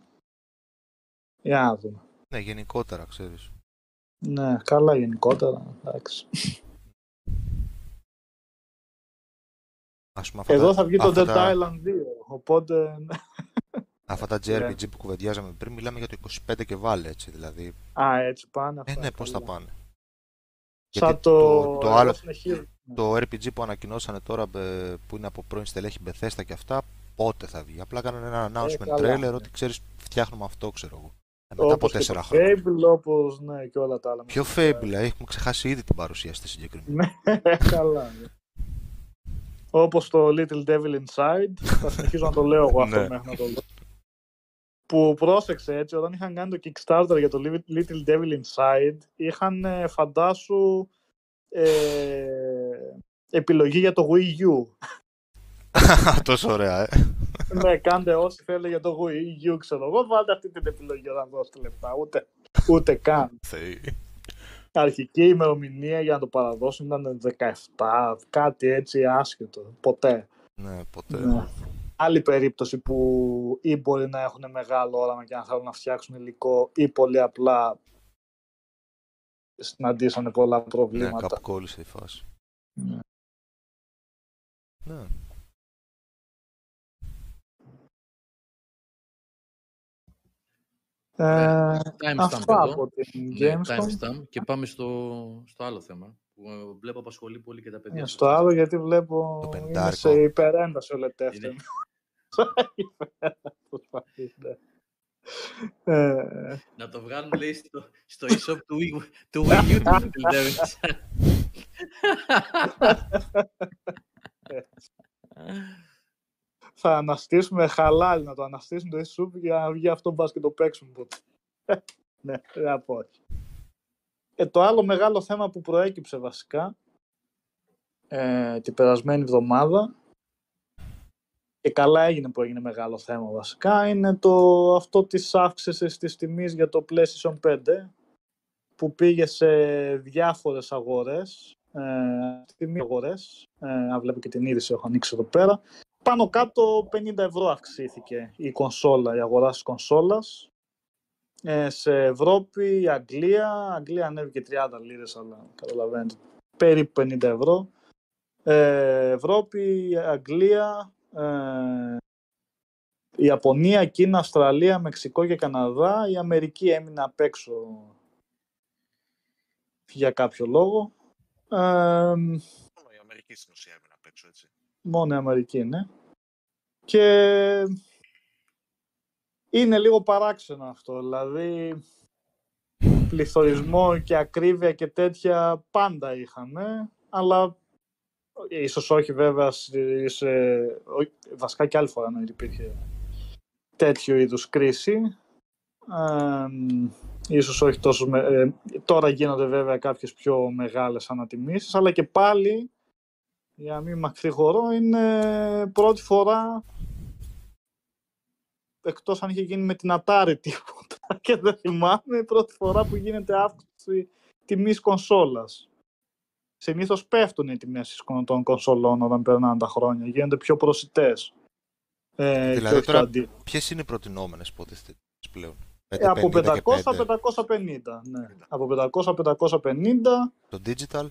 για να δούμε. Ναι, γενικότερα, ξέρεις. Ναι, καλά γενικότερα. Εντάξει. Ας πούμε, αυτά Εδώ τα- θα βγει το αυτά Dead τα- Island 2, οπότε... ναι. Αυτά τα JRPG που κουβεντιάζαμε πριν, μιλάμε για το 25 και βάλε, έτσι, δηλαδή. Α, έτσι πάνε Ε, αυτά. ναι, πώς θα καλά. πάνε. Σαν Γιατί το, το- το άλλο- εδώ συνεχίζουμε. Το RPG που ανακοινώσανε τώρα, ε, που είναι από πρώην στελέχη Bethesda και αυτά, πότε θα βγει. Απλά κάνανε ένα announcement καλά, trailer ναι. ότι ξέρεις, φτιάχνουμε αυτό, ξέρω εγώ. Ε, μετά από Όπως και τέσσερα το χρόνια. Fable, όπως ναι, και όλα τα άλλα. Ποιο Fable, ε, έχουμε ξεχάσει ήδη την παρουσία στη συγκεκριμένη. Ναι, καλά. ναι. Όπως το Little Devil Inside, θα συνεχίζω να το λέω εγώ αυτό Ναι. μέχρι να το λέω. Που πρόσεξε έτσι, όταν είχαν κάνει το Kickstarter για το Little Devil Inside, είχαν ε, φαντάσου ε, επιλογή για το Wii U. Τόσο ωραία, ε. ναι, κάντε όσοι θέλετε για το Wii U, ξέρω εγώ, βάλτε αυτή την επιλογή όταν δώσετε λεφτά. Ούτε, ούτε καν. Θεοί. Αρχική ημερομηνία για να το παραδώσουν ήταν 17, κάτι έτσι άσχετο. Ποτέ. Ναι, ποτέ. Ναι. Άλλη περίπτωση που ή μπορεί να έχουν μεγάλο όραμα και να θέλουν να φτιάξουν υλικό ή πολύ απλά συναντήσανε πολλά Ναι, προβλήματα. κάπου κόλλησε η φάση. Ναι. Ναι. Ε, Timestamp αυτά εδώ. από την Ναι, Gamescom. timestamp. Και πάμε στο, στο άλλο θέμα που ε, βλέπω απασχολεί πολύ και τα παιδιά. Ε, στο στο chat. άλλο γιατί βλέπω Το είναι πεντάρικο. σε υπερένταση ο Λετεύτεν. Είναι. Προσπαθεί, ναι. Ε, Να το βγάλουν λέει στο, στο e-shop του Wii, του Wii U του Little Devils. θα αναστήσουμε χαλάλι να το αναστήσουν το e-soup για να βγει αυτό μπας και το παίξουν ποτέ. ναι, δεν θα πω όχι. Ε, το άλλο μεγάλο θέμα που προέκυψε βασικά ε, την περασμένη εβδομάδα και καλά έγινε που έγινε μεγάλο θέμα βασικά είναι το αυτό της αύξησης της τιμής για το PlayStation 5 που πήγε σε διάφορες αγορές ε, τιμή αγορές ε, αν βλέπω και την είδηση έχω ανοίξει εδώ πέρα πάνω κάτω 50 ευρώ αυξήθηκε η κονσόλα, η αγοράς της κονσόλας. Ε, σε Ευρώπη, Αγγλία, Αγγλία ανέβηκε 30 λίρες, αλλά καταλαβαίνετε, περίπου 50 ευρώ. Ε, Ευρώπη, Αγγλία, ε, Ιαπωνία, Κίνα, Αυστραλία, Μεξικό και Καναδά. Η Αμερική έμεινε απ' έξω για κάποιο λόγο. Ε, Μόνο η Αμερική στην ουσία έμεινε απ' έξω, έτσι. Μόνο η Αμερική, ναι. Και είναι λίγο παράξενο αυτό. Δηλαδή, πληθωρισμό και ακρίβεια και τέτοια πάντα είχαμε, αλλά ίσως όχι βέβαια σε, σε- όχι- βασικά και άλλη φορά να υπήρχε τέτοιο είδους κρίση. Ε, ίσως όχι τόσο... με- ε, τώρα γίνονται βέβαια κάποιες πιο μεγάλες ανατιμήσεις, αλλά και πάλι για να μην μακρηγορώ, είναι πρώτη φορά εκτός αν είχε γίνει με την Atari τίποτα και δεν θυμάμαι, πρώτη φορά που γίνεται αύξηση τιμής κονσόλας. Συνήθως πέφτουν οι τιμές των κονσολών όταν περνάνε τα χρόνια, γίνονται πιο προσιτές. Ε, Δηλαδή και όχι τώρα το αντί- Ποιες είναι οι προτεινόμενες υποτίθεται πλέον; Ε, από 550 και 500-550, ναι. Από 500-550, Το digital;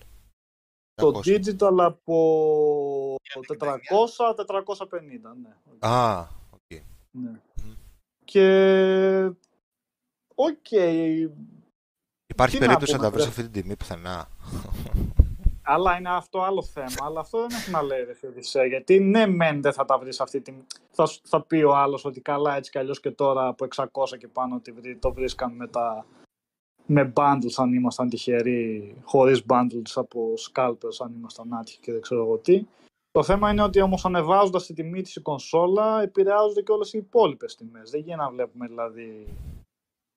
Το 300. digital από Για 400-450, ναι. Α, οκ. Ναι. Μμμ. Και... Οκ. Υπάρχει Τι να περίπτωση να, πούμε, τα βρεις ρε. αυτή την τιμή πουθενά. Αλλά είναι αυτό άλλο θέμα. Αλλά αυτό δεν έχει να λέει, ρε Φιωδησέ, Γιατί ναι, μεν δεν θα τα βρεις αυτή τη. Θα, σου- θα πει ο άλλος ότι καλά έτσι κι αλλιώς και τώρα από 600 και πάνω ότι βρει- το βρίσκαμε με τα. Με bundles αν ήμασταν τυχεροί, χωρίς bundles από scalpers αν ήμασταν άτυχοι και δεν ξέρω εγώ τι. Το θέμα είναι ότι όμως ανεβάζοντας τη τιμή της η κονσόλα επηρεάζονται και όλες οι υπόλοιπες τιμές. Δεν γίνεται να βλέπουμε δηλαδή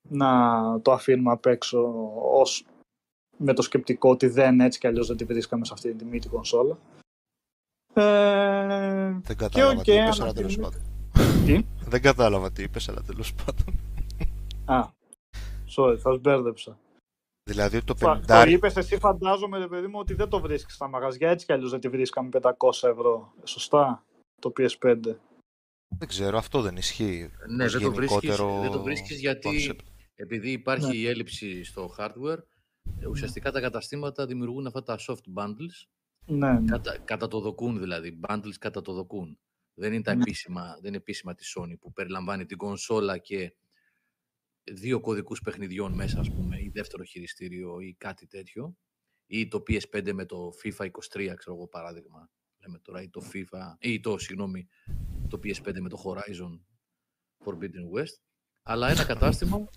να το αφήνουμε απ' έξω ως με το σκεπτικό ότι δεν έτσι κι αλλιώς δεν τη βρίσκαμε σε αυτή την τιμή την κονσόλα. Ε, Δεν κατάλαβα οκ, τι είπες, αλλά ανατιμή- τέλος πάντων. Τι; Δεν κατάλαβα τι είπες, αλλά τέλος πάντων. Α, sorry, σας μπέρδεψα. Δηλαδή το Φα- Το 50... είπες εσύ φαντάζομαι ρε παιδί μου ότι δεν το βρίσκεις στα μαγαζιά έτσι κι αλλιώς δεν τη βρίσκαμε 500 ευρώ. Σωστά, το PS5. Δεν ξέρω, αυτό δεν ισχύει. Ναι, ως δεν το, βρίσκεις, γενικότερο δεν το βρίσκεις γιατί concept. Επειδή υπάρχει ναι. η έλλειψη στο hardware, ε, ουσιαστικά τα καταστήματα δημιουργούν αυτά τα soft bundles. Ναι, ναι. Κατά, κατά το δοκούν δηλαδή, bundles κατά το δοκούν. Δεν είναι, τα ναι. επίσημα, δεν είναι επίσημα τη Sony που περιλαμβάνει την κονσόλα και δύο κωδικούς παιχνιδιών μέσα, ας πούμε, ή δεύτερο χειριστήριο ή κάτι τέτοιο. Ή το PS5 με το FIFA 23, ξέρω εγώ παράδειγμα. Λέμε τώρα, ή το FIFA, ή το, συγγνώμη, το PS5 με το Horizon Forbidden West. Αλλά ένα κατάστημα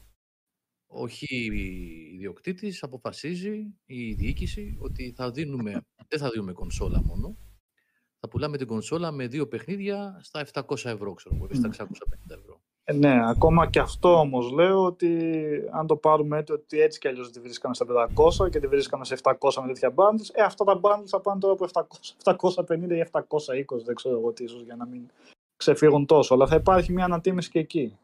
όχι η ιδιοκτήτης, αποφασίζει η διοίκηση ότι θα δίνουμε, δεν θα δίνουμε κονσόλα μόνο, θα πουλάμε την κονσόλα με δύο παιχνίδια στα 700 ευρώ, ξέρω εγώ, στα 650 ευρώ. Ε, ναι, ακόμα και αυτό όμως λέω ότι αν το πάρουμε έτσι, ότι έτσι κι αλλιώς τη βρίσκαμε στα 500 και τη βρίσκαμε σε 700 με τέτοια bundles, ε, αυτά τα bundles θα πάνε τώρα από 700, 750 ή 720, δεν ξέρω εγώ τι ίσως για να μην ξεφύγουν τόσο, αλλά θα υπάρχει μια ανατίμηση και εκεί.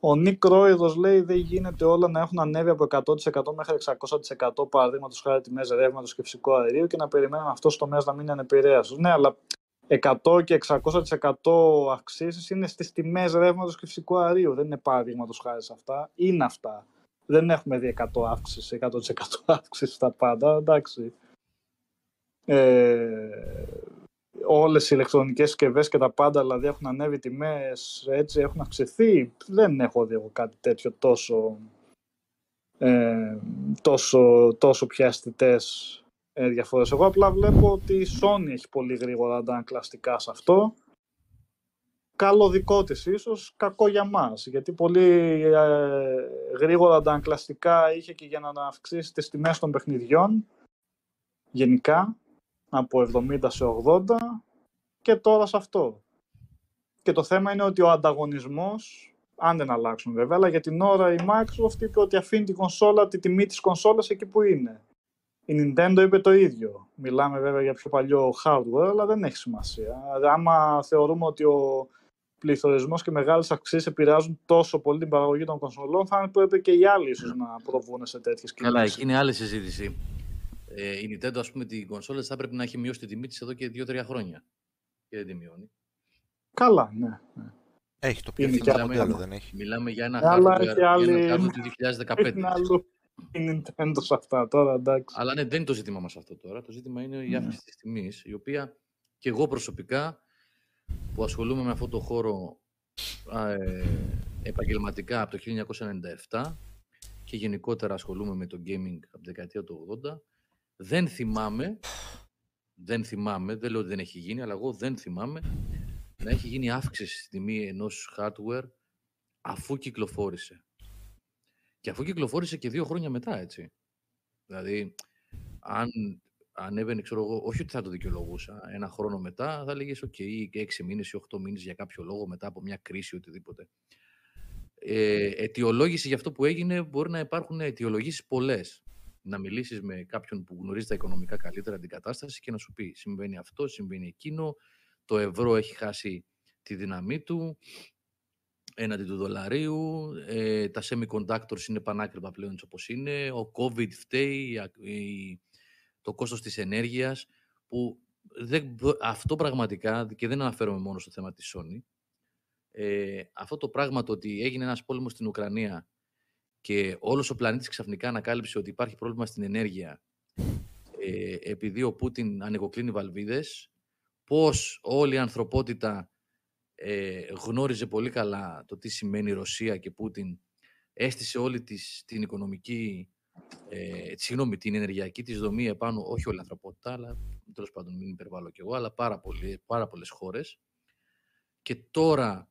Ο Νίκ Ρόιδο λέει δεν γίνεται όλα να έχουν ανέβει από 100% μέχρι 600% παραδείγματος χάρη τιμές ρεύματος και φυσικό αερίο και να περιμένουμε αυτό στο τομέα να μην είναι ανεπηρέαστο. Ναι, αλλά 100 και 600% αυξήσεις είναι στις τιμές ρεύματος και φυσικού αερίου. Δεν είναι παραδείγματος χάρη σε αυτά. Είναι αυτά. Δεν έχουμε δει 100 αύξηση, 100% αύξηση στα πάντα. Εντάξει. Ε, όλες οι ηλεκτρονικές συσκευές και τα πάντα δηλαδή έχουν ανέβει τιμές, έτσι έχουν αυξηθεί. Δεν έχω δει εγώ κάτι τέτοιο τόσο, ε, τόσο, τόσο πια αισθητέ ε, διαφορές. Εγώ απλά βλέπω ότι η Sony έχει πολύ γρήγορα αντανακλαστικά σε αυτό. Καλό δικό της ίσως, κακό για μας. Γιατί πολύ ε, γρήγορα αντανακλαστικά είχε και για να αυξήσει τις τιμές των παιχνιδιών γενικά από 70 σε 80 και τώρα σε αυτό. Και το θέμα είναι ότι ο ανταγωνισμός, αν δεν αλλάξουν βέβαια, αλλά για την ώρα η Microsoft είπε ότι αφήνει την κονσόλα, τη τιμή της κονσόλας εκεί που είναι. Η Nintendo είπε το ίδιο. Μιλάμε βέβαια για πιο παλιό hardware, αλλά δεν έχει σημασία. Άμα θεωρούμε ότι ο πληθωρισμός και μεγάλες αυξήσεις επηρεάζουν τόσο πολύ την παραγωγή των κονσολών, θα πρέπει και οι άλλοι ίσως να προβούν σε τέτοιες κινήσεις. Καλά, εκεί είναι άλλη συζήτηση ε, η Nintendo, ας πούμε, την κονσόλα θα πρέπει να έχει μειώσει τη τιμή της εδώ και 2-3 χρόνια. Και δεν τη μειώνει. Καλά, ναι. ναι. Έχει το πιο φθηνό μοντέλο, δεν έχει. Μιλάμε για ένα χάρτη του 2015. Είναι άλλο η Nintendo σε αυτά τώρα, εντάξει. Αλλά ναι, δεν είναι το ζήτημα μας αυτό τώρα. Το ζήτημα είναι η αύξηση της τιμής, η οποία και εγώ προσωπικά που ασχολούμαι με αυτό το χώρο ε, επαγγελματικά από το 1997 και γενικότερα ασχολούμαι με το gaming από τη δεκαετία του 80, δεν θυμάμαι, δεν θυμάμαι, δεν λέω ότι δεν έχει γίνει, αλλά εγώ δεν θυμάμαι να έχει γίνει αύξηση στη τιμή ενός hardware αφού κυκλοφόρησε. Και αφού κυκλοφόρησε και δύο χρόνια μετά, έτσι. Δηλαδή, αν ανέβαινε, ξέρω εγώ, όχι ότι θα το δικαιολογούσα, ένα χρόνο μετά θα λέγες OK, έξι μήνες ή οχτώ μήνες για κάποιο λόγο μετά από μια κρίση οτιδήποτε. Ε, αιτιολόγηση για αυτό που έγινε μπορεί να υπάρχουν αιτιολογήσεις πολλές να μιλήσεις με κάποιον που γνωρίζει τα οικονομικά καλύτερα την κατάσταση και να σου πει συμβαίνει αυτό, συμβαίνει εκείνο, το ευρώ έχει χάσει τη δύναμή του έναντι του δολαρίου, ε, τα semiconductors είναι πανάκριβα πλέον όπως είναι, ο COVID φταίει, το κόστος της ενέργειας, που δεν, αυτό πραγματικά, και δεν αναφέρομαι μόνο στο θέμα της Sony, ε, αυτό το πράγμα το ότι έγινε ένας πόλεμος στην Ουκρανία και όλος ο πλανήτης ξαφνικά ανακάλυψε ότι υπάρχει πρόβλημα στην ενέργεια ε, επειδή ο Πούτιν ανοιγοκλίνει βαλβίδες, πώς όλη η ανθρωπότητα ε, γνώριζε πολύ καλά το τι σημαίνει Ρωσία και Πούτιν, έστησε όλη της, την οικονομική, ε, συγγνώμη, την ενεργειακή της δομή επάνω, όχι όλη η ανθρωπότητα, αλλά τέλος πάντων μην υπερβάλλω κι εγώ, αλλά πάρα, πολύ, πάρα πολλές χώρες. Και τώρα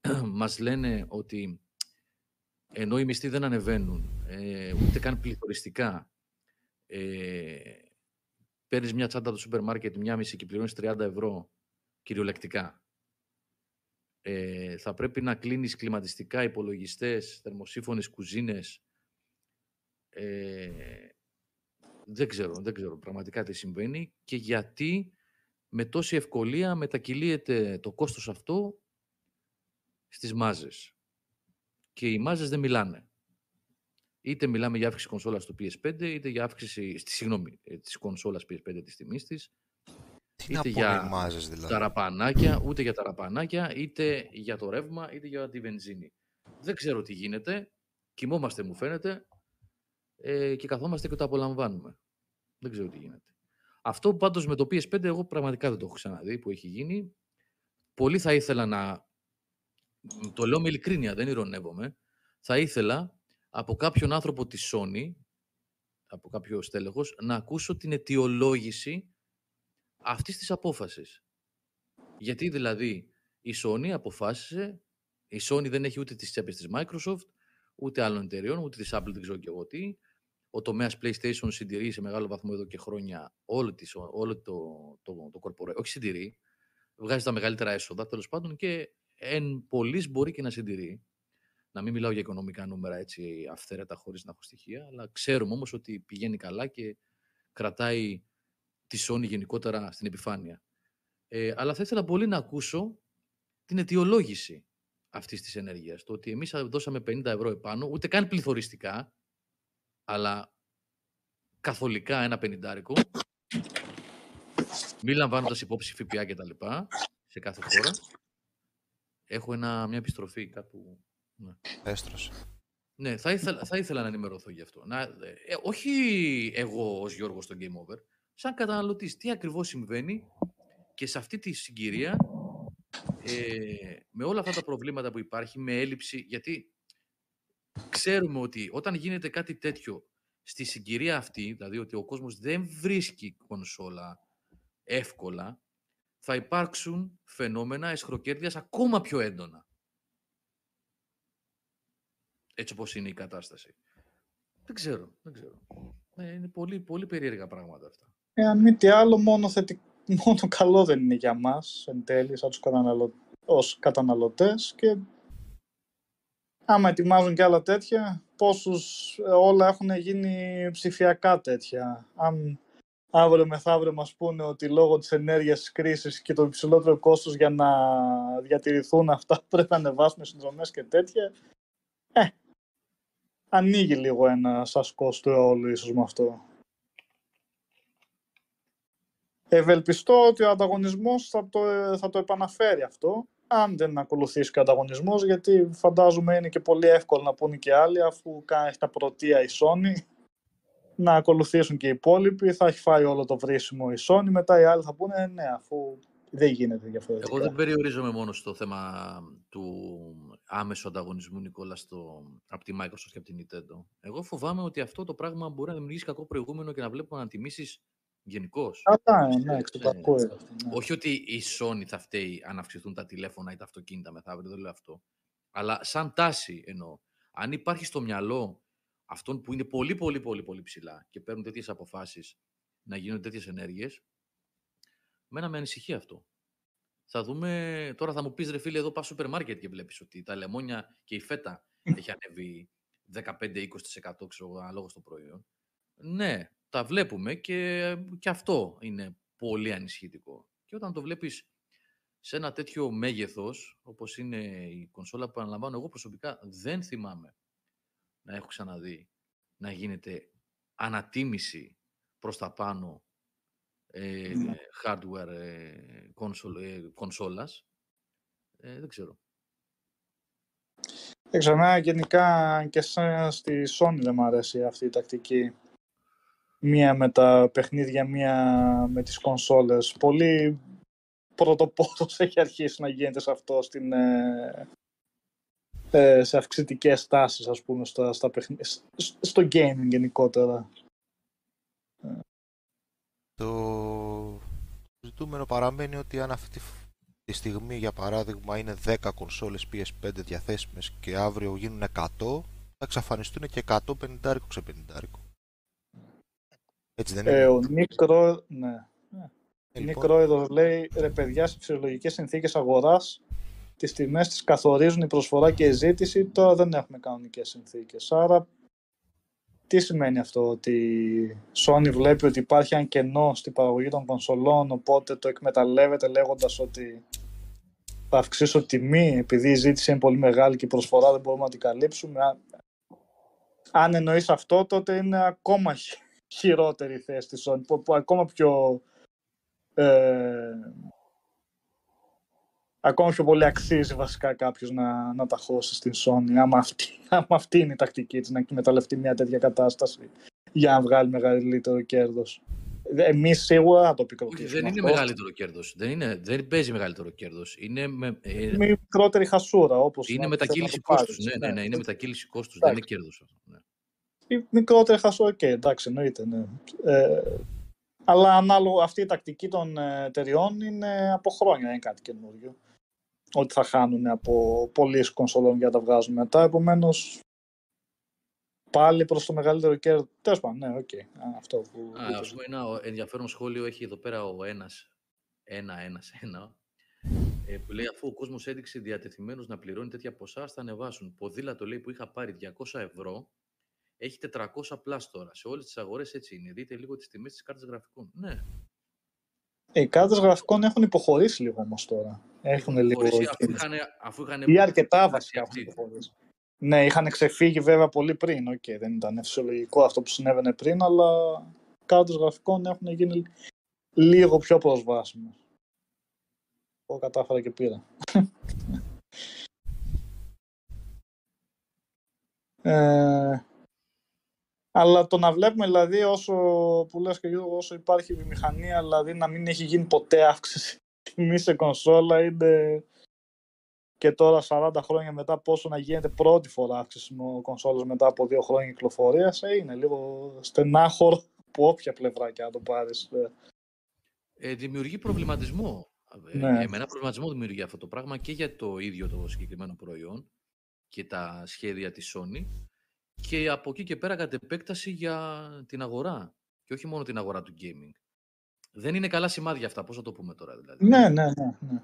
μας λένε ότι ενώ οι μισθοί δεν ανεβαίνουν, ε, ούτε καν πληθωριστικά, ε, παίρνεις μια τσάντα από το σούπερ μάρκετ, μια μισή και πληρώνεις 30 ευρώ κυριολεκτικά. Ε, θα πρέπει να κλείνεις κλιματιστικά, υπολογιστές, θερμοσύφωνες κουζίνες. Ε, δεν ξέρω, δεν ξέρω πραγματικά τι συμβαίνει και γιατί με τόση ευκολία μετακυλίεται το κόστος αυτό στις μάζες και οι μάζες δεν μιλάνε. Είτε μιλάμε για αύξηση κονσόλας του PS5, είτε για αύξηση, στη, συγγνώμη, ε, της κονσόλας PS5 της τιμής της, είτε για μάζες, δηλαδή. τα ραπανάκια, ούτε για τα ραπανάκια, είτε για το ρεύμα, είτε για τη βενζίνη. Δεν ξέρω τι γίνεται κοιμόμαστε μου φαίνεται ε, και καθόμαστε και το απολαμβάνουμε. Δεν ξέρω τι γίνεται. Αυτό πάντως με το PS5 εγώ πραγματικά δεν το έχω ξαναδεί που έχει γίνει. Πολύ θα ήθελα να, το λέω με ειλικρίνεια, δεν ηρωνεύομαι, θα ήθελα από κάποιον άνθρωπο της Sony, από κάποιο στέλεχος, να ακούσω την αιτιολόγηση αυτής της απόφασης. Γιατί δηλαδή η Sony αποφάσισε, η Sony δεν έχει ούτε τις τσέπες της Microsoft, ούτε άλλων εταιρεών, ούτε της Apple, δεν ξέρω και εγώ τι. Ο τομέας PlayStation συντηρεί σε μεγάλο βαθμό εδώ και χρόνια όλο, τις, όλο το, το, το, το corporate, όχι συντηρεί, βγάζει τα μεγαλύτερα έσοδα τέλος πάντων και εν πολλής μπορεί και να συντηρεί. Να μην μιλάω για οικονομικά νούμερα έτσι αυθαίρετα χωρίς να έχω στοιχεία, αλλά ξέρουμε όμως ότι πηγαίνει καλά και κρατάει τη Sony γενικότερα στην επιφάνεια. Ε, αλλά θα ήθελα πολύ να ακούσω την αιτιολόγηση αυτής της ενέργειας. Το ότι εμείς δώσαμε 50 ευρώ επάνω, ούτε καν πληθωριστικά, αλλά καθολικά ένα πενιντάρικο, μη λαμβάνοντας υπόψη ΦΠΑ και τα λοιπά, σε κάθε χώρα. Έχω ένα, μια επιστροφή κάπου. Ναι. Έστρωσε. Ναι, θα ήθελα, θα ήθελα να ενημερωθώ γι' αυτό. Να, ε, όχι εγώ ως Γιώργος στο Game Over, σαν καταναλωτής, τι ακριβώς συμβαίνει και σε αυτή τη συγκυρία, ε, με όλα αυτά τα προβλήματα που υπάρχει, με έλλειψη, γιατί ξέρουμε ότι όταν γίνεται κάτι τέτοιο στη συγκυρία αυτή, δηλαδή ότι ο κόσμος δεν βρίσκει κονσόλα εύκολα, θα υπάρξουν φαινόμενα εσχροκέρδειας ακόμα πιο έντονα. Έτσι όπως είναι η κατάσταση. Δεν ξέρω, δεν ξέρω. Ε, είναι πολύ, πολύ περίεργα πράγματα αυτά. Ε, αν μη τι άλλο, μόνο, θετι... μόνο καλό δεν είναι για μας, εν τέλει, σαν τους καταναλω... ως καταναλωτές και άμα ετοιμάζουν και άλλα τέτοια, πόσους ε, όλα έχουν γίνει ψηφιακά τέτοια. Αν αύριο μεθαύριο μας πούνε ότι λόγω της ενέργειας της κρίσης και το υψηλότερο κόστος για να διατηρηθούν αυτά πρέπει να ανεβάσουμε συνδρομές και τέτοια, ε, ανοίγει λίγο ένα σασκός του αιώλου ίσως με αυτό. Ευελπιστώ ότι ο ανταγωνισμός θα το, θα το επαναφέρει αυτό, αν δεν ακολουθήσει και ο ανταγωνισμός, γιατί φαντάζομαι είναι και πολύ εύκολο να πούνε και άλλοι, αφού έχει τα πρωτεία η Sony, να ακολουθήσουν και οι υπόλοιποι, θα έχει φάει όλο το βρίσιμο η Sony, μετά οι άλλοι θα πούνε ναι, αφού δεν γίνεται διαφορετικά. Εγώ δεν περιορίζομαι μόνο στο θέμα του άμεσου ανταγωνισμού, Νικόλα, στο, από τη Microsoft και από την Nintendo. Εγώ φοβάμαι ότι αυτό το πράγμα μπορεί να δημιουργήσει κακό προηγούμενο και να βλέπουμε ανατιμήσεις γενικώς. Κατά, ναι, το ναι. Όχι ότι η Sony θα φταίει αν αυξηθούν τα τηλέφωνα ή τα αυτοκίνητα μεθαύριο, δεν λέω αυτό. Αλλά σαν τάση εννοώ. Αν υπάρχει στο μυαλό αυτών που είναι πολύ, πολύ, πολύ, πολύ ψηλά και παίρνουν τέτοιες αποφάσεις να γίνονται τέτοιες ενέργειες, μένα με ανησυχεί αυτό. Θα δούμε, τώρα θα μου πεις ρε φίλε, εδώ πας σούπερ μάρκετ και βλέπεις ότι τα λεμόνια και η φέτα έχει ανέβει 15-20% ξέρω ανάλογα στο προϊόν. Ναι, τα βλέπουμε και, και αυτό είναι πολύ ανησυχητικό. Και όταν το βλέπεις σε ένα τέτοιο μέγεθος, όπως είναι η κονσόλα που αναλαμβάνω, εγώ προσωπικά δεν θυμάμαι να έχω ξαναδεί να γίνεται ανατίμηση προς τα πάνω ε, ναι. hardware ε, console, ε, κονσόλας. Ε, δεν ξέρω. Εξανά, γενικά και στη Sony δεν μου αρέσει αυτή η τακτική μία με τα παιχνίδια, μία με τις κονσόλες. Πολύ πρωτοπόρος έχει αρχίσει να γίνεται σε αυτό στην, ε, ε, σε αυξητικές τάσεις, ας πούμε, στα, στα στο gaming γενικότερα. Το ζητούμενο παραμένει ότι αν αυτή τη στιγμή, για παράδειγμα, είναι 10 κονσόλες PS5 διαθέσιμες και αύριο γίνουν 100, θα εξαφανιστούν και 150 σε 50 έτσι δεν ε, ο Νίκρο, ναι. Ε, Νίκρο εδώ λέει, ρε παιδιά, σε φυσιολογικές συνθήκες αγοράς τις τιμές τις καθορίζουν η προσφορά και η ζήτηση, τώρα δεν έχουμε κανονικές συνθήκες. Άρα, τι σημαίνει αυτό, ότι η Sony βλέπει ότι υπάρχει ένα κενό στην παραγωγή των κονσολών, οπότε το εκμεταλλεύεται λέγοντας ότι θα αυξήσω τιμή, επειδή η ζήτηση είναι πολύ μεγάλη και η προσφορά δεν μπορούμε να την καλύψουμε. Αν εννοείς αυτό, τότε είναι ακόμα χειρότερη θέση της Sony, που, που ακόμα πιο ε, ακόμα πιο πολύ αξίζει βασικά κάποιος να, να τα χώσει στην Sony, άμα αυτή, άμα αυτή είναι η τακτική της, να εκμεταλλευτεί μια τέτοια κατάσταση για να βγάλει μεγαλύτερο κέρδος. Εμείς σίγουρα θα το επικροτήσουμε. δεν είναι αυτό. μεγαλύτερο κέρδος. Δεν, είναι, δεν παίζει μεγαλύτερο κέρδος. Είναι, με, ε, μικρότερη χασούρα. Όπως είναι να μετακύλιση θες να το κόστους. πάρεις. Ναι, ναι, ναι, είναι μετακύλιση κόστους. Δεν είναι κέρδος αυτό. Ναι. Η μικρότερη χασούρα, οκ, εντάξει, εννοείται. Ναι. Ε, αλλά ανάλογα αυτή η τακτική των ε, εταιριών είναι από χρόνια, δεν είναι κάτι καινούριο. Ότι θα χάνουν από πωλήσεις κονσολών για να τα βγάζουν μετά. Επομένως, πάλι προς το μεγαλύτερο κέρδος. Τέλος πάντων, ναι, οκ. Α, Αυτό που. Α, ας πούμε, ένα ενδιαφέρον σχόλιο έχει εδώ πέρα ο ένας, ένα, ένας, ένα, ε, που λέει αφού ο κόσμος έδειξε διατεθειμένος να πληρώνει τέτοια ποσά, θα ανεβάσουν. Ποδήλατο λέει που είχα πάρει 200 ευρώ, έχει 400 plus τώρα. Σε όλες τις αγορές έτσι είναι. Δείτε λίγο τις τιμές της κάρτας γραφικών. Ναι, Ε, Οι κάρτες γραφικών έχουν υποχωρήσει λίγο όμως τώρα. Έχουν λίγο. Χωρίς- αφού είχαν, αφού είχαν Ή αρκετά φτάσει βασικά αυτοί. έχουν υποχωρήσει. Ναι, είχαν ξεφύγει βέβαια πολύ πριν. Οκ, δεν ήταν φυσιολογικό αυτό που συνέβαινε πριν, αλλά κάρτες γραφικών έχουν γίνει λίγο πιο προσβάσιμες. Εγώ κατάφερα και πήρα. ε, αλλά το να βλέπουμε δηλαδή όσο που λες και Γιώργο, όσο υπάρχει βιομηχανία δηλαδή να μην έχει γίνει ποτέ αύξηση τιμή σε κονσόλα είναι και τώρα 40 χρόνια μετά πόσο να γίνεται πρώτη φορά αύξηση με κονσόλες μετά από δύο χρόνια κυκλοφορίας ε, είναι λίγο στενάχωρο από όποια πλευρά και να το πάρεις. ε. Ε, δημιουργεί προβληματισμό. Ε, Ναι. Εμένα προβληματισμό δημιουργεί αυτό το πράγμα και για το ίδιο το συγκεκριμένο προϊόν και τα σχέδια της Sony και από εκεί και πέρα κατ' επέκταση για την αγορά και όχι μόνο την αγορά του gaming. Δεν είναι καλά σημάδια αυτά, πώς θα το πούμε τώρα δηλαδή. Ναι, ναι, ναι. ναι.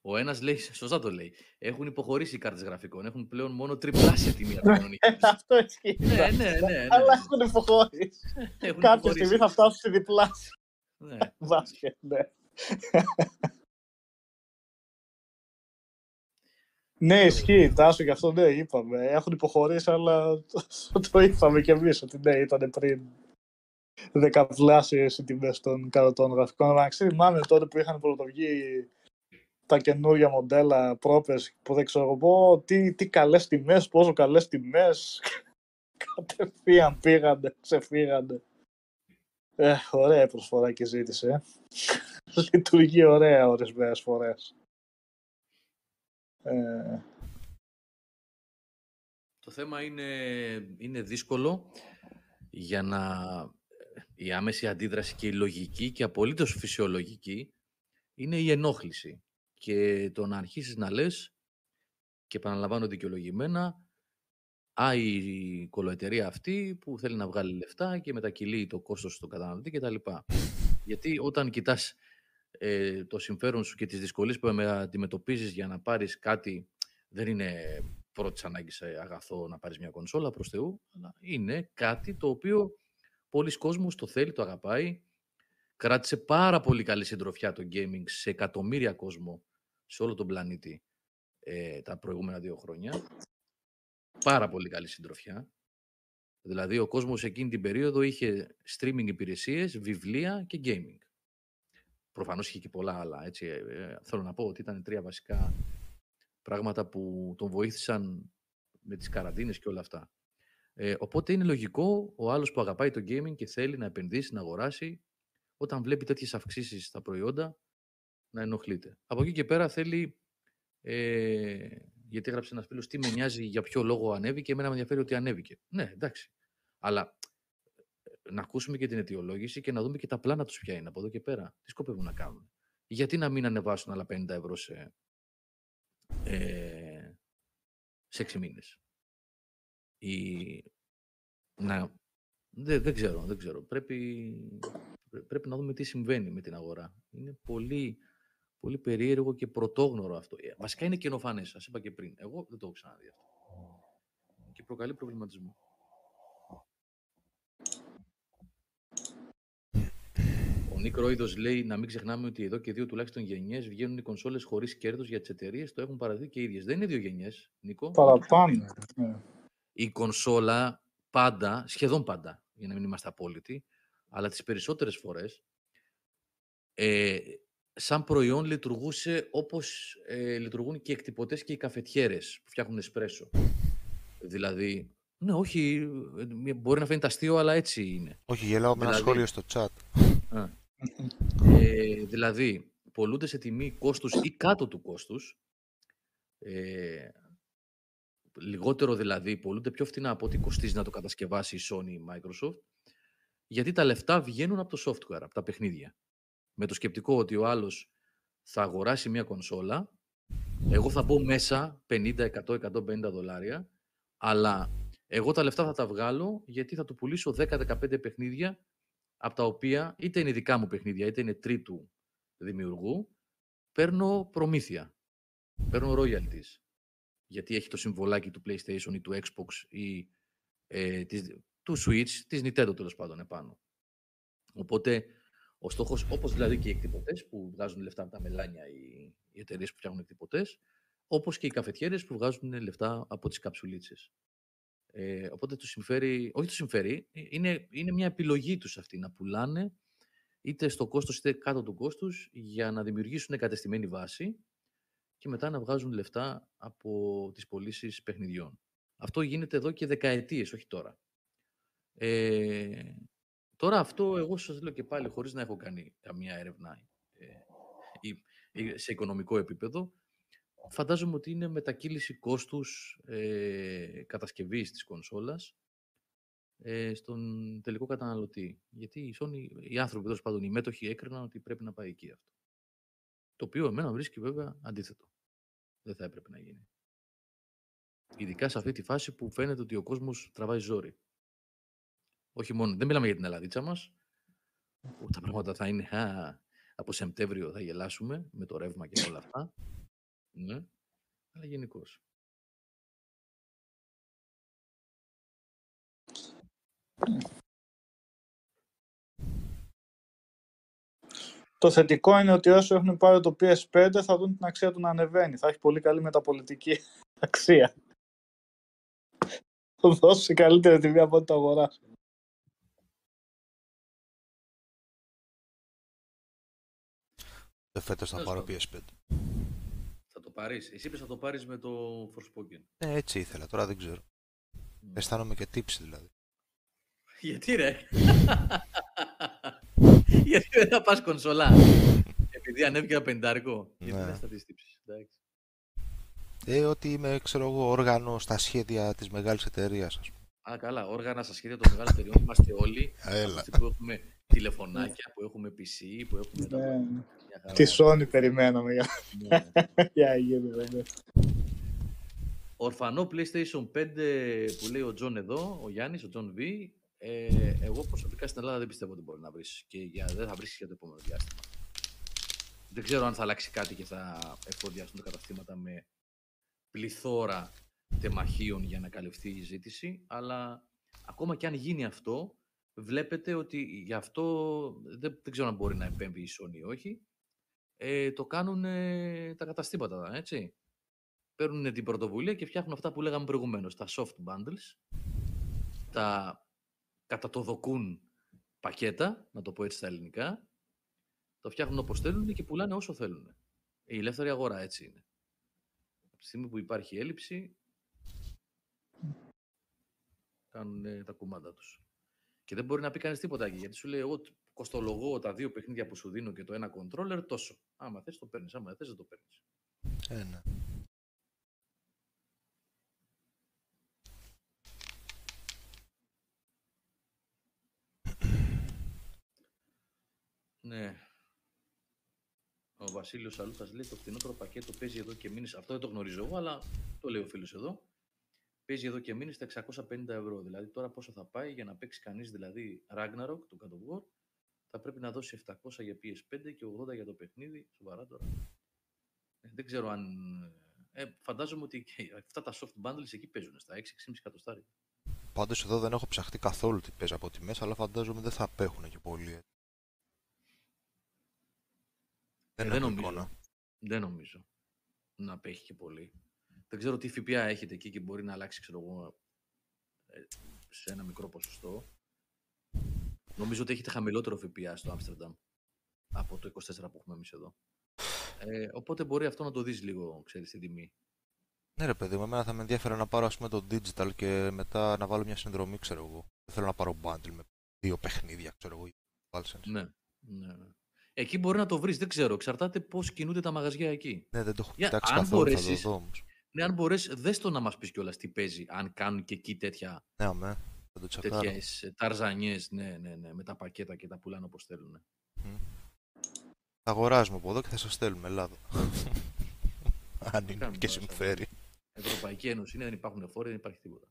Ο ένας λέει, σωστά το λέει, έχουν υποχωρήσει οι κάρτες γραφικών, έχουν πλέον μόνο τριπλάσια τιμή από την κανονική. Αυτό ισχύει. ναι, ναι, ναι, ναι. Αλλά έχουν υποχωρήσει. Έχουν Κάποια υποχωρήσει. στιγμή θα φτάσουν στη διπλάσια Ναι. βάσκετ, ναι. Ναι, ισχύει, Τάσο, γι' αυτό ναι, είπαμε. Έχουν υποχωρήσει, αλλά το, το είπαμε κι εμείς ότι ναι, ήταν πριν δεκαπλάσιες οι τιμές των καροτών γραφικών. Εντάξει, θυμάμαι τότε που είχαν πρωτοβγεί τα καινούργια μοντέλα πρόπες που δεν ξέρω εγώ τι, τι καλές τιμές, πόσο καλές τιμές. Κατευθείαν πήγανε, ξεφύγανε. Ε, ωραία προσφορά και ζήτηση, ε. Λειτουργεί ωραία ορισμένες φορές. Ε, Το θέμα είναι, είναι δύσκολο για να η άμεση αντίδραση και η λογική και απολύτως φυσιολογική είναι η ενόχληση. Και το να αρχίσεις να λες και επαναλαμβάνω δικαιολογημένα Α, η κολοεταιρεία αυτή που θέλει να βγάλει λεφτά και μετακυλεί το κόστος στον καταναλωτή κτλ. Γιατί όταν κοιτάς ε, το συμφέρον σου και τις δυσκολίες που με αντιμετωπίζεις για να πάρεις κάτι, δεν είναι πρώτης ανάγκης αγαθό να πάρεις μια κονσόλα προς Θεού, αλλά είναι κάτι το οποίο πολλοί κόσμος το θέλει, το αγαπάει. Κράτησε πάρα πολύ καλή συντροφιά το gaming σε εκατομμύρια κόσμο σε όλο τον πλανήτη ε, τα προηγούμενα δύο χρόνια. Πάρα πολύ καλή συντροφιά. Δηλαδή ο κόσμος εκείνη την περίοδο είχε streaming υπηρεσίες, βιβλία και gaming. Προφανώς είχε και πολλά άλλα. Έτσι. Ε, ε, θέλω να πω ότι ήταν τρία βασικά πράγματα που τον βοήθησαν με τις καραντίνες και όλα αυτά. Ε, οπότε είναι λογικό ο άλλος που αγαπάει το gaming και θέλει να επενδύσει, να αγοράσει, όταν βλέπει τέτοιες αυξήσεις στα προϊόντα, να ενοχλείται. Από εκεί και πέρα θέλει, ε, γιατί έγραψε ένας φίλος, τι με νοιάζει για ποιο λόγο ανέβηκε, εμένα με ενδιαφέρει ότι ανέβηκε. Ναι, εντάξει. Αλλά ε, να ακούσουμε και την αιτιολόγηση και να δούμε και τα πλάνα τους ποια είναι από εδώ και πέρα. Τι σκοπεύουν να κάνουν. Γιατί να μην ανεβάσουν άλλα 50 ευρώ σε, ε, σε 6 μήνες. Ή να... Δεν, δεν ξέρω, δεν ξέρω. Πρέπει, πρέ- πρέπει να δούμε τι συμβαίνει με την αγορά. Είναι πολύ, πολύ περίεργο και πρωτόγνωρο αυτό. Ε, Βασικά είναι καινοφανές, σας είπα και πριν. Εγώ δεν το έχω ξαναδεί αυτό. Και προκαλεί προβληματισμό. Ο Νίκ Ρόιδος λέει να μην ξεχνάμε ότι εδώ και δύο τουλάχιστον γενιές βγαίνουν οι κονσόλες χωρίς κέρδος για τις εταιρείες. Το έχουν παραδεί και οι ίδιες. Δεν είναι δύο γενιές, Νίκο. παραπάνω. Ναι. Η κονσόλα πάντα, σχεδόν πάντα, για να μην είμαστε απόλυτοι, αλλά τις περισσότερες φορές, ε, σαν προϊόν λειτουργούσε όπως ε, λειτουργούν και οι εκτυπωτές και οι καφετιέρες που φτιάχνουν εσπρέσο. Δηλαδή, ναι, όχι, ε, μπορεί να φαίνεται αστείο, αλλά έτσι είναι. Όχι, γελάω με ένα Δηλαδή- σχόλιο στο chat. Α. Ε, δηλαδή, πολλούνται σε τιμή κόστους ή κάτω του κόστους. Ε, λιγότερο δηλαδή, πολλούνται πιο φθηνά από ό,τι κοστίζει να το κατασκευάσει η Sony ή η Microsoft. Γιατί τα λεφτά βγαίνουν από το software, από τα παιχνίδια. Με το σκεπτικό ότι ο άλλος θα αγοράσει μια κονσόλα, εγώ θα μπω μέσα 50, 100, 150 δολάρια, αλλά εγώ τα λεφτά θα τα βγάλω γιατί θα του πουλήσω 10-15 παιχνίδια από τα οποία είτε είναι δικά μου παιχνίδια, είτε είναι τρίτου δημιουργού, παίρνω προμήθεια. Παίρνω royalties. Γιατί έχει το συμβολάκι του PlayStation ή του Xbox ή ε, της, του Switch, της Nintendo τέλος πάντων επάνω. Οπότε, ο στόχος, όπως δηλαδή και οι εκτυπωτές που βγάζουν λεφτά από τα μελάνια οι, οι εταιρείες που φτιάχνουν εκτυπωτές, όπως και οι καφετιέρες που βγάζουν λεφτά από τις καψουλίτσες. Ε, οπότε τους συμφέρει, όχι τους συμφέρει, ε, είναι, είναι μια επιλογή τους αυτή να πουλάνε είτε στο κόστος είτε κάτω του κόστους για να δημιουργήσουν εγκατεστημένη βάση και μετά να βγάζουν λεφτά από τις πωλήσεις παιχνιδιών. Αυτό γίνεται εδώ και δεκαετίες, όχι τώρα. Ε, τώρα αυτό εγώ σας λέω και πάλι χωρίς να έχω κάνει καμία έρευνα ε, ή, ή σε οικονομικό επίπεδο, φαντάζομαι ότι είναι μετακύληση κόστους ε, κατασκευής της κονσόλας ε, στον τελικό καταναλωτή. Γιατί η Sony, οι άνθρωποι, τέλος πάντων, οι μέτοχοι έκριναν ότι πρέπει να πάει εκεί αυτό. Το οποίο εμένα βρίσκει βέβαια αντίθετο. Δεν θα έπρεπε να γίνει. Ειδικά σε αυτή τη φάση που φαίνεται ότι ο κόσμος τραβάει ζόρι. Όχι μόνο, δεν μιλάμε για την Ελλαδίτσα μας, που τα πράγματα θα είναι α, από Σεπτέμβριο θα γελάσουμε με το ρεύμα και όλα αυτά. Ναι, αλλά γενικώς. Το θετικό είναι ότι όσοι έχουν πάρει το PS5 θα δουν την αξία του να ανεβαίνει. Θα έχει πολύ καλή μεταπολιτική αξία. Θα δώσει καλύτερη τιμή από ό,τι το αγοράσει. Ε, φέτος θα Τέλος πάρω πάντων. PS5. Θα το πάρεις. Εσύ είπες θα το πάρεις με το Forspoken. Ναι, έτσι ήθελα, τώρα δεν ξέρω. Μμ. Αισθάνομαι και τύψη δηλαδή. Γιατί ρε; Γιατί δεν θα πας κονσολά. Επειδή ανέβηκε ένα πεντάρικο. Γιατί Ναι. δεν θα τις τύψεις. Εντάξει. Ε, ότι είμαι, ξέρω εγώ, όργανο στα σχέδια της μεγάλης εταιρείας, ας πούμε. Α, καλά. Όργανα στα σχέδια των μεγάλων εταιριών είμαστε όλοι. Έλα. Αυτοί που έχουμε τηλεφωνάκια, που έχουμε PC, που έχουμε. Τα- Ναι. μια χαρά. Τη Sony περιμέναμε για, Ναι. για γίνει, βέβαια. Ορφανό PlayStation 5 που λέει ο Τζον εδώ, ο Γιάννης, ο Τζον V. Ε, εγώ προσωπικά στην Ελλάδα δεν πιστεύω ότι μπορεί να βρεις και για, δεν θα βρει για το επόμενο διάστημα. Δεν ξέρω αν θα αλλάξει κάτι και θα εφοδιαστούν τα καταστήματα με πληθώρα τεμαχίων για να καλυφθεί η ζήτηση, αλλά ακόμα και αν γίνει αυτό, βλέπετε ότι γι' αυτό δεν, δεν ξέρω αν μπορεί να επέμβει η Sony ή όχι. Ε, το κάνουν ε, τα καταστήματα, έτσι παίρνουν την πρωτοβουλία και φτιάχνουν αυτά που λέγαμε προηγουμένως, τα soft bundles, τα κατά το δοκούν πακέτα, να το πω έτσι στα ελληνικά, το φτιάχνουν όπως θέλουν και πουλάνε όσο θέλουν. Η ελεύθερη αγορά έτσι είναι. Από τη στιγμή που υπάρχει έλλειψη, κάνουν ε, τα κουμάντα τους. Και δεν μπορεί να πει κανείς τίποτα εκεί, γιατί σου λέει εγώ τ- κοστολογώ τα δύο παιχνίδια που σου δίνω και το ένα controller τόσο. Άμα θες το παίρνεις, άμα δεν θες δεν το παίρνεις. Ε, ναι. Ναι. Ο Βασίλειος Αλούτας λέει το φθηνότερο πακέτο παίζει εδώ και μήνες. Αυτό δεν το γνωρίζω εγώ, αλλά το λέει ο φίλος εδώ. Παίζει εδώ και μήνες στα 650 ευρώ. Δηλαδή τώρα πόσο θα πάει για να παίξει κανείς δηλαδή Ragnarok, το God of War, θα πρέπει να δώσει 700 για PS5 και 80 για το παιχνίδι. Σοβαρά τώρα. Ε, δεν ξέρω αν. Ε, φαντάζομαι ότι και αυτά τα soft bundles εκεί παίζουν στα 6-6,5 εκατοστάρια. Πάντως εδώ δεν έχω ψαχτεί καθόλου τι παίζει από τιμές, αλλά φαντάζομαι δεν θα απέχουν και πολύ. ε. Δεν Ε, έχω δεν νομίζω. εικόνα. Δεν νομίζω να απέχει και πολύ. Δεν ξέρω τι ΦΠΑ έχετε εκεί και μπορεί να αλλάξει, ξέρω εγώ, ε, σε ένα μικρό ποσοστό. Νομίζω ότι έχετε χαμηλότερο ΦΠΑ στο Άμστερνταμ. από το 24 που έχουμε εμείς εδώ. Ε, οπότε μπορεί αυτό να το δεις λίγο, ξέρεις, την τιμή. Ναι ρε παιδί μου, εμένα θα με ενδιαφέρει να πάρω ας πούμε το digital και μετά να βάλω μια συνδρομή, ξέρω εγώ. Δεν θέλω να πάρω bundle με δύο παιχνίδια, ξέρω εγώ. DualSense. Ναι, ναι. ναι. Εκεί μπορεί να το βρεις, δεν ξέρω. Εξαρτάται πώς κινούνται τα μαγαζιά εκεί. Ναι, δεν το έχω Για- κοιτάξει αν καθόλου, θα μπορέσεις- το δω όμως. Ναι, αν μπορείς, δες το να μας πεις κιόλας τι παίζει, αν κάνουν και εκεί τέτοια, Ναι, αμέ, θα το τσακάρω. τέτοιες ε, ταρζανιές, ναι, ναι, ναι, με τα πακέτα και τα πουλάνε όπως θέλουν. Θα αγοράζουμε από εδώ και θα σας στέλνουμε Ελλάδα. Αν είναι κάνουμε και τώρα, συμφέρει. Ευρωπαϊκή Ένωση είναι, δεν υπάρχουν φόροι, δεν υπάρχει τίποτα.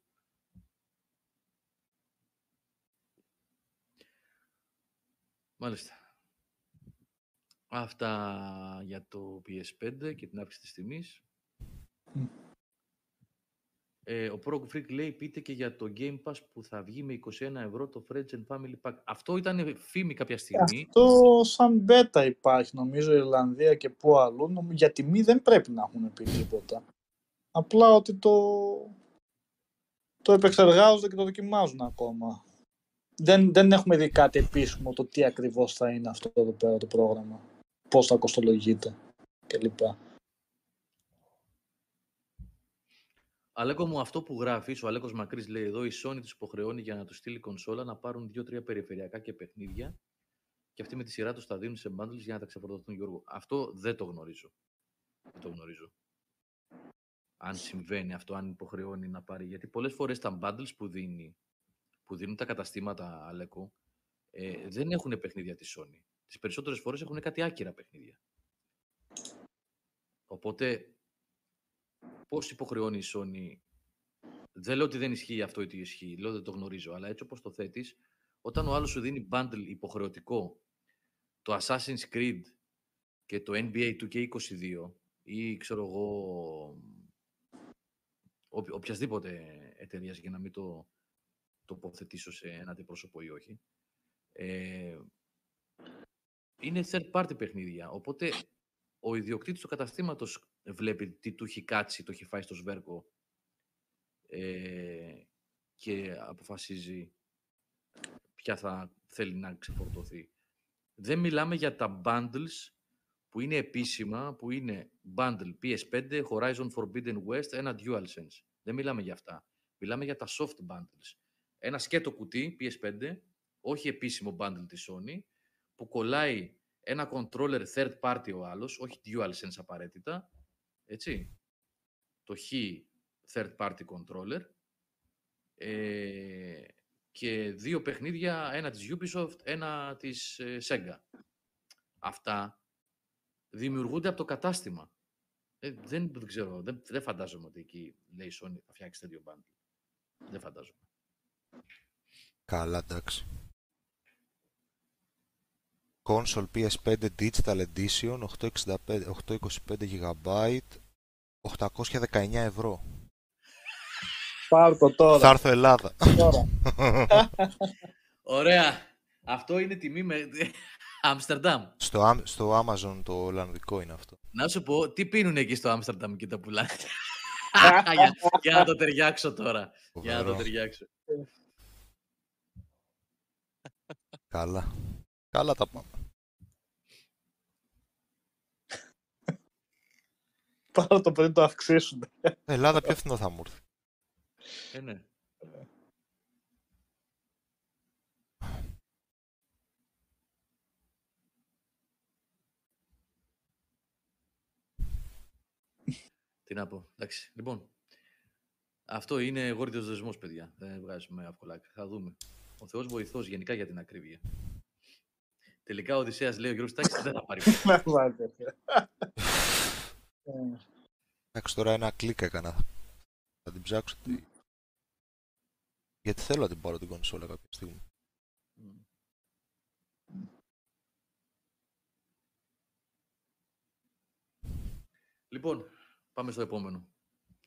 Μάλιστα. Αυτά για το PS5 και την αύξηση της τιμής. Μμ. Ε, ο Prog Freak λέει πείτε και για το Game Pass που θα βγει με 21 ευρώ το Friends and Family Pack. Αυτό ήταν φήμη κάποια στιγμή. Αυτό σαν beta υπάρχει νομίζω η Ιρλανδία και πού αλλού. Νομ- Για τιμή δεν πρέπει να έχουν πει τίποτα. Απλά ότι το, το επεξεργάζονται και το δοκιμάζουν ακόμα. Δεν, δεν έχουμε δει κάτι επίσημο το τι ακριβώς θα είναι αυτό εδώ πέρα το πρόγραμμα. Πώς θα κοστολογείται κλπ. Αλέκο μου, αυτό που γράφεις, ο Αλέκος Μακρύς λέει εδώ, η Sony τους υποχρεώνει για να τους στείλει κονσόλα να πάρουν δύο-τρία περιφερειακά και παιχνίδια και αυτοί με τη σειρά τους τα δίνουν σε bundles για να τα ξεφορτωθούν, Γιώργο. Αυτό δεν το γνωρίζω. Δεν το γνωρίζω. Αν συμβαίνει αυτό, αν υποχρεώνει να πάρει. Γιατί πολλές φορές τα bundles που, δίνει, που δίνουν τα καταστήματα, Αλέκο, ε, δεν έχουν παιχνίδια της Sony. Τις περισσότερες φορές έχουν κάτι άκυρα παιχνίδια. Οπότε Πώς υποχρεώνει η Sony. Δεν λέω ότι δεν ισχύει αυτό ή ότι ισχύει, λέω δεν το γνωρίζω, αλλά έτσι όπως το θέτεις, όταν ο άλλος σου δίνει bundle υποχρεωτικό το Assassin's Creed και το NBA 2K22 ή ξέρω εγώ οποι- οποιασδήποτε εταιρείας για να μην το τοποθετήσω σε ένα αντιπρόσωπο ή όχι, ε, είναι third party παιχνίδια. Οπότε ο ιδιοκτήτης του καταστήματος βλέπει τι του έχει κάτσει, το έχει φάει στο σβέρκο ε, και αποφασίζει ποια θα θέλει να ξεφορτωθεί. Δεν μιλάμε για τα bundles που είναι επίσημα, που είναι bundle PS5, Horizon Forbidden West, ένα DualSense. Δεν μιλάμε για αυτά. Μιλάμε για τα soft bundles. Ένα σκέτο κουτί PS5, όχι επίσημο bundle της Sony, που κολλάει ένα controller third party ο άλλος, όχι DualSense απαραίτητα, έτσι, το χ third party controller ε, και δύο παιχνίδια, ένα της Ubisoft, ένα της ε, Sega. Αυτά δημιουργούνται από το κατάστημα. Ε, δεν, δεν ξέρω, δεν, δεν φαντάζομαι ότι εκεί λέει η Sony θα φτιάξει τέτοιο bundle. Δεν φαντάζομαι. Καλά, εντάξει. Console PS5 Digital Edition 865, 825 GB 819 ευρώ. Πάρ' το τώρα. Θα έρθω Ελλάδα. τώρα. Ωραία. Αυτό είναι τιμή με... Άμστερνταμ. Στο, Am- στο Amazon το Ολλανδικό είναι αυτό. Να σου πω, τι πίνουν εκεί στο Άμστερνταμ και τα πουλάνε; για, για να το ταιριάξω τώρα. Για να το Φοβερό. ταιριάξω. Καλά. Καλά τα πάμε. Πάρ' το πριν το αυξήσουν. Ελλάδα πιο φθηνό θα μου έρθει; Ε, ναι. Τι να πω. Εντάξει. Λοιπόν, αυτό είναι γόρδιος δεσμός, παιδιά. Δεν βγάζουμε εύκολα. Θα δούμε. Ο Θεός βοηθός γενικά για την ακρίβεια. Τελικά ο Οδυσσέας λέει ο Γιώργος Τάκης δεν θα πάρει. Να βάλτε. Ε, Εντάξει, τώρα ένα κλικ έκανα. Θα την ψάξω. Τι... Γιατί θέλω να την πάρω την κονσόλα κάποια στιγμή. Μμ. Λοιπόν, πάμε στο επόμενο.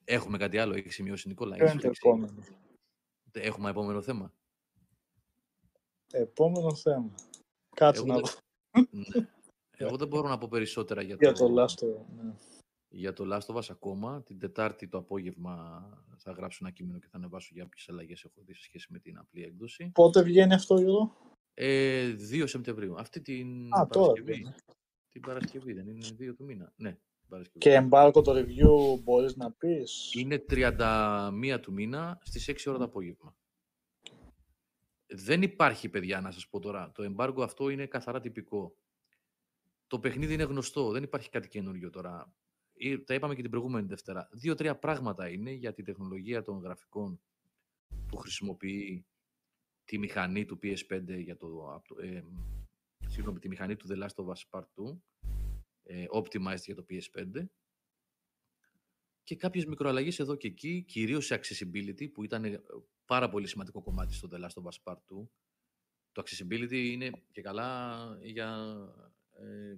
Έχουμε κάτι άλλο, έχεις σημειώσει Νικόλα. Ποιο έχεις είναι το λέξει; επόμενο. Έχουμε επόμενο θέμα. Επόμενο θέμα. Κάτσε Εγώ να δεν- δω ναι. Εγώ δεν μπορώ να πω περισσότερα για, για το λάστο. Ναι. για το Last of Us ακόμα. Την Τετάρτη το απόγευμα θα γράψω ένα κείμενο και θα ανεβάσω για όποιες αλλαγές έχω δει σε σχέση με την απλή έκδοση. Πότε βγαίνει αυτό, Γιώργο; Ε, 2 Σεπτεμβρίου. Αυτή την Α, τώρα, Παρασκευή. ναι. Την Παρασκευή, δεν είναι 2 του μήνα. Ναι, την Παρασκευή. Και εμπάρκο το review μπορείς να πεις; Είναι 31 του μήνα στις 6 ώρα το απόγευμα. Δεν υπάρχει, παιδιά, να σας πω τώρα. Το εμπάργκο αυτό είναι καθαρά τυπικό. Το παιχνίδι είναι γνωστό. Δεν υπάρχει κάτι καινούριο τώρα. Ή- Τα είπαμε και την προηγούμενη Δευτέρα. Δύο-τρία πράγματα είναι για τη τεχνολογία των γραφικών που χρησιμοποιεί τη μηχανή του PS5 για το... απ' το- Ε, συγγνώμη, τη μηχανή του The Last of Us Part 2, ε, optimized για το PS5 και κάποιες μικροαλλαγές εδώ και εκεί, κυρίως σε accessibility, που ήταν ε, πάρα πολύ σημαντικό κομμάτι στο The Last of Us Part 2. Το accessibility είναι και καλά για ε,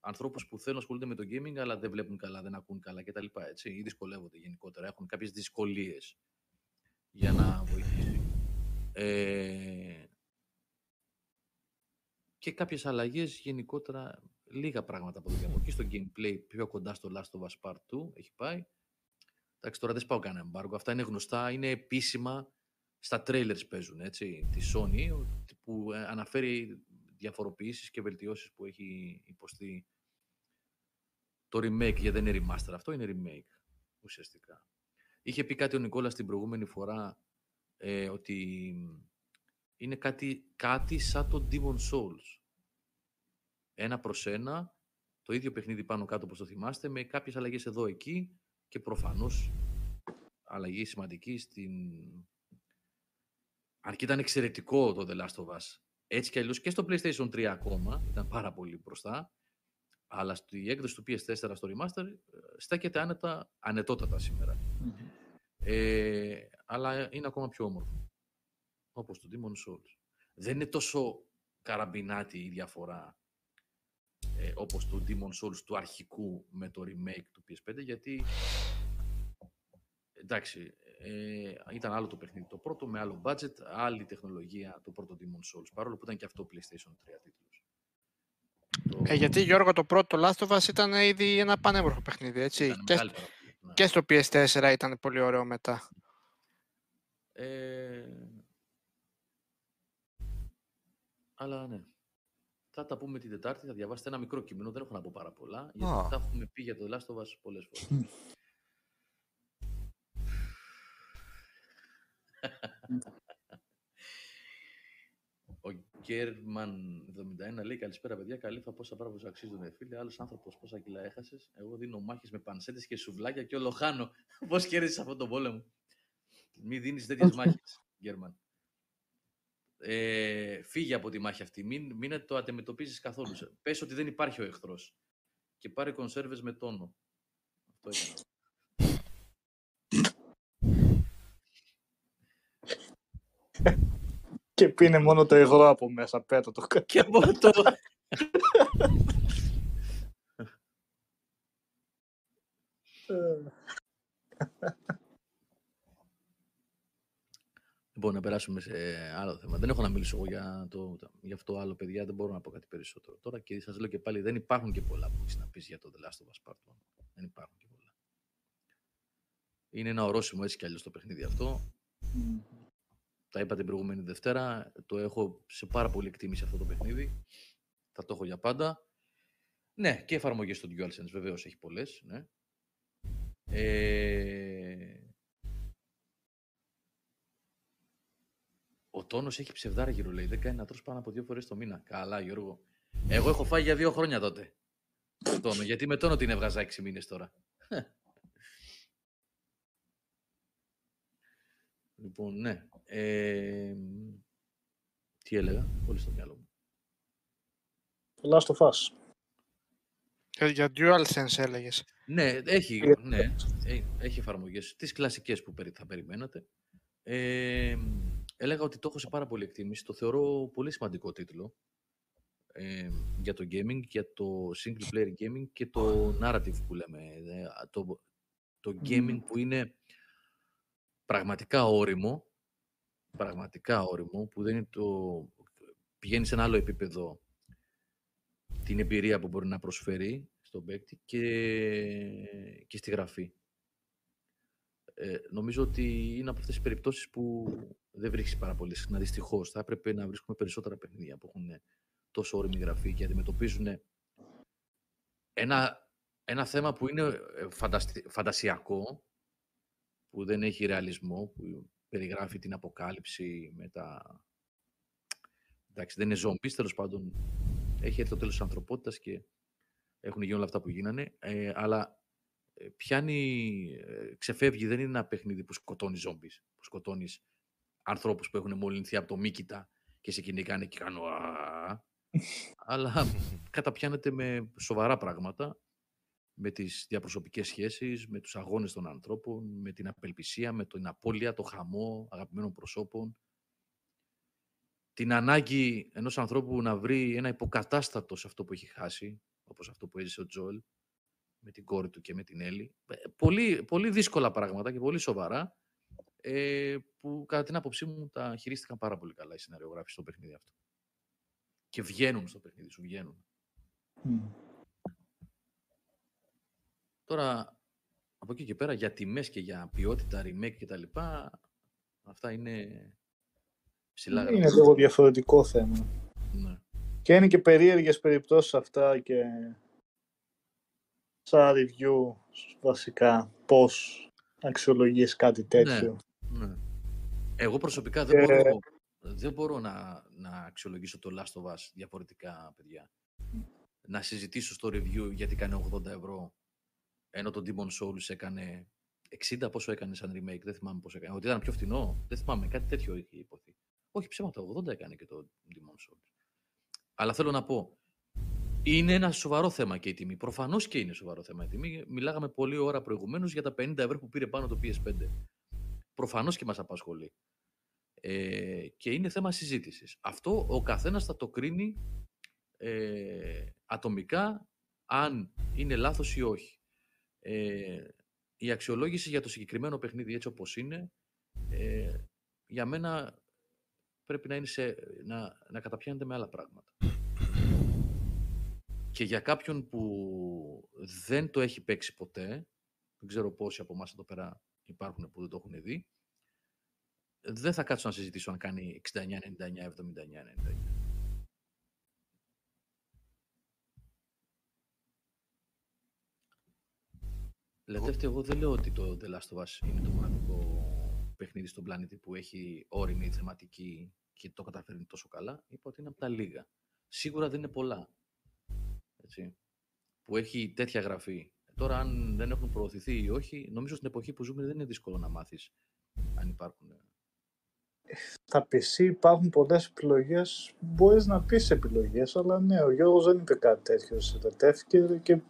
ανθρώπους που θέλουν να ασχολούνται με το gaming, αλλά δεν βλέπουν καλά, δεν ακούν καλά κτλ. Έτσι, ή δυσκολεύονται γενικότερα, έχουν κάποιες δυσκολίες για να βοηθήσει. Ε, και κάποιες αλλαγές γενικότερα, λίγα πράγματα από εδώ και από εκεί, στο gameplay πιο κοντά στο Last of Us Part 2 έχει πάει. Εντάξει, τώρα δεν σπάω κανένα embargo. Αυτά είναι γνωστά, είναι επίσημα στα trailers παίζουν, έτσι, τη Sony, που ε, αναφέρει διαφοροποιήσεις και βελτιώσεις που έχει υποστεί το remake, γιατί δεν είναι remaster αυτό, είναι remake, ουσιαστικά. Είχε πει κάτι ο Νικόλας την προηγούμενη φορά, ε, ότι είναι κάτι, κάτι σαν το Demon Souls. Ένα προς ένα, το ίδιο παιχνίδι πάνω κάτω όπως το θυμάστε, με κάποιες αλλαγές εδώ εκεί και προφανώς αλλαγή σημαντική στην... Αν και ήταν εξαιρετικό το The Last of Us, έτσι κι αλλιώς και στο PlayStation 3 ακόμα, ήταν πάρα πολύ μπροστά, αλλά στη έκδοση του PS4 στο Remaster ε, στέκεται άνετα, ανετότατα σήμερα. Ε, αλλά είναι ακόμα πιο όμορφο. Όπως το Demon Souls. Δεν είναι τόσο καραμπινάτη η διαφορά ε, όπως το Demon Souls του αρχικού με το remake του PS5 γιατί εντάξει ε, ήταν άλλο το παιχνίδι το πρώτο με άλλο budget, άλλη τεχνολογία το πρώτο Demon Souls παρόλο που ήταν και αυτό PlayStation 3 τίτλος. Το- Ε, γιατί Γιώργο το πρώτο Last of Us ήταν ήδη ένα πανέμορφο παιχνίδι, έτσι. ήταν Και, μεγάλη παραγωγή, ναι. και στο PS4 ήταν πολύ ωραίο μετά. Ε, αλλά ναι. Θα τα πούμε την Τετάρτη, θα διαβάσετε ένα μικρό κείμενο, δεν έχω να πω πάρα πολλά, γιατί Α. τα έχουμε πει για το Last of Us πολλές φορές. Ο Γκέρμαν 71 λέει καλησπέρα παιδιά, καλή θα πόσα μπράβο σου αξίζουν ε, φίλε. Άλλος άνθρωπος πόσα κιλά έχασες; Εγώ δίνω μάχες με πανσέτες και σουβλάκια και όλο χάνω. Πώς κέρδισες αυτόν τον πόλεμο; Μην δίνεις τέτοιες μάχες, Γκέρμαν. Ε, φύγε από τη μάχη αυτή. Μην, μην το αντιμετωπίζεις καθόλου. Πες ότι δεν υπάρχει ο εχθρός. Και πάρε κονσέρβες με τόνο. Αυτό έκανα. Και πίνε μόνο το υγρό από μέσα, πέτω το κάτι. Και από το... Λοιπόν, να περάσουμε σε άλλο θέμα. Δεν έχω να μιλήσω εγώ για, το, για αυτό άλλο, παιδιά. Δεν μπορώ να πω κάτι περισσότερο τώρα. Και σας λέω και πάλι, δεν υπάρχουν και πολλά που έχεις να πεις για το The Last of Us Part 1. Δεν υπάρχουν και πολλά. Είναι ένα ορόσημο έτσι κι αλλιώς το παιχνίδι αυτό. Τα είπα την προηγούμενη Δευτέρα. Το έχω σε πάρα πολύ εκτίμηση αυτό το παιχνίδι. Θα το έχω για πάντα. Ναι, και εφαρμογές στο DualSense βεβαίως έχει πολλές. Ναι. Ε... Ο τόνος έχει ψευδάργυρο, λέει. Δεν κάνει να τρως πάνω από δύο φορές το μήνα. Καλά, Γιώργο. Εγώ έχω φάει για δύο χρόνια τότε. Τόνο, γιατί με τόνο την έβγαζα έξι μήνες τώρα. λοιπόν, ναι. Ε... Τι έλεγα, πολύ στο μυαλό μου. Το Last of Us. Ε, Για DualSense έλεγες. Ναι, έχει, Ε, ναι, ε, έχει εφαρμογές. Τις κλασικές που περι- θα περιμένατε. Ε, έλεγα ότι το έχω σε πάρα πολύ εκτίμηση. Το θεωρώ πολύ σημαντικό τίτλο ε, για το gaming, για το single player gaming και το narrative που λέμε. Ε, το, το gaming που είναι πραγματικά όριμο, πραγματικά όριμο, που δεν είναι το, πηγαίνει σε ένα άλλο επίπεδο την εμπειρία που μπορεί να προσφέρει στον παίκτη και, και στη γραφή. Ε, νομίζω ότι είναι από αυτές τις περιπτώσεις που δεν βρίσκεις πάρα πολύ συχνά. Δυστυχώς, θα έπρεπε να βρίσκουμε περισσότερα παιχνίδια που έχουν τόσο όρημη γραφή και αντιμετωπίζουν ένα, ένα θέμα που είναι ε, φαντασιακό, που δεν έχει ρεαλισμό, που περιγράφει την αποκάλυψη με τα... Εντάξει, δεν είναι ζόμπι, τέλος πάντων έχει έρθει το τέλος της ανθρωπότητας και έχουν γίνει όλα αυτά που γίνανε, ε, αλλά ε, πιάνει, ε, ξεφεύγει, δεν είναι ένα παιχνίδι που σκοτώνει ζόμπις, που σκοτώνεις ανθρώπους που έχουν μολυνθεί από το μύκητα και σε κυνηγάνε και κάνω αλλά καταπιάνεται με σοβαρά πράγματα, με τις διαπροσωπικές σχέσεις, με τους αγώνες των ανθρώπων, με την απελπισία, με την απώλεια, το χαμό αγαπημένων προσώπων, την ανάγκη ενός ανθρώπου να βρει ένα υποκατάστατο σε αυτό που έχει χάσει, όπως αυτό που έζησε ο Τζόλ, με την κόρη του και με την Έλλη. Ε, πολύ, πολύ δύσκολα πράγματα και πολύ σοβαρά, ε, που κατά την άποψή μου τα χειρίστηκαν πάρα πολύ καλά οι σεναριογράφοι στο παιχνίδι αυτό. Και βγαίνουν στο παιχνίδι σου, βγαίνουν. Τώρα, από εκεί και πέρα, για τιμές και για ποιότητα, remake και τα λοιπά, αυτά είναι ψηλά Είναι λίγο διαφορετικό θέμα. Ναι. Και είναι και περίεργες περιπτώσεις αυτά και σαν review βασικά πώς αξιολογείς κάτι Ναι, τέτοιο. ναι. Εγώ προσωπικά δεν Και- μπορώ, δεν μπορώ να, να αξιολογήσω το Last of Us διαφορετικά, παιδιά. Να συζητήσω στο review γιατί κάνει 80 ευρώ, ενώ το Demon Souls έκανε 60, πόσο έκανε σαν remake, δεν θυμάμαι πόσο έκανε. Ότι ήταν πιο φθηνό, δεν θυμάμαι, κάτι τέτοιο είχε υποθεί. Όχι ψέματα, 80 έκανε και το Demon Souls. Αλλά θέλω να πω, είναι ένα σοβαρό θέμα και η τιμή. Προφανώς και είναι σοβαρό θέμα η τιμή. Μιλάγαμε πολλή ώρα προηγουμένως για τα 50 ευρώ που πήρε πάνω το PS5. Προφανώς και μας απασχολεί. Ε, και είναι θέμα συζήτησης. Αυτό ο καθένας θα το κρίνει ε, ατομικά αν είναι λάθος ή όχι. Ε, η αξιολόγηση για το συγκεκριμένο παιχνίδι έτσι όπως είναι, ε, για μένα πρέπει να, είναι σε, να, να καταπιάνεται με άλλα πράγματα. Και για κάποιον που δεν το έχει παίξει ποτέ, δεν ξέρω πόσοι από εμάς εδώ πέρα υπάρχουν που δεν το έχουν δει, δεν θα κάτσω να συζητήσω αν κάνει 69, 99, 79, 99. Λετεύτε, εγώ δεν λέω ότι το The Last of Us είναι το μοναδικό παιχνίδι στον πλανήτη που έχει όρημη θεματική και το καταφέρνει τόσο καλά. Είπα ότι είναι από τα λίγα. Σίγουρα δεν είναι πολλά. Έτσι. Που έχει τέτοια γραφή. Τώρα, αν δεν έχουν προωθηθεί ή όχι, νομίζω στην εποχή που ζούμε δεν είναι δύσκολο να μάθεις αν υπάρχουν. Στα PC υπάρχουν πολλές επιλογές, μπορείς να πεις επιλογές, αλλά ναι, ο Γιώργος δεν είπε κάτι τέτοιο σε και, και,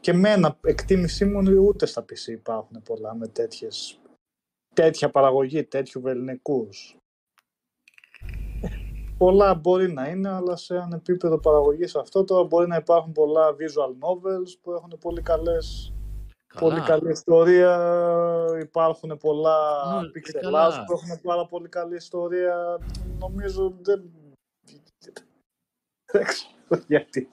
και εμένα, εκτίμησή μου είναι ούτε στα PC υπάρχουν πολλά με τέτοιες, τέτοια παραγωγή, τέτοιου βεληνικούς. Πολλά μπορεί να είναι, αλλά σε ένα επίπεδο παραγωγής αυτό τώρα μπορεί να υπάρχουν πολλά visual novels που έχουν πολύ καλές Πολύ καλή ιστορία. Υπάρχουν πολλά Ναι, pixel καλά. art που έχουν πάρα πολύ καλή ιστορία. Νομίζω δεν... δεν ξέρω γιατί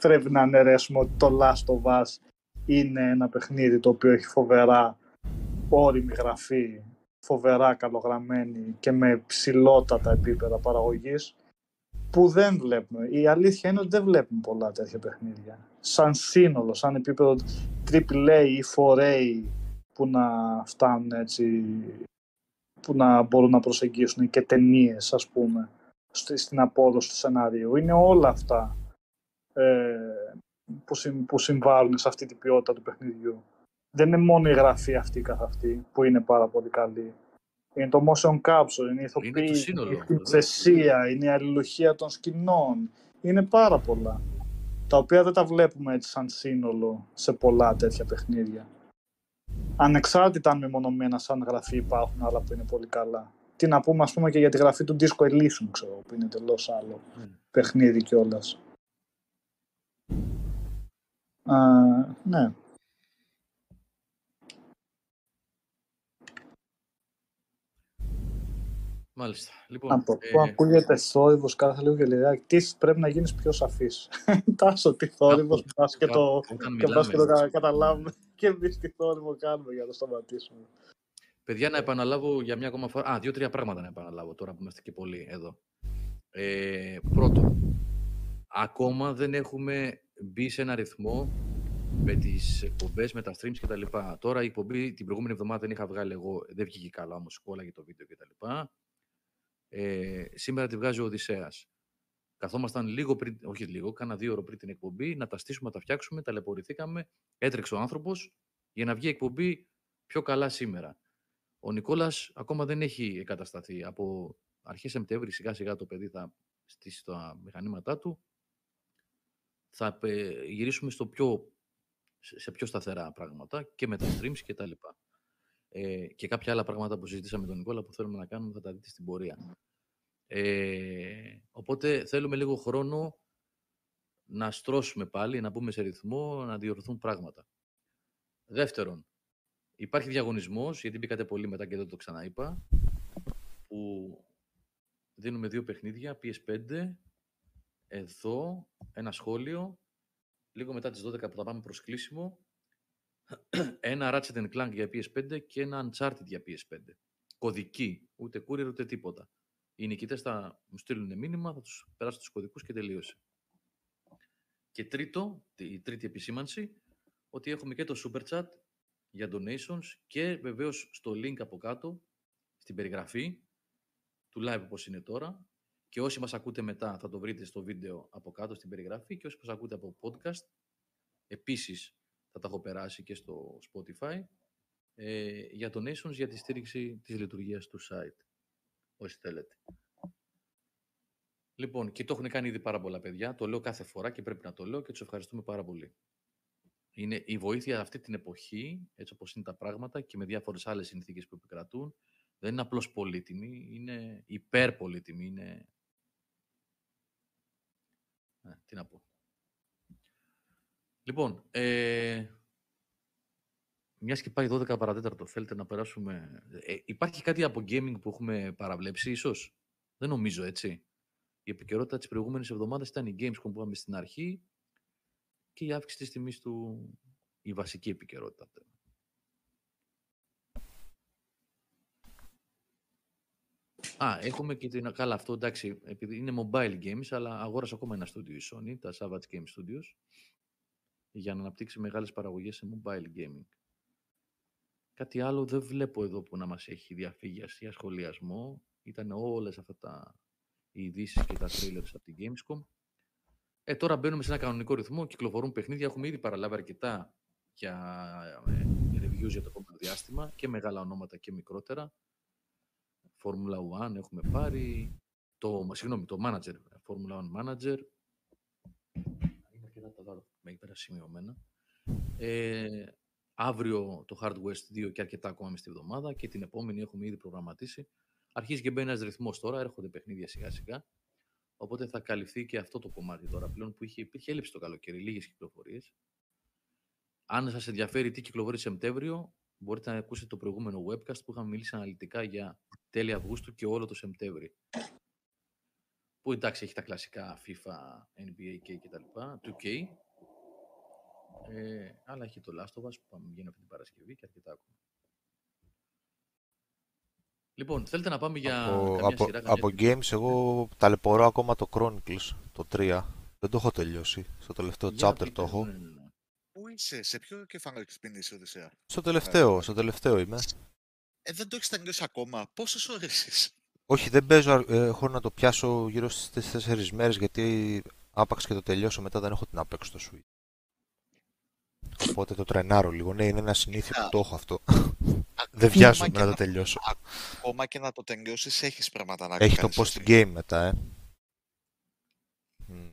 πρέπει να αναιρέσουμε ότι το Last of Us είναι ένα παιχνίδι το οποίο έχει φοβερά όρημη γραφή, φοβερά καλογραμμένη και με ψηλότατα επίπεδα παραγωγής που δεν βλέπουμε. Η αλήθεια είναι ότι δεν βλέπουμε πολλά τέτοια παιχνίδια. Σαν σύνολο, σαν επίπεδο AAA ή 4A που να φτάνουν έτσι, που να μπορούν να προσεγγίσουν και ταινίες, ας πούμε, στη- στην απόδοση του σενάριου. Είναι όλα αυτά ε, που, συμ- που συμβάλλουν σε αυτή την ποιότητα του παιχνιδιού. Δεν είναι μόνο η γραφή αυτή καθ' αυτή που είναι πάρα πολύ καλή. Είναι το motion capture, είναι η ηθοποιή, το σύνολο, είναι η βεβαίως. θεσία, είναι η αλληλουχία των σκηνών. Είναι πάρα πολλά. Τα οποία δεν τα βλέπουμε έτσι σαν σύνολο σε πολλά τέτοια παιχνίδια. Ανεξάρτητα αν μεμονωμένα σαν γραφή υπάρχουν άλλα που είναι πολύ καλά. Τι να πούμε ας πούμε και για τη γραφή του Disco Elysium, ξέρω, που είναι τελώς άλλο Ναι. παιχνίδι κιόλας. ναι. Μάλιστα. Λοιπόν, Από ε, που ακούγεται θόρυβος κάθε λίγο και λιγάκι, τι πρέπει να γίνεις πιο σαφής. Τάσο, τι θόρυβος, Κάπου- πας και το, κάπου όταν και πας και το μιλάμε, κα- καταλάβουμε. και εμείς τι θόρυβο κάνουμε για να το σταματήσουμε. Παιδιά, να επαναλάβω για μια ακόμα φορά. Α, δύο-τρία πράγματα να επαναλάβω τώρα που είμαστε και πολλοί εδώ. Ε, πρώτον, ακόμα δεν έχουμε μπει σε ένα ρυθμό με τις εκπομπές, με τα streams κτλ. Τώρα η εκπομπή την προηγούμενη εβδομάδα δεν είχα βγάλει εγώ, δεν βγήκε καλά όμως όλα για το βίντεο κτλ. Ε, σήμερα τη βγάζει ο Οδυσσέας. Καθόμασταν λίγο πριν, όχι λίγο, κάνα δύο ώρε πριν την εκπομπή, να τα στήσουμε, να τα φτιάξουμε, ταλαιπωρηθήκαμε. Έτρεξε ο άνθρωπος για να βγει η εκπομπή πιο καλά σήμερα. Ο Νικόλας ακόμα δεν έχει εγκατασταθεί. Από αρχές Σεπτέμβρη, σιγά σιγά το παιδί θα στήσει τα μηχανήματά του. Θα γυρίσουμε στο πιο, σε πιο σταθερά πράγματα και με τα streams και τα λοιπά. Ε, και κάποια άλλα πράγματα που συζητήσαμε με τον Νικόλα που θέλουμε να κάνουμε θα τα δείτε στην πορεία. Ε, οπότε θέλουμε λίγο χρόνο να στρώσουμε πάλι, να μπούμε σε ρυθμό, να διορθούν πράγματα. Δεύτερον, υπάρχει διαγωνισμός, γιατί μπήκατε πολύ μετά και δεν το ξαναείπα, που δίνουμε δύο παιχνίδια, PS5, εδώ, ένα σχόλιο, λίγο μετά τις 12 που θα πάμε προς κλείσιμο, ένα Ratchet Clank για PS5 και ένα Uncharted για PS5. Κωδική, ούτε courier ούτε τίποτα. Οι νικητές θα μου στείλουν μήνυμα, θα τους περάσω τους κωδικούς και τελείωσε. Και τρίτο, η τρίτη επισήμανση, ότι έχουμε και το Super Chat για donations και βεβαίως στο link από κάτω, στην περιγραφή του live όπως είναι τώρα και όσοι μας ακούτε μετά θα το βρείτε στο βίντεο από κάτω στην περιγραφή και όσοι μας ακούτε από podcast επίσης θα τα έχω περάσει και στο Spotify ε, για donations για τη στήριξη της λειτουργίας του site όσοι θέλετε. Λοιπόν, και το έχουν κάνει ήδη πάρα πολλά παιδιά. Το λέω κάθε φορά και πρέπει να το λέω και τους ευχαριστούμε πάρα πολύ. Είναι η βοήθεια αυτή την εποχή, έτσι όπως είναι τα πράγματα και με διάφορες άλλες συνθήκες που επικρατούν, δεν είναι απλώς πολύτιμη, είναι υπερπολίτιμη, είναι... Ε, τι να πω. Λοιπόν, ε, μια και πάει 12 παρατέταρτο, θέλετε να περάσουμε. Ε, υπάρχει κάτι από gaming που έχουμε παραβλέψει, ίσως; Δεν νομίζω έτσι. Η επικαιρότητα της προηγούμενης εβδομάδας ήταν η Gamescom που είπαμε στην αρχή και η αύξηση της τιμής του. η βασική επικαιρότητα. Α, έχουμε και την. Καλά, αυτό εντάξει, επειδή είναι mobile games, αλλά αγόρασα ακόμα ένα στούντιο η Sony, τα Savage Game Studios, για να αναπτύξει μεγάλες παραγωγές σε mobile gaming. Κάτι άλλο δεν βλέπω εδώ που να μας έχει διαφύγει για σχολιασμό. Ήταν όλες αυτά τα ειδήσεις και τα trailers από την Gamescom. Ε, τώρα μπαίνουμε σε ένα κανονικό ρυθμό, κυκλοφορούν παιχνίδια. Έχουμε ήδη παραλάβει αρκετά για ε, reviews για το επόμενο διάστημα και μεγάλα ονόματα και μικρότερα. Formula 1 έχουμε πάρει. Το, συγγνώμη, το manager, Formula 1 manager. Είναι αρκετά τα δώρα, με έχει σημειωμένα. Ε, Αύριο το Hard West 2 και αρκετά ακόμα στη εβδομάδα και την επόμενη έχουμε ήδη προγραμματίσει. Αρχίζει και μπαίνει ένας ρυθμός τώρα, έρχονται παιχνίδια σιγά σιγά. Οπότε θα καλυφθεί και αυτό το κομμάτι τώρα πλέον που είχε, υπήρχε έλλειψη το καλοκαίρι, λίγες κυκλοφορίες. Αν σας ενδιαφέρει τι κυκλοφορεί Σεπτέμβριο, μπορείτε να ακούσετε το προηγούμενο webcast που είχαμε μιλήσει αναλυτικά για τέλη Αυγούστου και όλο το Σεπτέμβριο. Που εντάξει έχει τα κλασικά FIFA, NBA και κτλ. 2K, ε, αλλά έχει το Last of Us που πάμε βγαίνει αυτή την Παρασκευή και αρκετά ακόμα. Λοιπόν, θέλετε να πάμε για από, καμιά από, σειρά, από games εγώ ταλαιπωρώ ακόμα το Chronicles, το 3. Δεν το έχω τελειώσει. Στο τελευταίο Για chapter πείτε, το έχω. ναι, ναι, ναι. Πού είσαι, σε ποιο κεφάλαιο έχεις πίνει Οδυσσέα; Στο τελευταίο, στο τελευταίο είμαι. Ε, δεν το έχεις τελειώσει ακόμα. Πόσες ώρες είσαι; Όχι, δεν παίζω, ε, έχω να το πιάσω γύρω στις 4 μέρες γιατί άπαξ και το τελειώσω μετά δεν έχω τι να παίξω στο Switch. Οπότε το τρενάρω λίγο. Ναι, είναι ένα συνήθειο που το έχω αυτό. δεν βιάζομαι και να το να- τελειώσω. Ακόμα και να το τελειώσεις, έχεις πράγματα να Έχει το κάνεις post εσύ. game μετά, ε. Μμ.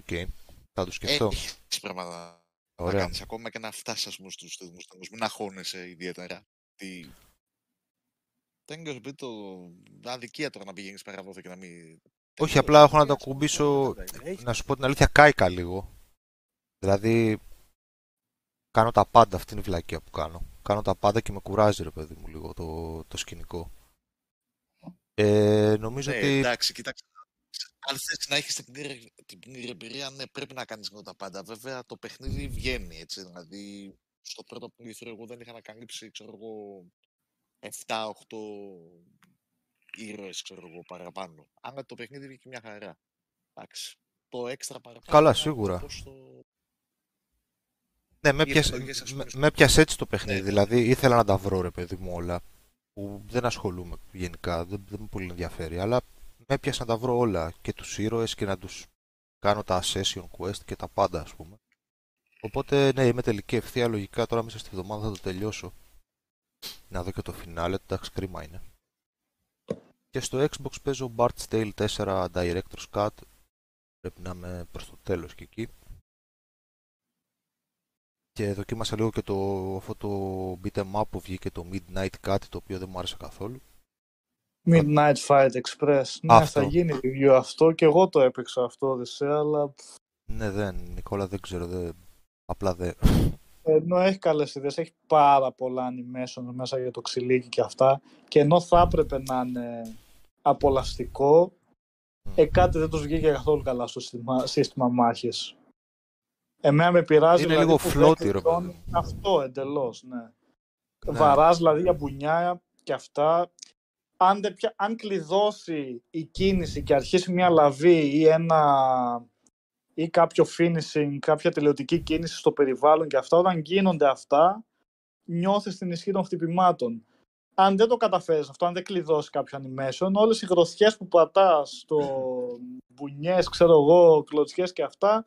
Οκ. Θα το σκεφτώ. Έχεις πράγματα να Ωραία. κάνεις. Ακόμα και να φτάσεις, ας πούμε, στους θεσμούς τέλου. Μην αγχώνεσαι ιδιαίτερα. Τι... Τέλο, πει το αδικία τώρα να πηγαίνεις παραδόθε και να μην. Όχι, απλά έχω να το ακουμπήσω. Να σου πω την αλήθεια, κάηκα λίγο. Δηλαδή, κάνω τα πάντα. Αυτή είναι η βλακεία που κάνω. Κάνω τα πάντα και με κουράζει, ρε παιδί μου, λίγο το, το σκηνικό. Ε, νομίζω Ναι, ότι εντάξει, κοίταξε. Αν θες να έχεις την πλήρη- την πλήρη εμπειρία, ναι, πρέπει να κάνεις τα πάντα. Βέβαια, το παιχνίδι βγαίνει έτσι. Δηλαδή, στο πρώτο playthrough εγώ δεν είχα ανακαλύψει, ξέρω εγώ, 7-8 ήρωες, ξέρω εγώ, παραπάνω. Άμα το παιχνίδι βγήκε μια χαρά. Εντάξει. Το έξτρα παραπάνω... Καλά, ήταν σίγουρα. πώς το- Ναι, με οι πιάσες, επιλογές, ας πούμε, με, στο- με πιάσες έτσι το παιχνίδι. Ναι. Δηλαδή ήθελα να τα βρω ρε παιδί μου όλα. Που δεν ασχολούμαι γενικά, δεν, δεν με πολύ ενδιαφέρει. Αλλά με πιάσε να τα βρω όλα. Και τους ήρωες και να τους κάνω τα session quest και τα πάντα ας πούμε. Οπότε ναι, είμαι τελική ευθεία. Λογικά τώρα μέσα στη βδομάδα θα το τελειώσω. Να δω και το φινάλε. Εντάξει, κρίμα είναι. Και στο Xbox παίζω Bart's Tale 4 Director's Cut. Πρέπει να είμαι προς το τέλος και εκεί. Και δοκίμασα λίγο και το, αυτό το beat 'em up που βγήκε το Midnight κάτι το οποίο δεν μου άρεσε καθόλου. Midnight Fight Express. Ναι, Αυτό. θα γίνει review αυτό και εγώ το έπαιξα αυτό, Οδυσσέα, αλλά Ναι, δεν, Νικόλα, δεν ξέρω, δεν, απλά δεν. Ενώ έχει καλές ιδέες, έχει πάρα πολλά animation μέσα για το ξυλίκι και αυτά και ενώ θα έπρεπε να είναι απολαυστικό, ε, κάτι δεν τους βγήκε καθόλου καλά στο σύστημα, σύστημα μάχης. Εμένα με πειράζει Είναι δηλαδή, λίγο που δεν floaty, ρε κλειδώνει παιδί μου. Αυτό εντελώς, ναι. Ναι. Βαράς δηλαδή για μπουνιά και αυτά. Αν, δεν πια- αν κλειδώσει η κίνηση και αρχίσει μια λαβή ή ένα ή κάποιο finishing, κάποια τελειωτική κίνηση στο περιβάλλον και αυτά, όταν γίνονται αυτά, νιώθεις την ισχύ των χτυπημάτων. Αν δεν το καταφέρεις αυτό, αν δεν κλειδώσεις κάποιο animation, όλες οι γροθιές που πατάς, το μπουνιές, ξέρω εγώ, κλωτσιές και αυτά,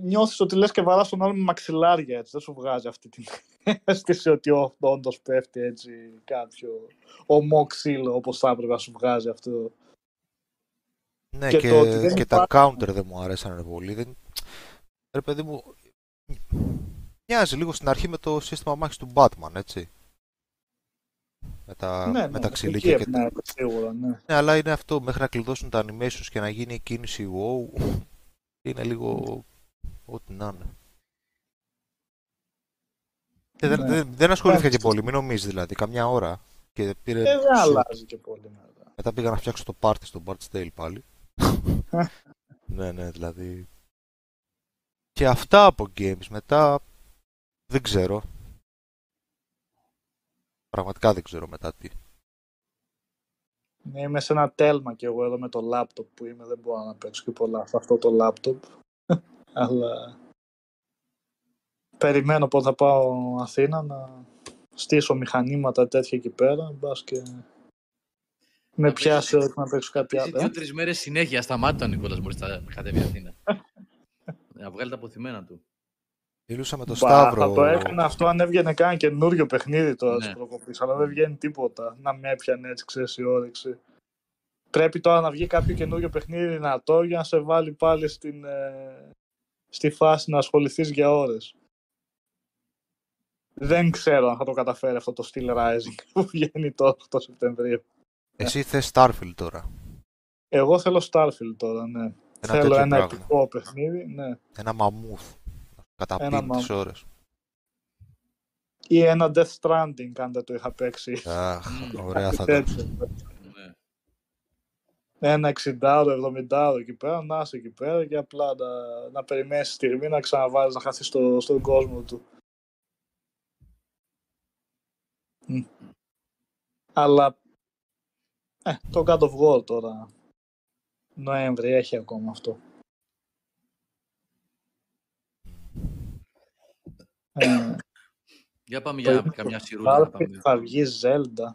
νιώθεις ότι λες και βαράς τον άλλο με μαξιλάρια, έτσι. Δεν σου βγάζει αυτή την αίσθηση ότι ό, όντως πέφτει έτσι κάποιο ομό ξύλο, όπως θα έπρεπε να σου βγάζει αυτό. Ναι, Και και, το ότι δεν και τα υπάρχει- counter δεν μου αρέσαν ρε πολύ. Δεν... Ρε παιδί μου, μοιάζει λίγο στην αρχή με το σύστημα μάχης του Batman, έτσι. Με τα, ναι, με ναι, τα εκεί ξυλίκια και τα... εμπνέεται σίγουρα, ναι. Ναι, αλλά είναι αυτό, μέχρι να κλειδώσουν τα animations και να γίνει η κίνηση wow, είναι λίγο ό,τι να είναι. Και δεν, Ναι. δεν, δεν ασχολήθηκα και Εντάξει. πολύ, μην νομίζεις δηλαδή, καμιά ώρα. Και πήρε, Ε, δεν αλλάζει και πολύ μετά. μετά πήγα να φτιάξω το πάρτι στο Bart's Tale πάλι. Ναι, ναι, δηλαδή. Και αυτά από games. Μετά δεν ξέρω. Πραγματικά δεν ξέρω μετά τι. Ναι, είμαι σε ένα τέλμα και εγώ εδώ με το λάπτοπ που είμαι, δεν μπορώ να παίξω και πολλά σε αυτό το λάπτοπ. Αλλά περιμένω πότε θα πάω Αθήνα να στήσω μηχανήματα τέτοια εκεί πέρα, μπας και με Να πιάσει παίζεις- όχι να παίξω κάτι Παίζει άλλο. ε. δύο-τρεις μέρες συνέχεια. Σταμάτα ο Νικόλα μόλι θα κατέβει Αθήνα. να βγάλει τα αποθυμένα του. Μιλούσα με τον Μπα, Σταύρο. Θα το έκανα αυτό αν έβγαινε καν καινούριο παιχνίδι τώρα Ναι. της προκοπής, αλλά δεν βγαίνει τίποτα. Να με έπιανε έτσι, ξέρεις, η όρεξη. Πρέπει τώρα να βγει κάποιο καινούριο παιχνίδι δυνατό για να σε βάλει πάλι στην, ε, στη φάση να ασχοληθείς για ώρες. Δεν ξέρω αν θα το καταφέρει αυτό το Steel Rising που βγαίνει τώρα το Σεπτεμβρίο. Εσύ θες Starfield τώρα. Εγώ θέλω Starfield τώρα, ναι. Ένα θέλω τέτοιο ένα πράγμα. επικό παιχνίδι, ναι. Ένα μαμούθ. Καταπίνει τις μαμούθ. ώρες. Ή ένα Death Stranding, αν δεν το είχα παίξει. Αχ, Μμμ. ωραία θα Κάτι ήταν. τέτοιο. Ναι. ένα 60-70 εκεί πέρα, να είσαι εκεί πέρα και απλά να, να περιμένεις τη στιγμή να ξαναβάλεις να χαθείς στο, στον κόσμο του. Μμ. Αλλά ε, το God of War τώρα Νοέμβρη έχει ακόμα αυτό. Ε, Για πάμε Το για είπε καμιά το σιρούλα να Starfield πάμε. θα βγει Zelda,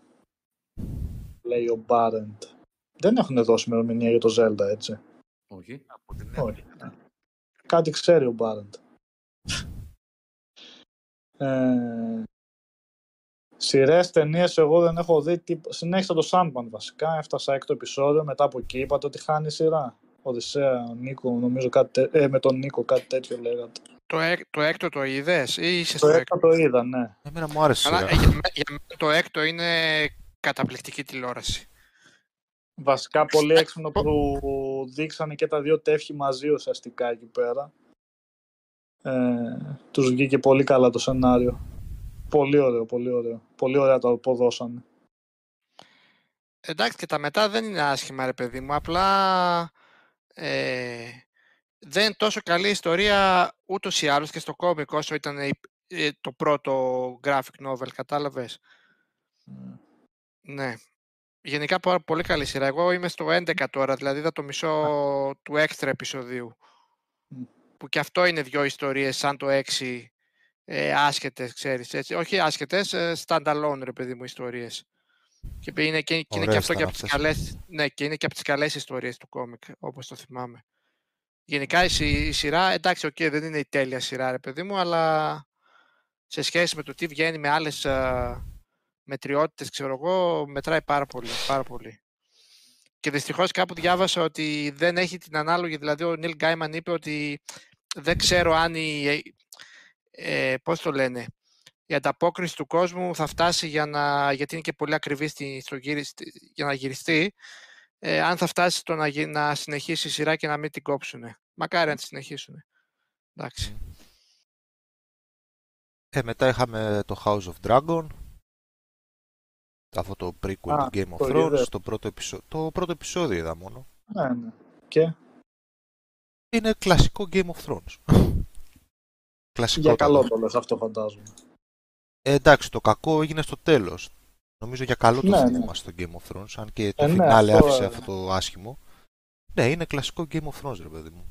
λέει ο Μπάρεντ. Δεν έχουν δώσει ημερομηνία για το Zelda, έτσι. Όχι. Από την Όχι. Κάτι ξέρει ο Μπάρεντ. Ε, Σειρές, ταινίες, εγώ δεν έχω δει τίποτα. Συνέχισα το Sandman βασικά. Έφτασα έκτο επεισόδιο. Μετά από εκεί είπατε ότι χάνει η σειρά. Οδυσσέα, ο Νίκο, νομίζω κάτι τέ- ε, με τον Νίκο κάτι τέτοιο λέγατε. Το, έκ- το έκτο το είδες ή είσαι Το στο έκτο έκτο; το είδα, ναι. Εμένα μου άρεσε η Αλλά σειρά. ε, για, μέ- για μένα το έκτο είναι καταπληκτική τηλεόραση. Βασικά πολύ έξυπνο που δείξανε και τα δύο τεύχη μαζί ουσιαστικά εκεί πέρα. Ε, τους βγήκε πολύ καλά το σενάριο. Πολύ ωραίο, πολύ ωραίο. Πολύ ωραία το αποδώσανε. Εντάξει και τα μετά δεν είναι άσχημα ρε παιδί μου, απλά ε, δεν είναι τόσο καλή ιστορία ούτως ή άλλως και στο κόμικ όσο ήταν η, ε, το πρώτο graphic novel, κατάλαβες; Mm. Ναι. Γενικά πάρα πολύ καλή σειρά. Εγώ είμαι στο 11 τώρα, δηλαδή είδα το μισό του έξτρα επεισοδίου. Μμ. Που και αυτό είναι δύο ιστορίες σαν το 6 ε, άσχετες, ξέρεις, έτσι. Όχι άσχετες, ε, standalone, ρε παιδί μου, ιστορίες. Και είναι και, και είναι και Ωραίες αυτό και ήταν από τις αυτές. καλές, ναι, και είναι και από τις καλές ιστορίες του κόμικ, όπως το θυμάμαι. Γενικά η, συ- η σειρά, εντάξει, οκ, δεν είναι η τέλεια σειρά, ρε παιδί μου, αλλά σε σχέση με το τι βγαίνει με άλλες α, μετριότητες, ξέρω εγώ, μετράει πάρα πολύ, πάρα πολύ. Και δυστυχώς κάπου διάβασα ότι δεν έχει την ανάλογη, δηλαδή ο Νίλ Γκάιμαν είπε ότι δεν ξέρω αν η, ε, πώς το λένε, η ανταπόκριση του κόσμου θα φτάσει για να, γιατί είναι και πολύ ακριβή στη, στο γύρι- στη- για να γυριστεί, ε, αν θα φτάσει στο να, γι- να συνεχίσει η σειρά και να μην την κόψουν. Μακάρι να τη συνεχίσουν. Εντάξει. Ε, μετά είχαμε το House of Dragon. Αυτό το prequel Α, του Game of το Thrones. είδες. Το πρώτο, επεισο... το πρώτο επεισόδιο είδα μόνο. Ναι, ναι. Και; Είναι κλασικό Game of Thrones. Κλασικό. για καλό το λες αυτό φαντάζομαι. Ε, εντάξει, το κακό έγινε στο τέλος. Νομίζω για καλό το Ναι, ναι, ναι. στο Game of Thrones, αν και το Ε, ναι, φινάλε αυτό, άφησε ε. αυτό το άσχημο. Ναι, είναι κλασικό Game of Thrones, ρε παιδί μου.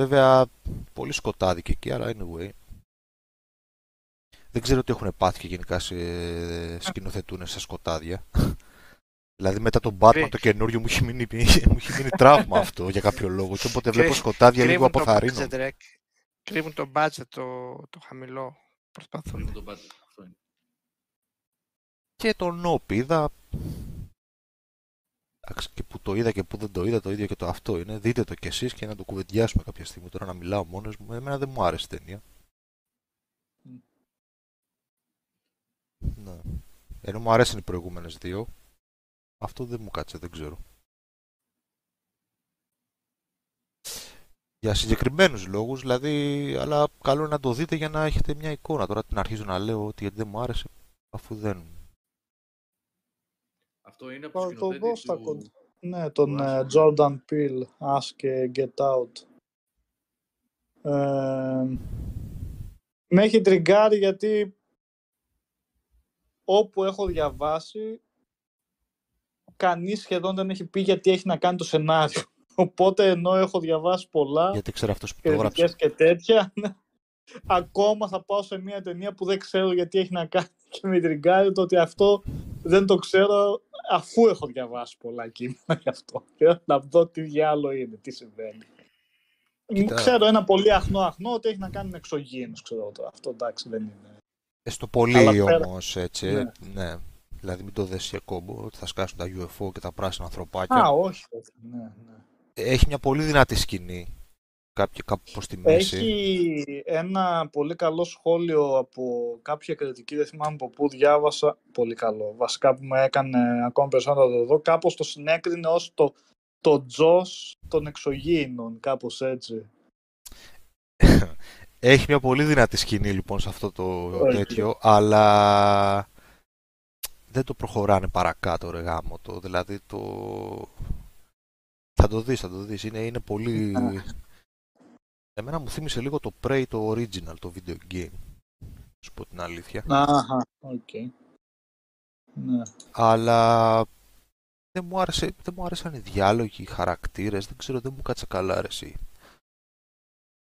Βέβαια, πολύ σκοτάδι και εκεί, αλλά anyway. Δεν ξέρω τι έχουν πάθει και γενικά σε σκηνοθετούν σε σκοτάδια. δηλαδή μετά τον Batman Κρύ- το καινούριο μου έχει μείνει, μου έχει μείνει τραύμα αυτό για κάποιο λόγο. Και όποτε βλέπω Κρύ- σκοτάδια λίγο Κρύβουν το αποθαρρύνω. Budget, ρε. Κρύβουν το budget το, το χαμηλό. Προσπαθούν. Λίγο το budget. Αυτό είναι. Και τον Νόπ είδα. Εντάξει, και που το είδα και που δεν το είδα, το ίδιο και το αυτό είναι. Δείτε το κι εσείς και να το κουβεντιάσουμε κάποια στιγμή. Τώρα να μιλάω μόνος μου, εμένα δεν μου άρεσε η ταινία. Μμ. Ναι. Ενώ μου αρέσουν οι προηγούμενες δύο, αυτό δεν μου κάτσε, δεν ξέρω. Για συγκεκριμένους λόγους, δηλαδή, αλλά καλό είναι να το δείτε για να έχετε μια εικόνα. Τώρα την αρχίζω να λέω ότι δεν μου άρεσε, αφού δεν Αυτό είναι από Θα το το σκηνοθέτη δω στα του... κοντά. Ναι, τον του ε, Ash. Jordan Peele, Ash και Get Out. Ε, με έχει τριγκάρει γιατί όπου έχω διαβάσει κανείς σχεδόν δεν έχει πει γιατί έχει να κάνει το σενάριο. Οπότε ενώ έχω διαβάσει πολλά γιατί ξέρω αυτός που το έγραψε. κριτικές και τέτοια, ναι, ακόμα θα πάω σε μια ταινία που δεν ξέρω γιατί έχει να κάνει και με τριγκάρει το ότι αυτό δεν το ξέρω αφού έχω διαβάσει πολλά κείμενα γι' αυτό. Και να δω τι διάλογο είναι, τι συμβαίνει. Κοίτα. Ξέρω ένα πολύ αχνό αχνό ότι έχει να κάνει με εξωγήινους, ξέρω εγώ τώρα. Αυτό εντάξει δεν είναι. Ε, στο πολύ Αλλά πέρα- όμως, έτσι, Ναι. ναι. Δηλαδή μην το δες για κόμπο, ότι θα σκάσουν τα UFO και τα πράσινα ανθρωπάκια. Α, όχι. όχι, Ναι, ναι. Έχει μια πολύ δυνατή σκηνή. Κάποια, κάπου προς τη μέση. Έχει ένα πολύ καλό σχόλιο από κάποια κριτική, δεν θυμάμαι από πού διάβασα. Πολύ καλό. Βασικά που με έκανε ακόμα περισσότερο να το δω. Κάπως το συνέκρινε ως το, το Jaws των εξωγήινων, κάπως έτσι. Έχει μια πολύ δυνατή σκηνή λοιπόν σε αυτό το Όχι. τέτοιο, αλλά δεν το προχωράνε παρακάτω ρε γαμώτο. Δηλαδή το... Θα το δεις, θα το δεις. Είναι, είναι πολύ... Εμένα μου θύμισε λίγο το Prey το original, το video game. Να Σου πω την αλήθεια. Αχα, οκ. Ναι. αλλά δεν μου, άρεσε, δεν μου άρεσαν οι διάλογοι, οι χαρακτήρες, δεν ξέρω, δεν μου κάτσε καλά ρε εσύ.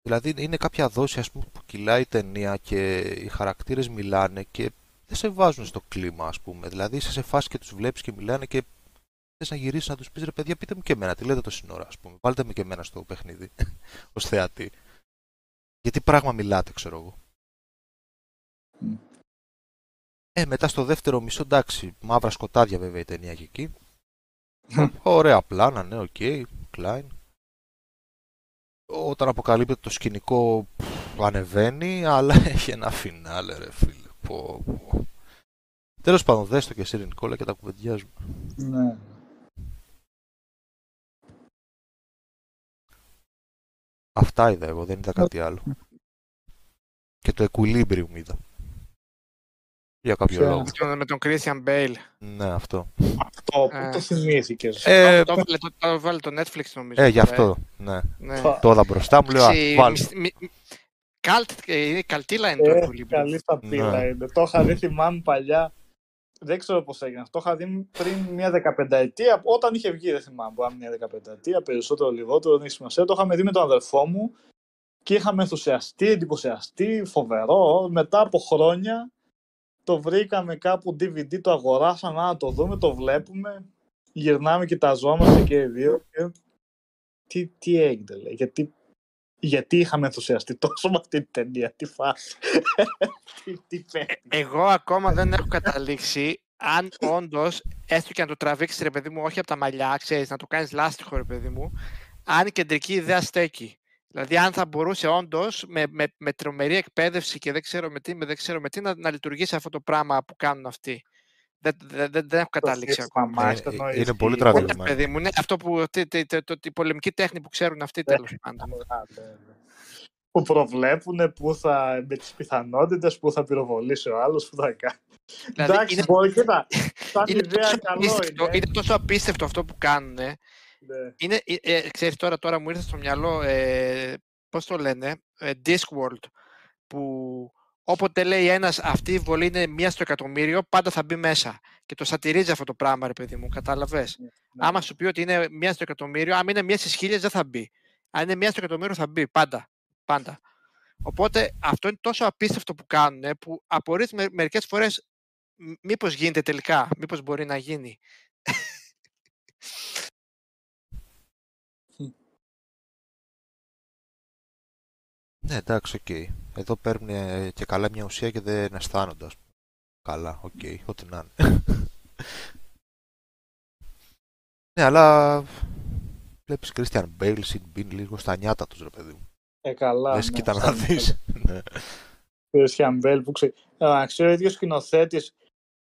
Δηλαδή είναι κάποια δόση ας πούμε, που κυλάει η ταινία και οι χαρακτήρες μιλάνε και δεν σε βάζουν στο κλίμα ας πούμε. Δηλαδή είσαι σε φάση και τους βλέπεις και μιλάνε και θες να γυρίσεις να τους πεις ρε παιδιά πείτε μου και εμένα, τι λέτε το σύνορα ας πούμε. Βάλτε με και εμένα στο παιχνίδι ως θεατή. Γιατί πράγμα μιλάτε ξέρω εγώ. Μμ. Ε, μετά στο δεύτερο μισό, εντάξει, μαύρα σκοτάδια βέβαια η ταινία και εκεί. Ωραία πλάνα, ναι, οκ, Klein. Όταν αποκαλύπτεται το σκηνικό πφ, ανεβαίνει, αλλά έχει ένα φινάλε ρε φίλε. Πω, πω. Τέλος πάντων, δες το και εσύ ρε Νικόλα και τα κουβεντιάζουμε. ναι. Αυτά είδα εγώ, δεν είδα κάτι άλλο. Και το Equilibrium είδα. Για κάποιο Ποιο; λόγο. Με τον, με τον Christian Bale. Ναι, αυτό. Αυτό που Ε. το θυμήθηκες. Ε, το, έβαλε, το, το έβαλε το Netflix νομίζω. ε, γι' τώρα, αυτό, ναι. Ναι. Το είδα μπροστά μου, λέω, α, Εντάξει, βάλω. μισ- μι- καλτ, είναι καλτήλα είναι το Ε, Equilibrium. καλή σαπίλα Ναι. είναι. Το είχα δει, θυμάμαι παλιά. Δεν ξέρω πώς έγινε αυτό. Το είχα δει πριν μια 15 ετία. Όταν είχε βγει, δεν θυμάμαι. Μπορεί να είναι μια 15 ετία, περισσότερο λιγότερο, δεν έχει σημασία. Το είχαμε δει με τον αδερφό μου και είχαμε ενθουσιαστεί, εντυπωσιαστεί, φοβερό. Μετά από χρόνια το βρήκαμε κάπου DVD, το αγοράσαμε να το δούμε, το βλέπουμε. Γυρνάμε, κοιταζόμαστε και οι δύο. Και... Τι, τι έγινε, λέει. Γιατί, γιατί είχαμε ενθουσιαστεί τόσο με αυτή την ταινία, τι φάση. τι, τι παίρνει. Εγώ ακόμα δεν έχω καταλήξει αν όντως, έστω και να το τραβήξεις ρε παιδί μου, όχι από τα μαλλιά, ξέρεις, να το κάνεις λάστιχο ρε παιδί μου, αν η κεντρική ιδέα στέκει. Δηλαδή, αν θα μπορούσε όντως με, με, με τρομερή εκπαίδευση και δεν ξέρω με τι, με δεν ξέρω με τι να, να λειτουργήσει αυτό το πράγμα που κάνουν αυτοί. Δεν, δεν, δεν, δεν έχω καταλήξει ακόμα. Μαμάς, Ε, εννοείς, είναι τι- πολύ Όχι, τραβηγμένο. παιδί μου, ναι, αυτό που, τη, τη, τη, το- η πολεμική τέχνη που ξέρουν αυτοί τέλος πάντων. Α, ναι, ναι. Που προβλέπουν που θα, με τις πιθανότητες που θα πυροβολήσει ο άλλος, που θα κάνει. Δηλαδή, Εντάξει, είναι, μπορεί, κοίτα, σαν είναι, ιδέα τόσο καλό απίστευτο, είναι. είναι τόσο απίστευτο αυτό που κάνουν. Ναι. είναι, ε, ε, ξέρεις τώρα, τώρα μου ήρθε στο μυαλό, ε, πώς το λένε, ε, Discworld, που όποτε λέει ένας αυτή η βολή είναι μία στο εκατομμύριο, πάντα θα μπει μέσα. Και το σατυρίζει αυτό το πράγμα, ρε παιδί μου, κατάλαβες; Ναι. Άμα σου πει ότι είναι μία στο εκατομμύριο, αν είναι μία στις χίλιες δεν θα μπει. Αν είναι μία στο εκατομμύριο θα μπει, πάντα. Πάντα. Οπότε αυτό είναι τόσο απίστευτο που κάνουν, που απορείς με, μερικές φορές μ- μήπως γίνεται τελικά, μήπως μπορεί να γίνει. Ναι, εντάξει, οκ. Εδώ παίρνουν ε, και καλά μια ουσία και δεν αισθάνονται. ας πούμε. Καλά, οκ, ό,τι να είναι. ναι, αλλά βλέπεις Christian Bale, Sean Bean λίγο στα νιάτα τους, ρε παιδί μου. Ε, καλά. Λες, ναι, κοίτα να σαν- δεις. Ναι. Christian Bale που ξέρει. Να ξέρω, ο ίδιος σκηνοθέτης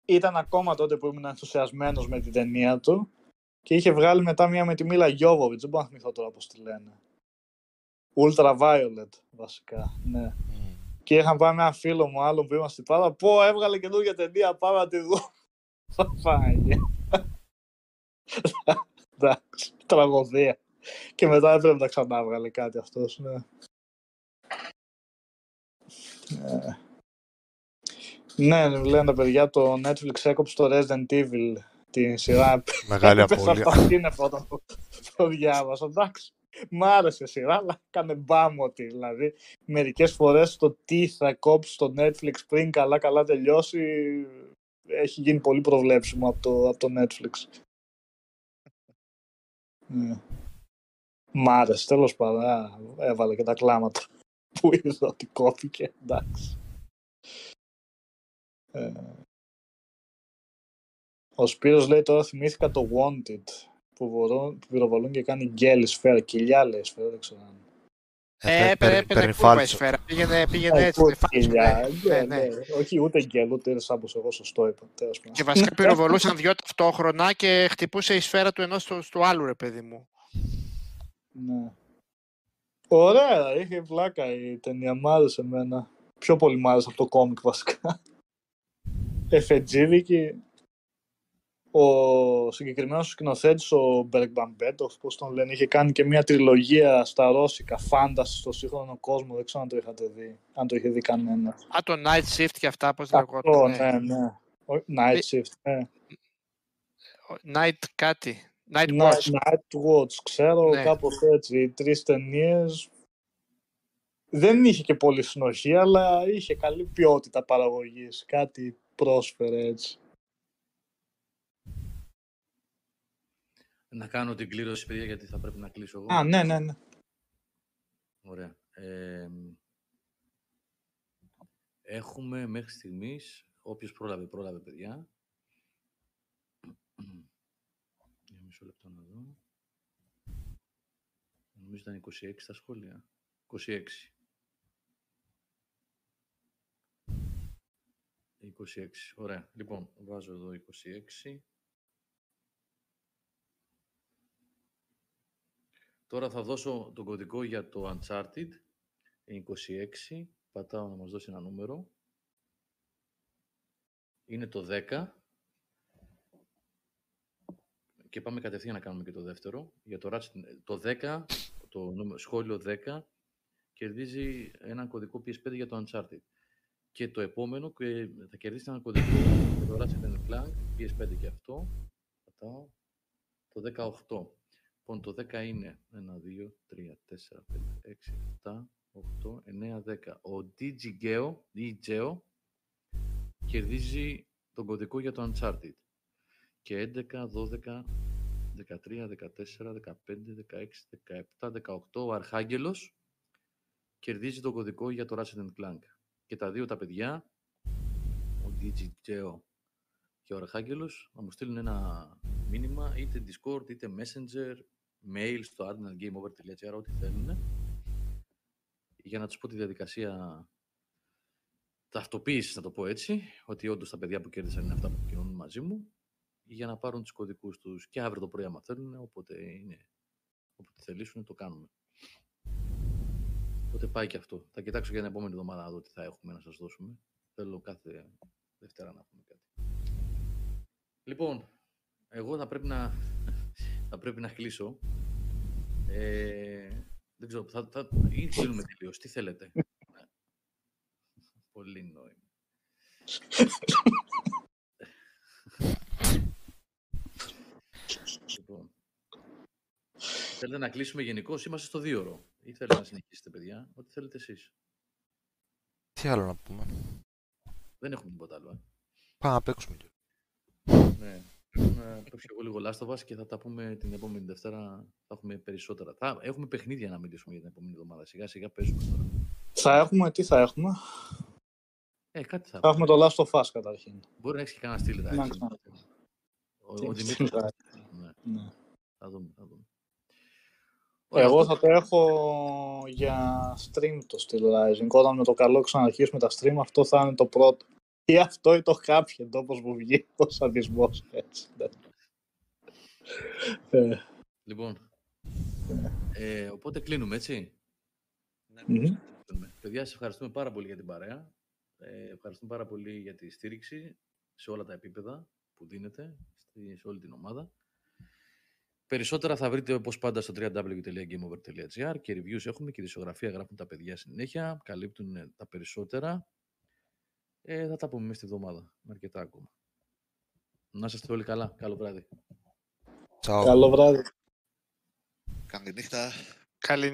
ήταν ακόμα τότε που ήμουν ενθουσιασμένος με την ταινία του και είχε βγάλει μετά μία με τη Μίλα Γιόβοβιτς. Δεν μπορώ να θυμηθώ τώρα πώς τη λένε. Ultraviolet, βασικά. Ναι. Μμ. Και είχαν πάει με έναν φίλο μου άλλο που είμαστε πάρα. Πω, έβγαλε καινούργια ταινία, πάμε να τη δω. Φάγε. Εντάξει, τραγωδία. Και μετά έπρεπε να τα ξανά βγάλε κάτι αυτός, ναι. Ε. Ναι, λένε τα παιδιά, το Netflix έκοψε το Resident Evil την σειρά. Μεγάλη Έπεσα απώλεια. από τα σύννεφα όταν το, το διάβασα. Εντάξει, μ' άρεσε η σειρά, αλλά έκανε μπάμ ότι. Δηλαδή, μερικές φορές το τι θα κόψει στο Netflix πριν καλά-καλά τελειώσει έχει γίνει πολύ προβλέψιμο από το, από το Netflix. Ναι. Μ' άρεσε, τέλος πάντων. Α, Έβαλε και τα κλάματα που είδα ότι κόπηκε. Εντάξει. Ε, ο Σπύρος λέει τώρα θυμήθηκα το Wanted που, μπορούν, που πυροβολούν και κάνει γκέλη σφαίρα. Κοιλιά λέει σφαίρα, δεν ξέρω αν. Ε, παίρνει- έπαιρνε, παίρνει έπαιρνε κούρβα η φάλτσο. σφαίρα. Πήγαινε, πήγαινε Ε, έτσι. που φάλτσο, κοιλιά, ναι. ναι, Ναι, ναι. ναι. Όχι ούτε γκέλ, ούτε σαν πως εγώ σωστό είπα. τέλος πάντων. Και βασικά πυροβολούσαν δυο ταυτόχρονα και χτυπούσε η σφαίρα του ενός στο, στο άλλου, ρε παιδί μου. Ναι. Ωραία, είχε βλάκα η ταινία. Μ' άρεσε εμένα. Πιο πολύ μ' άρεσε από το κόμικ βασικά. Εφετζίδικη. Ο συγκεκριμένος σκηνοθέτης, ο Μπεργκμπαμπέτοφ, πώς τον λένε, είχε κάνει και μια τριλογία στα ρώσικα, φάνταση στο σύγχρονο κόσμο. Δεν ξέρω αν το είχατε δει. Αν το είχε δει κανένα. Α, το Night Shift και αυτά, πώς Αυτό, λεγόταν. ναι, ναι. Ο- Night Shift, ναι. Night κάτι. Night Night, Watch. Night Watch, ξέρω, Ναι. κάπως έτσι. Οι τρεις ταινίες. Δεν είχε και πολύ συνοχή, αλλά είχε καλή ποιότητα παραγωγής. Κάτι πρόσφερε έτσι. Να κάνω την κλήρωση, παιδιά, γιατί θα πρέπει να κλείσω εγώ. Α, ναι, ναι, ναι. Ωραία. Ε, έχουμε μέχρι στιγμής, όποιος πρόλαβε, πρόλαβε, παιδιά. Για μισό λεπτό να δω. Νομίζω ήταν 26 στα σχόλια. 26. 26. Ωραία. Λοιπόν, βάζω εδώ 26. Τώρα θα δώσω τον κωδικό για το Uncharted. 26. Πατάω να μας δώσει ένα νούμερο. Είναι το 10. Και πάμε κατευθείαν να κάνουμε και το δεύτερο. Για το, Ratchet, το 10, το νούμερο, σχόλιο 10, κερδίζει ένα κωδικό PS5 για το Uncharted. Και το επόμενο και θα κερδίσει ένα κωδικό για το Ratchet Clank, PS5 και αυτό. Πατάω. Το 18. Λοιπόν, το 10 είναι 1, 2, 3, 4, 5, 6, 7, 8, 9, 10. Ο DigiGeo, DigiGeo κερδίζει τον κωδικό για το Uncharted. Και 11, 12, 13, 14, 15, 16, 17, 18 ο Αρχάγγελος κερδίζει τον κωδικό για το Ratchet Clank. Και τα δύο τα παιδιά, ο DigiGeo και ο Αρχάγγελος, θα μου στείλουν ένα μήνυμα είτε Discord, είτε Messenger, mail στο admiralgameover.gr, ό,τι θέλουν, για να τους πω τη διαδικασία ταυτοποίησης, να το πω έτσι, ότι όντως τα παιδιά που κέρδισαν είναι αυτά που κοινωνούν μαζί μου, για να πάρουν τους κωδικούς τους και αύριο το πρωί άμα θέλουν, όποτε, είναι, όποτε θελήσουν το κάνουμε. Οπότε πάει και αυτό. Θα κοιτάξω για την επόμενη εβδομάδα να δω τι θα έχουμε να σας δώσουμε. Θέλω κάθε Δευτέρα να έχουμε κάτι. Λοιπόν, εγώ θα πρέπει να, θα πρέπει να κλείσω. Ε, δεν ξέρω, θα, θα, ή κλείνουμε τελείως. Τι θέλετε; Πολύ νόημα. λοιπόν, θέλετε να κλείσουμε γενικώ, είμαστε στο δύο ώρο. Ή θέλετε να συνεχίσετε, παιδιά, ό,τι θέλετε εσείς. Τι άλλο να πούμε; Δεν έχουμε τίποτα άλλο. Ε. Πάμε να παίξουμε. Ναι. Να παίξω εγώ λίγο Last και θα τα πούμε την επόμενη Δευτέρα. Θα έχουμε περισσότερα. Θα έχουμε παιχνίδια να μιλήσουμε για την επόμενη εβδομάδα. Σιγά σιγά παίζουμε τώρα. Θα έχουμε, τι θα έχουμε; Ε, κάτι θα, θα έχουμε το Last of Us καταρχήν. Μπορεί να έχεις και κανένα στυλ. Να ο, ο Δημήτρης. Ναι. ναι. Θα δούμε, θα δούμε. Εγώ θα το έχω για stream το Steel Rising. Όταν με το καλό ξαναρχίσουμε τα stream, αυτό θα είναι το πρώτο. Ή αυτό ή το Cuphead, όπως μου βγει ο σαδισμός. Έτσι. Ναι. Ε. Λοιπόν, ε, οπότε κλείνουμε, έτσι. Ναι. Παιδιά, σας ευχαριστούμε πάρα πολύ για την παρέα. Ε, ευχαριστούμε πάρα πολύ για τη στήριξη σε όλα τα επίπεδα που δίνετε σε όλη την ομάδα. Περισσότερα θα βρείτε όπως πάντα στο www.gameover.gr και reviews έχουμε και δισογραφία γράφουν τα παιδιά συνέχεια, καλύπτουν τα περισσότερα. Ε, θα τα πούμε μέσα στη εβδομάδα με αρκετά ακόμα. Να είστε όλοι καλά. Καλό βράδυ. Καλό βράδυ. Καλή νύχτα. Καλή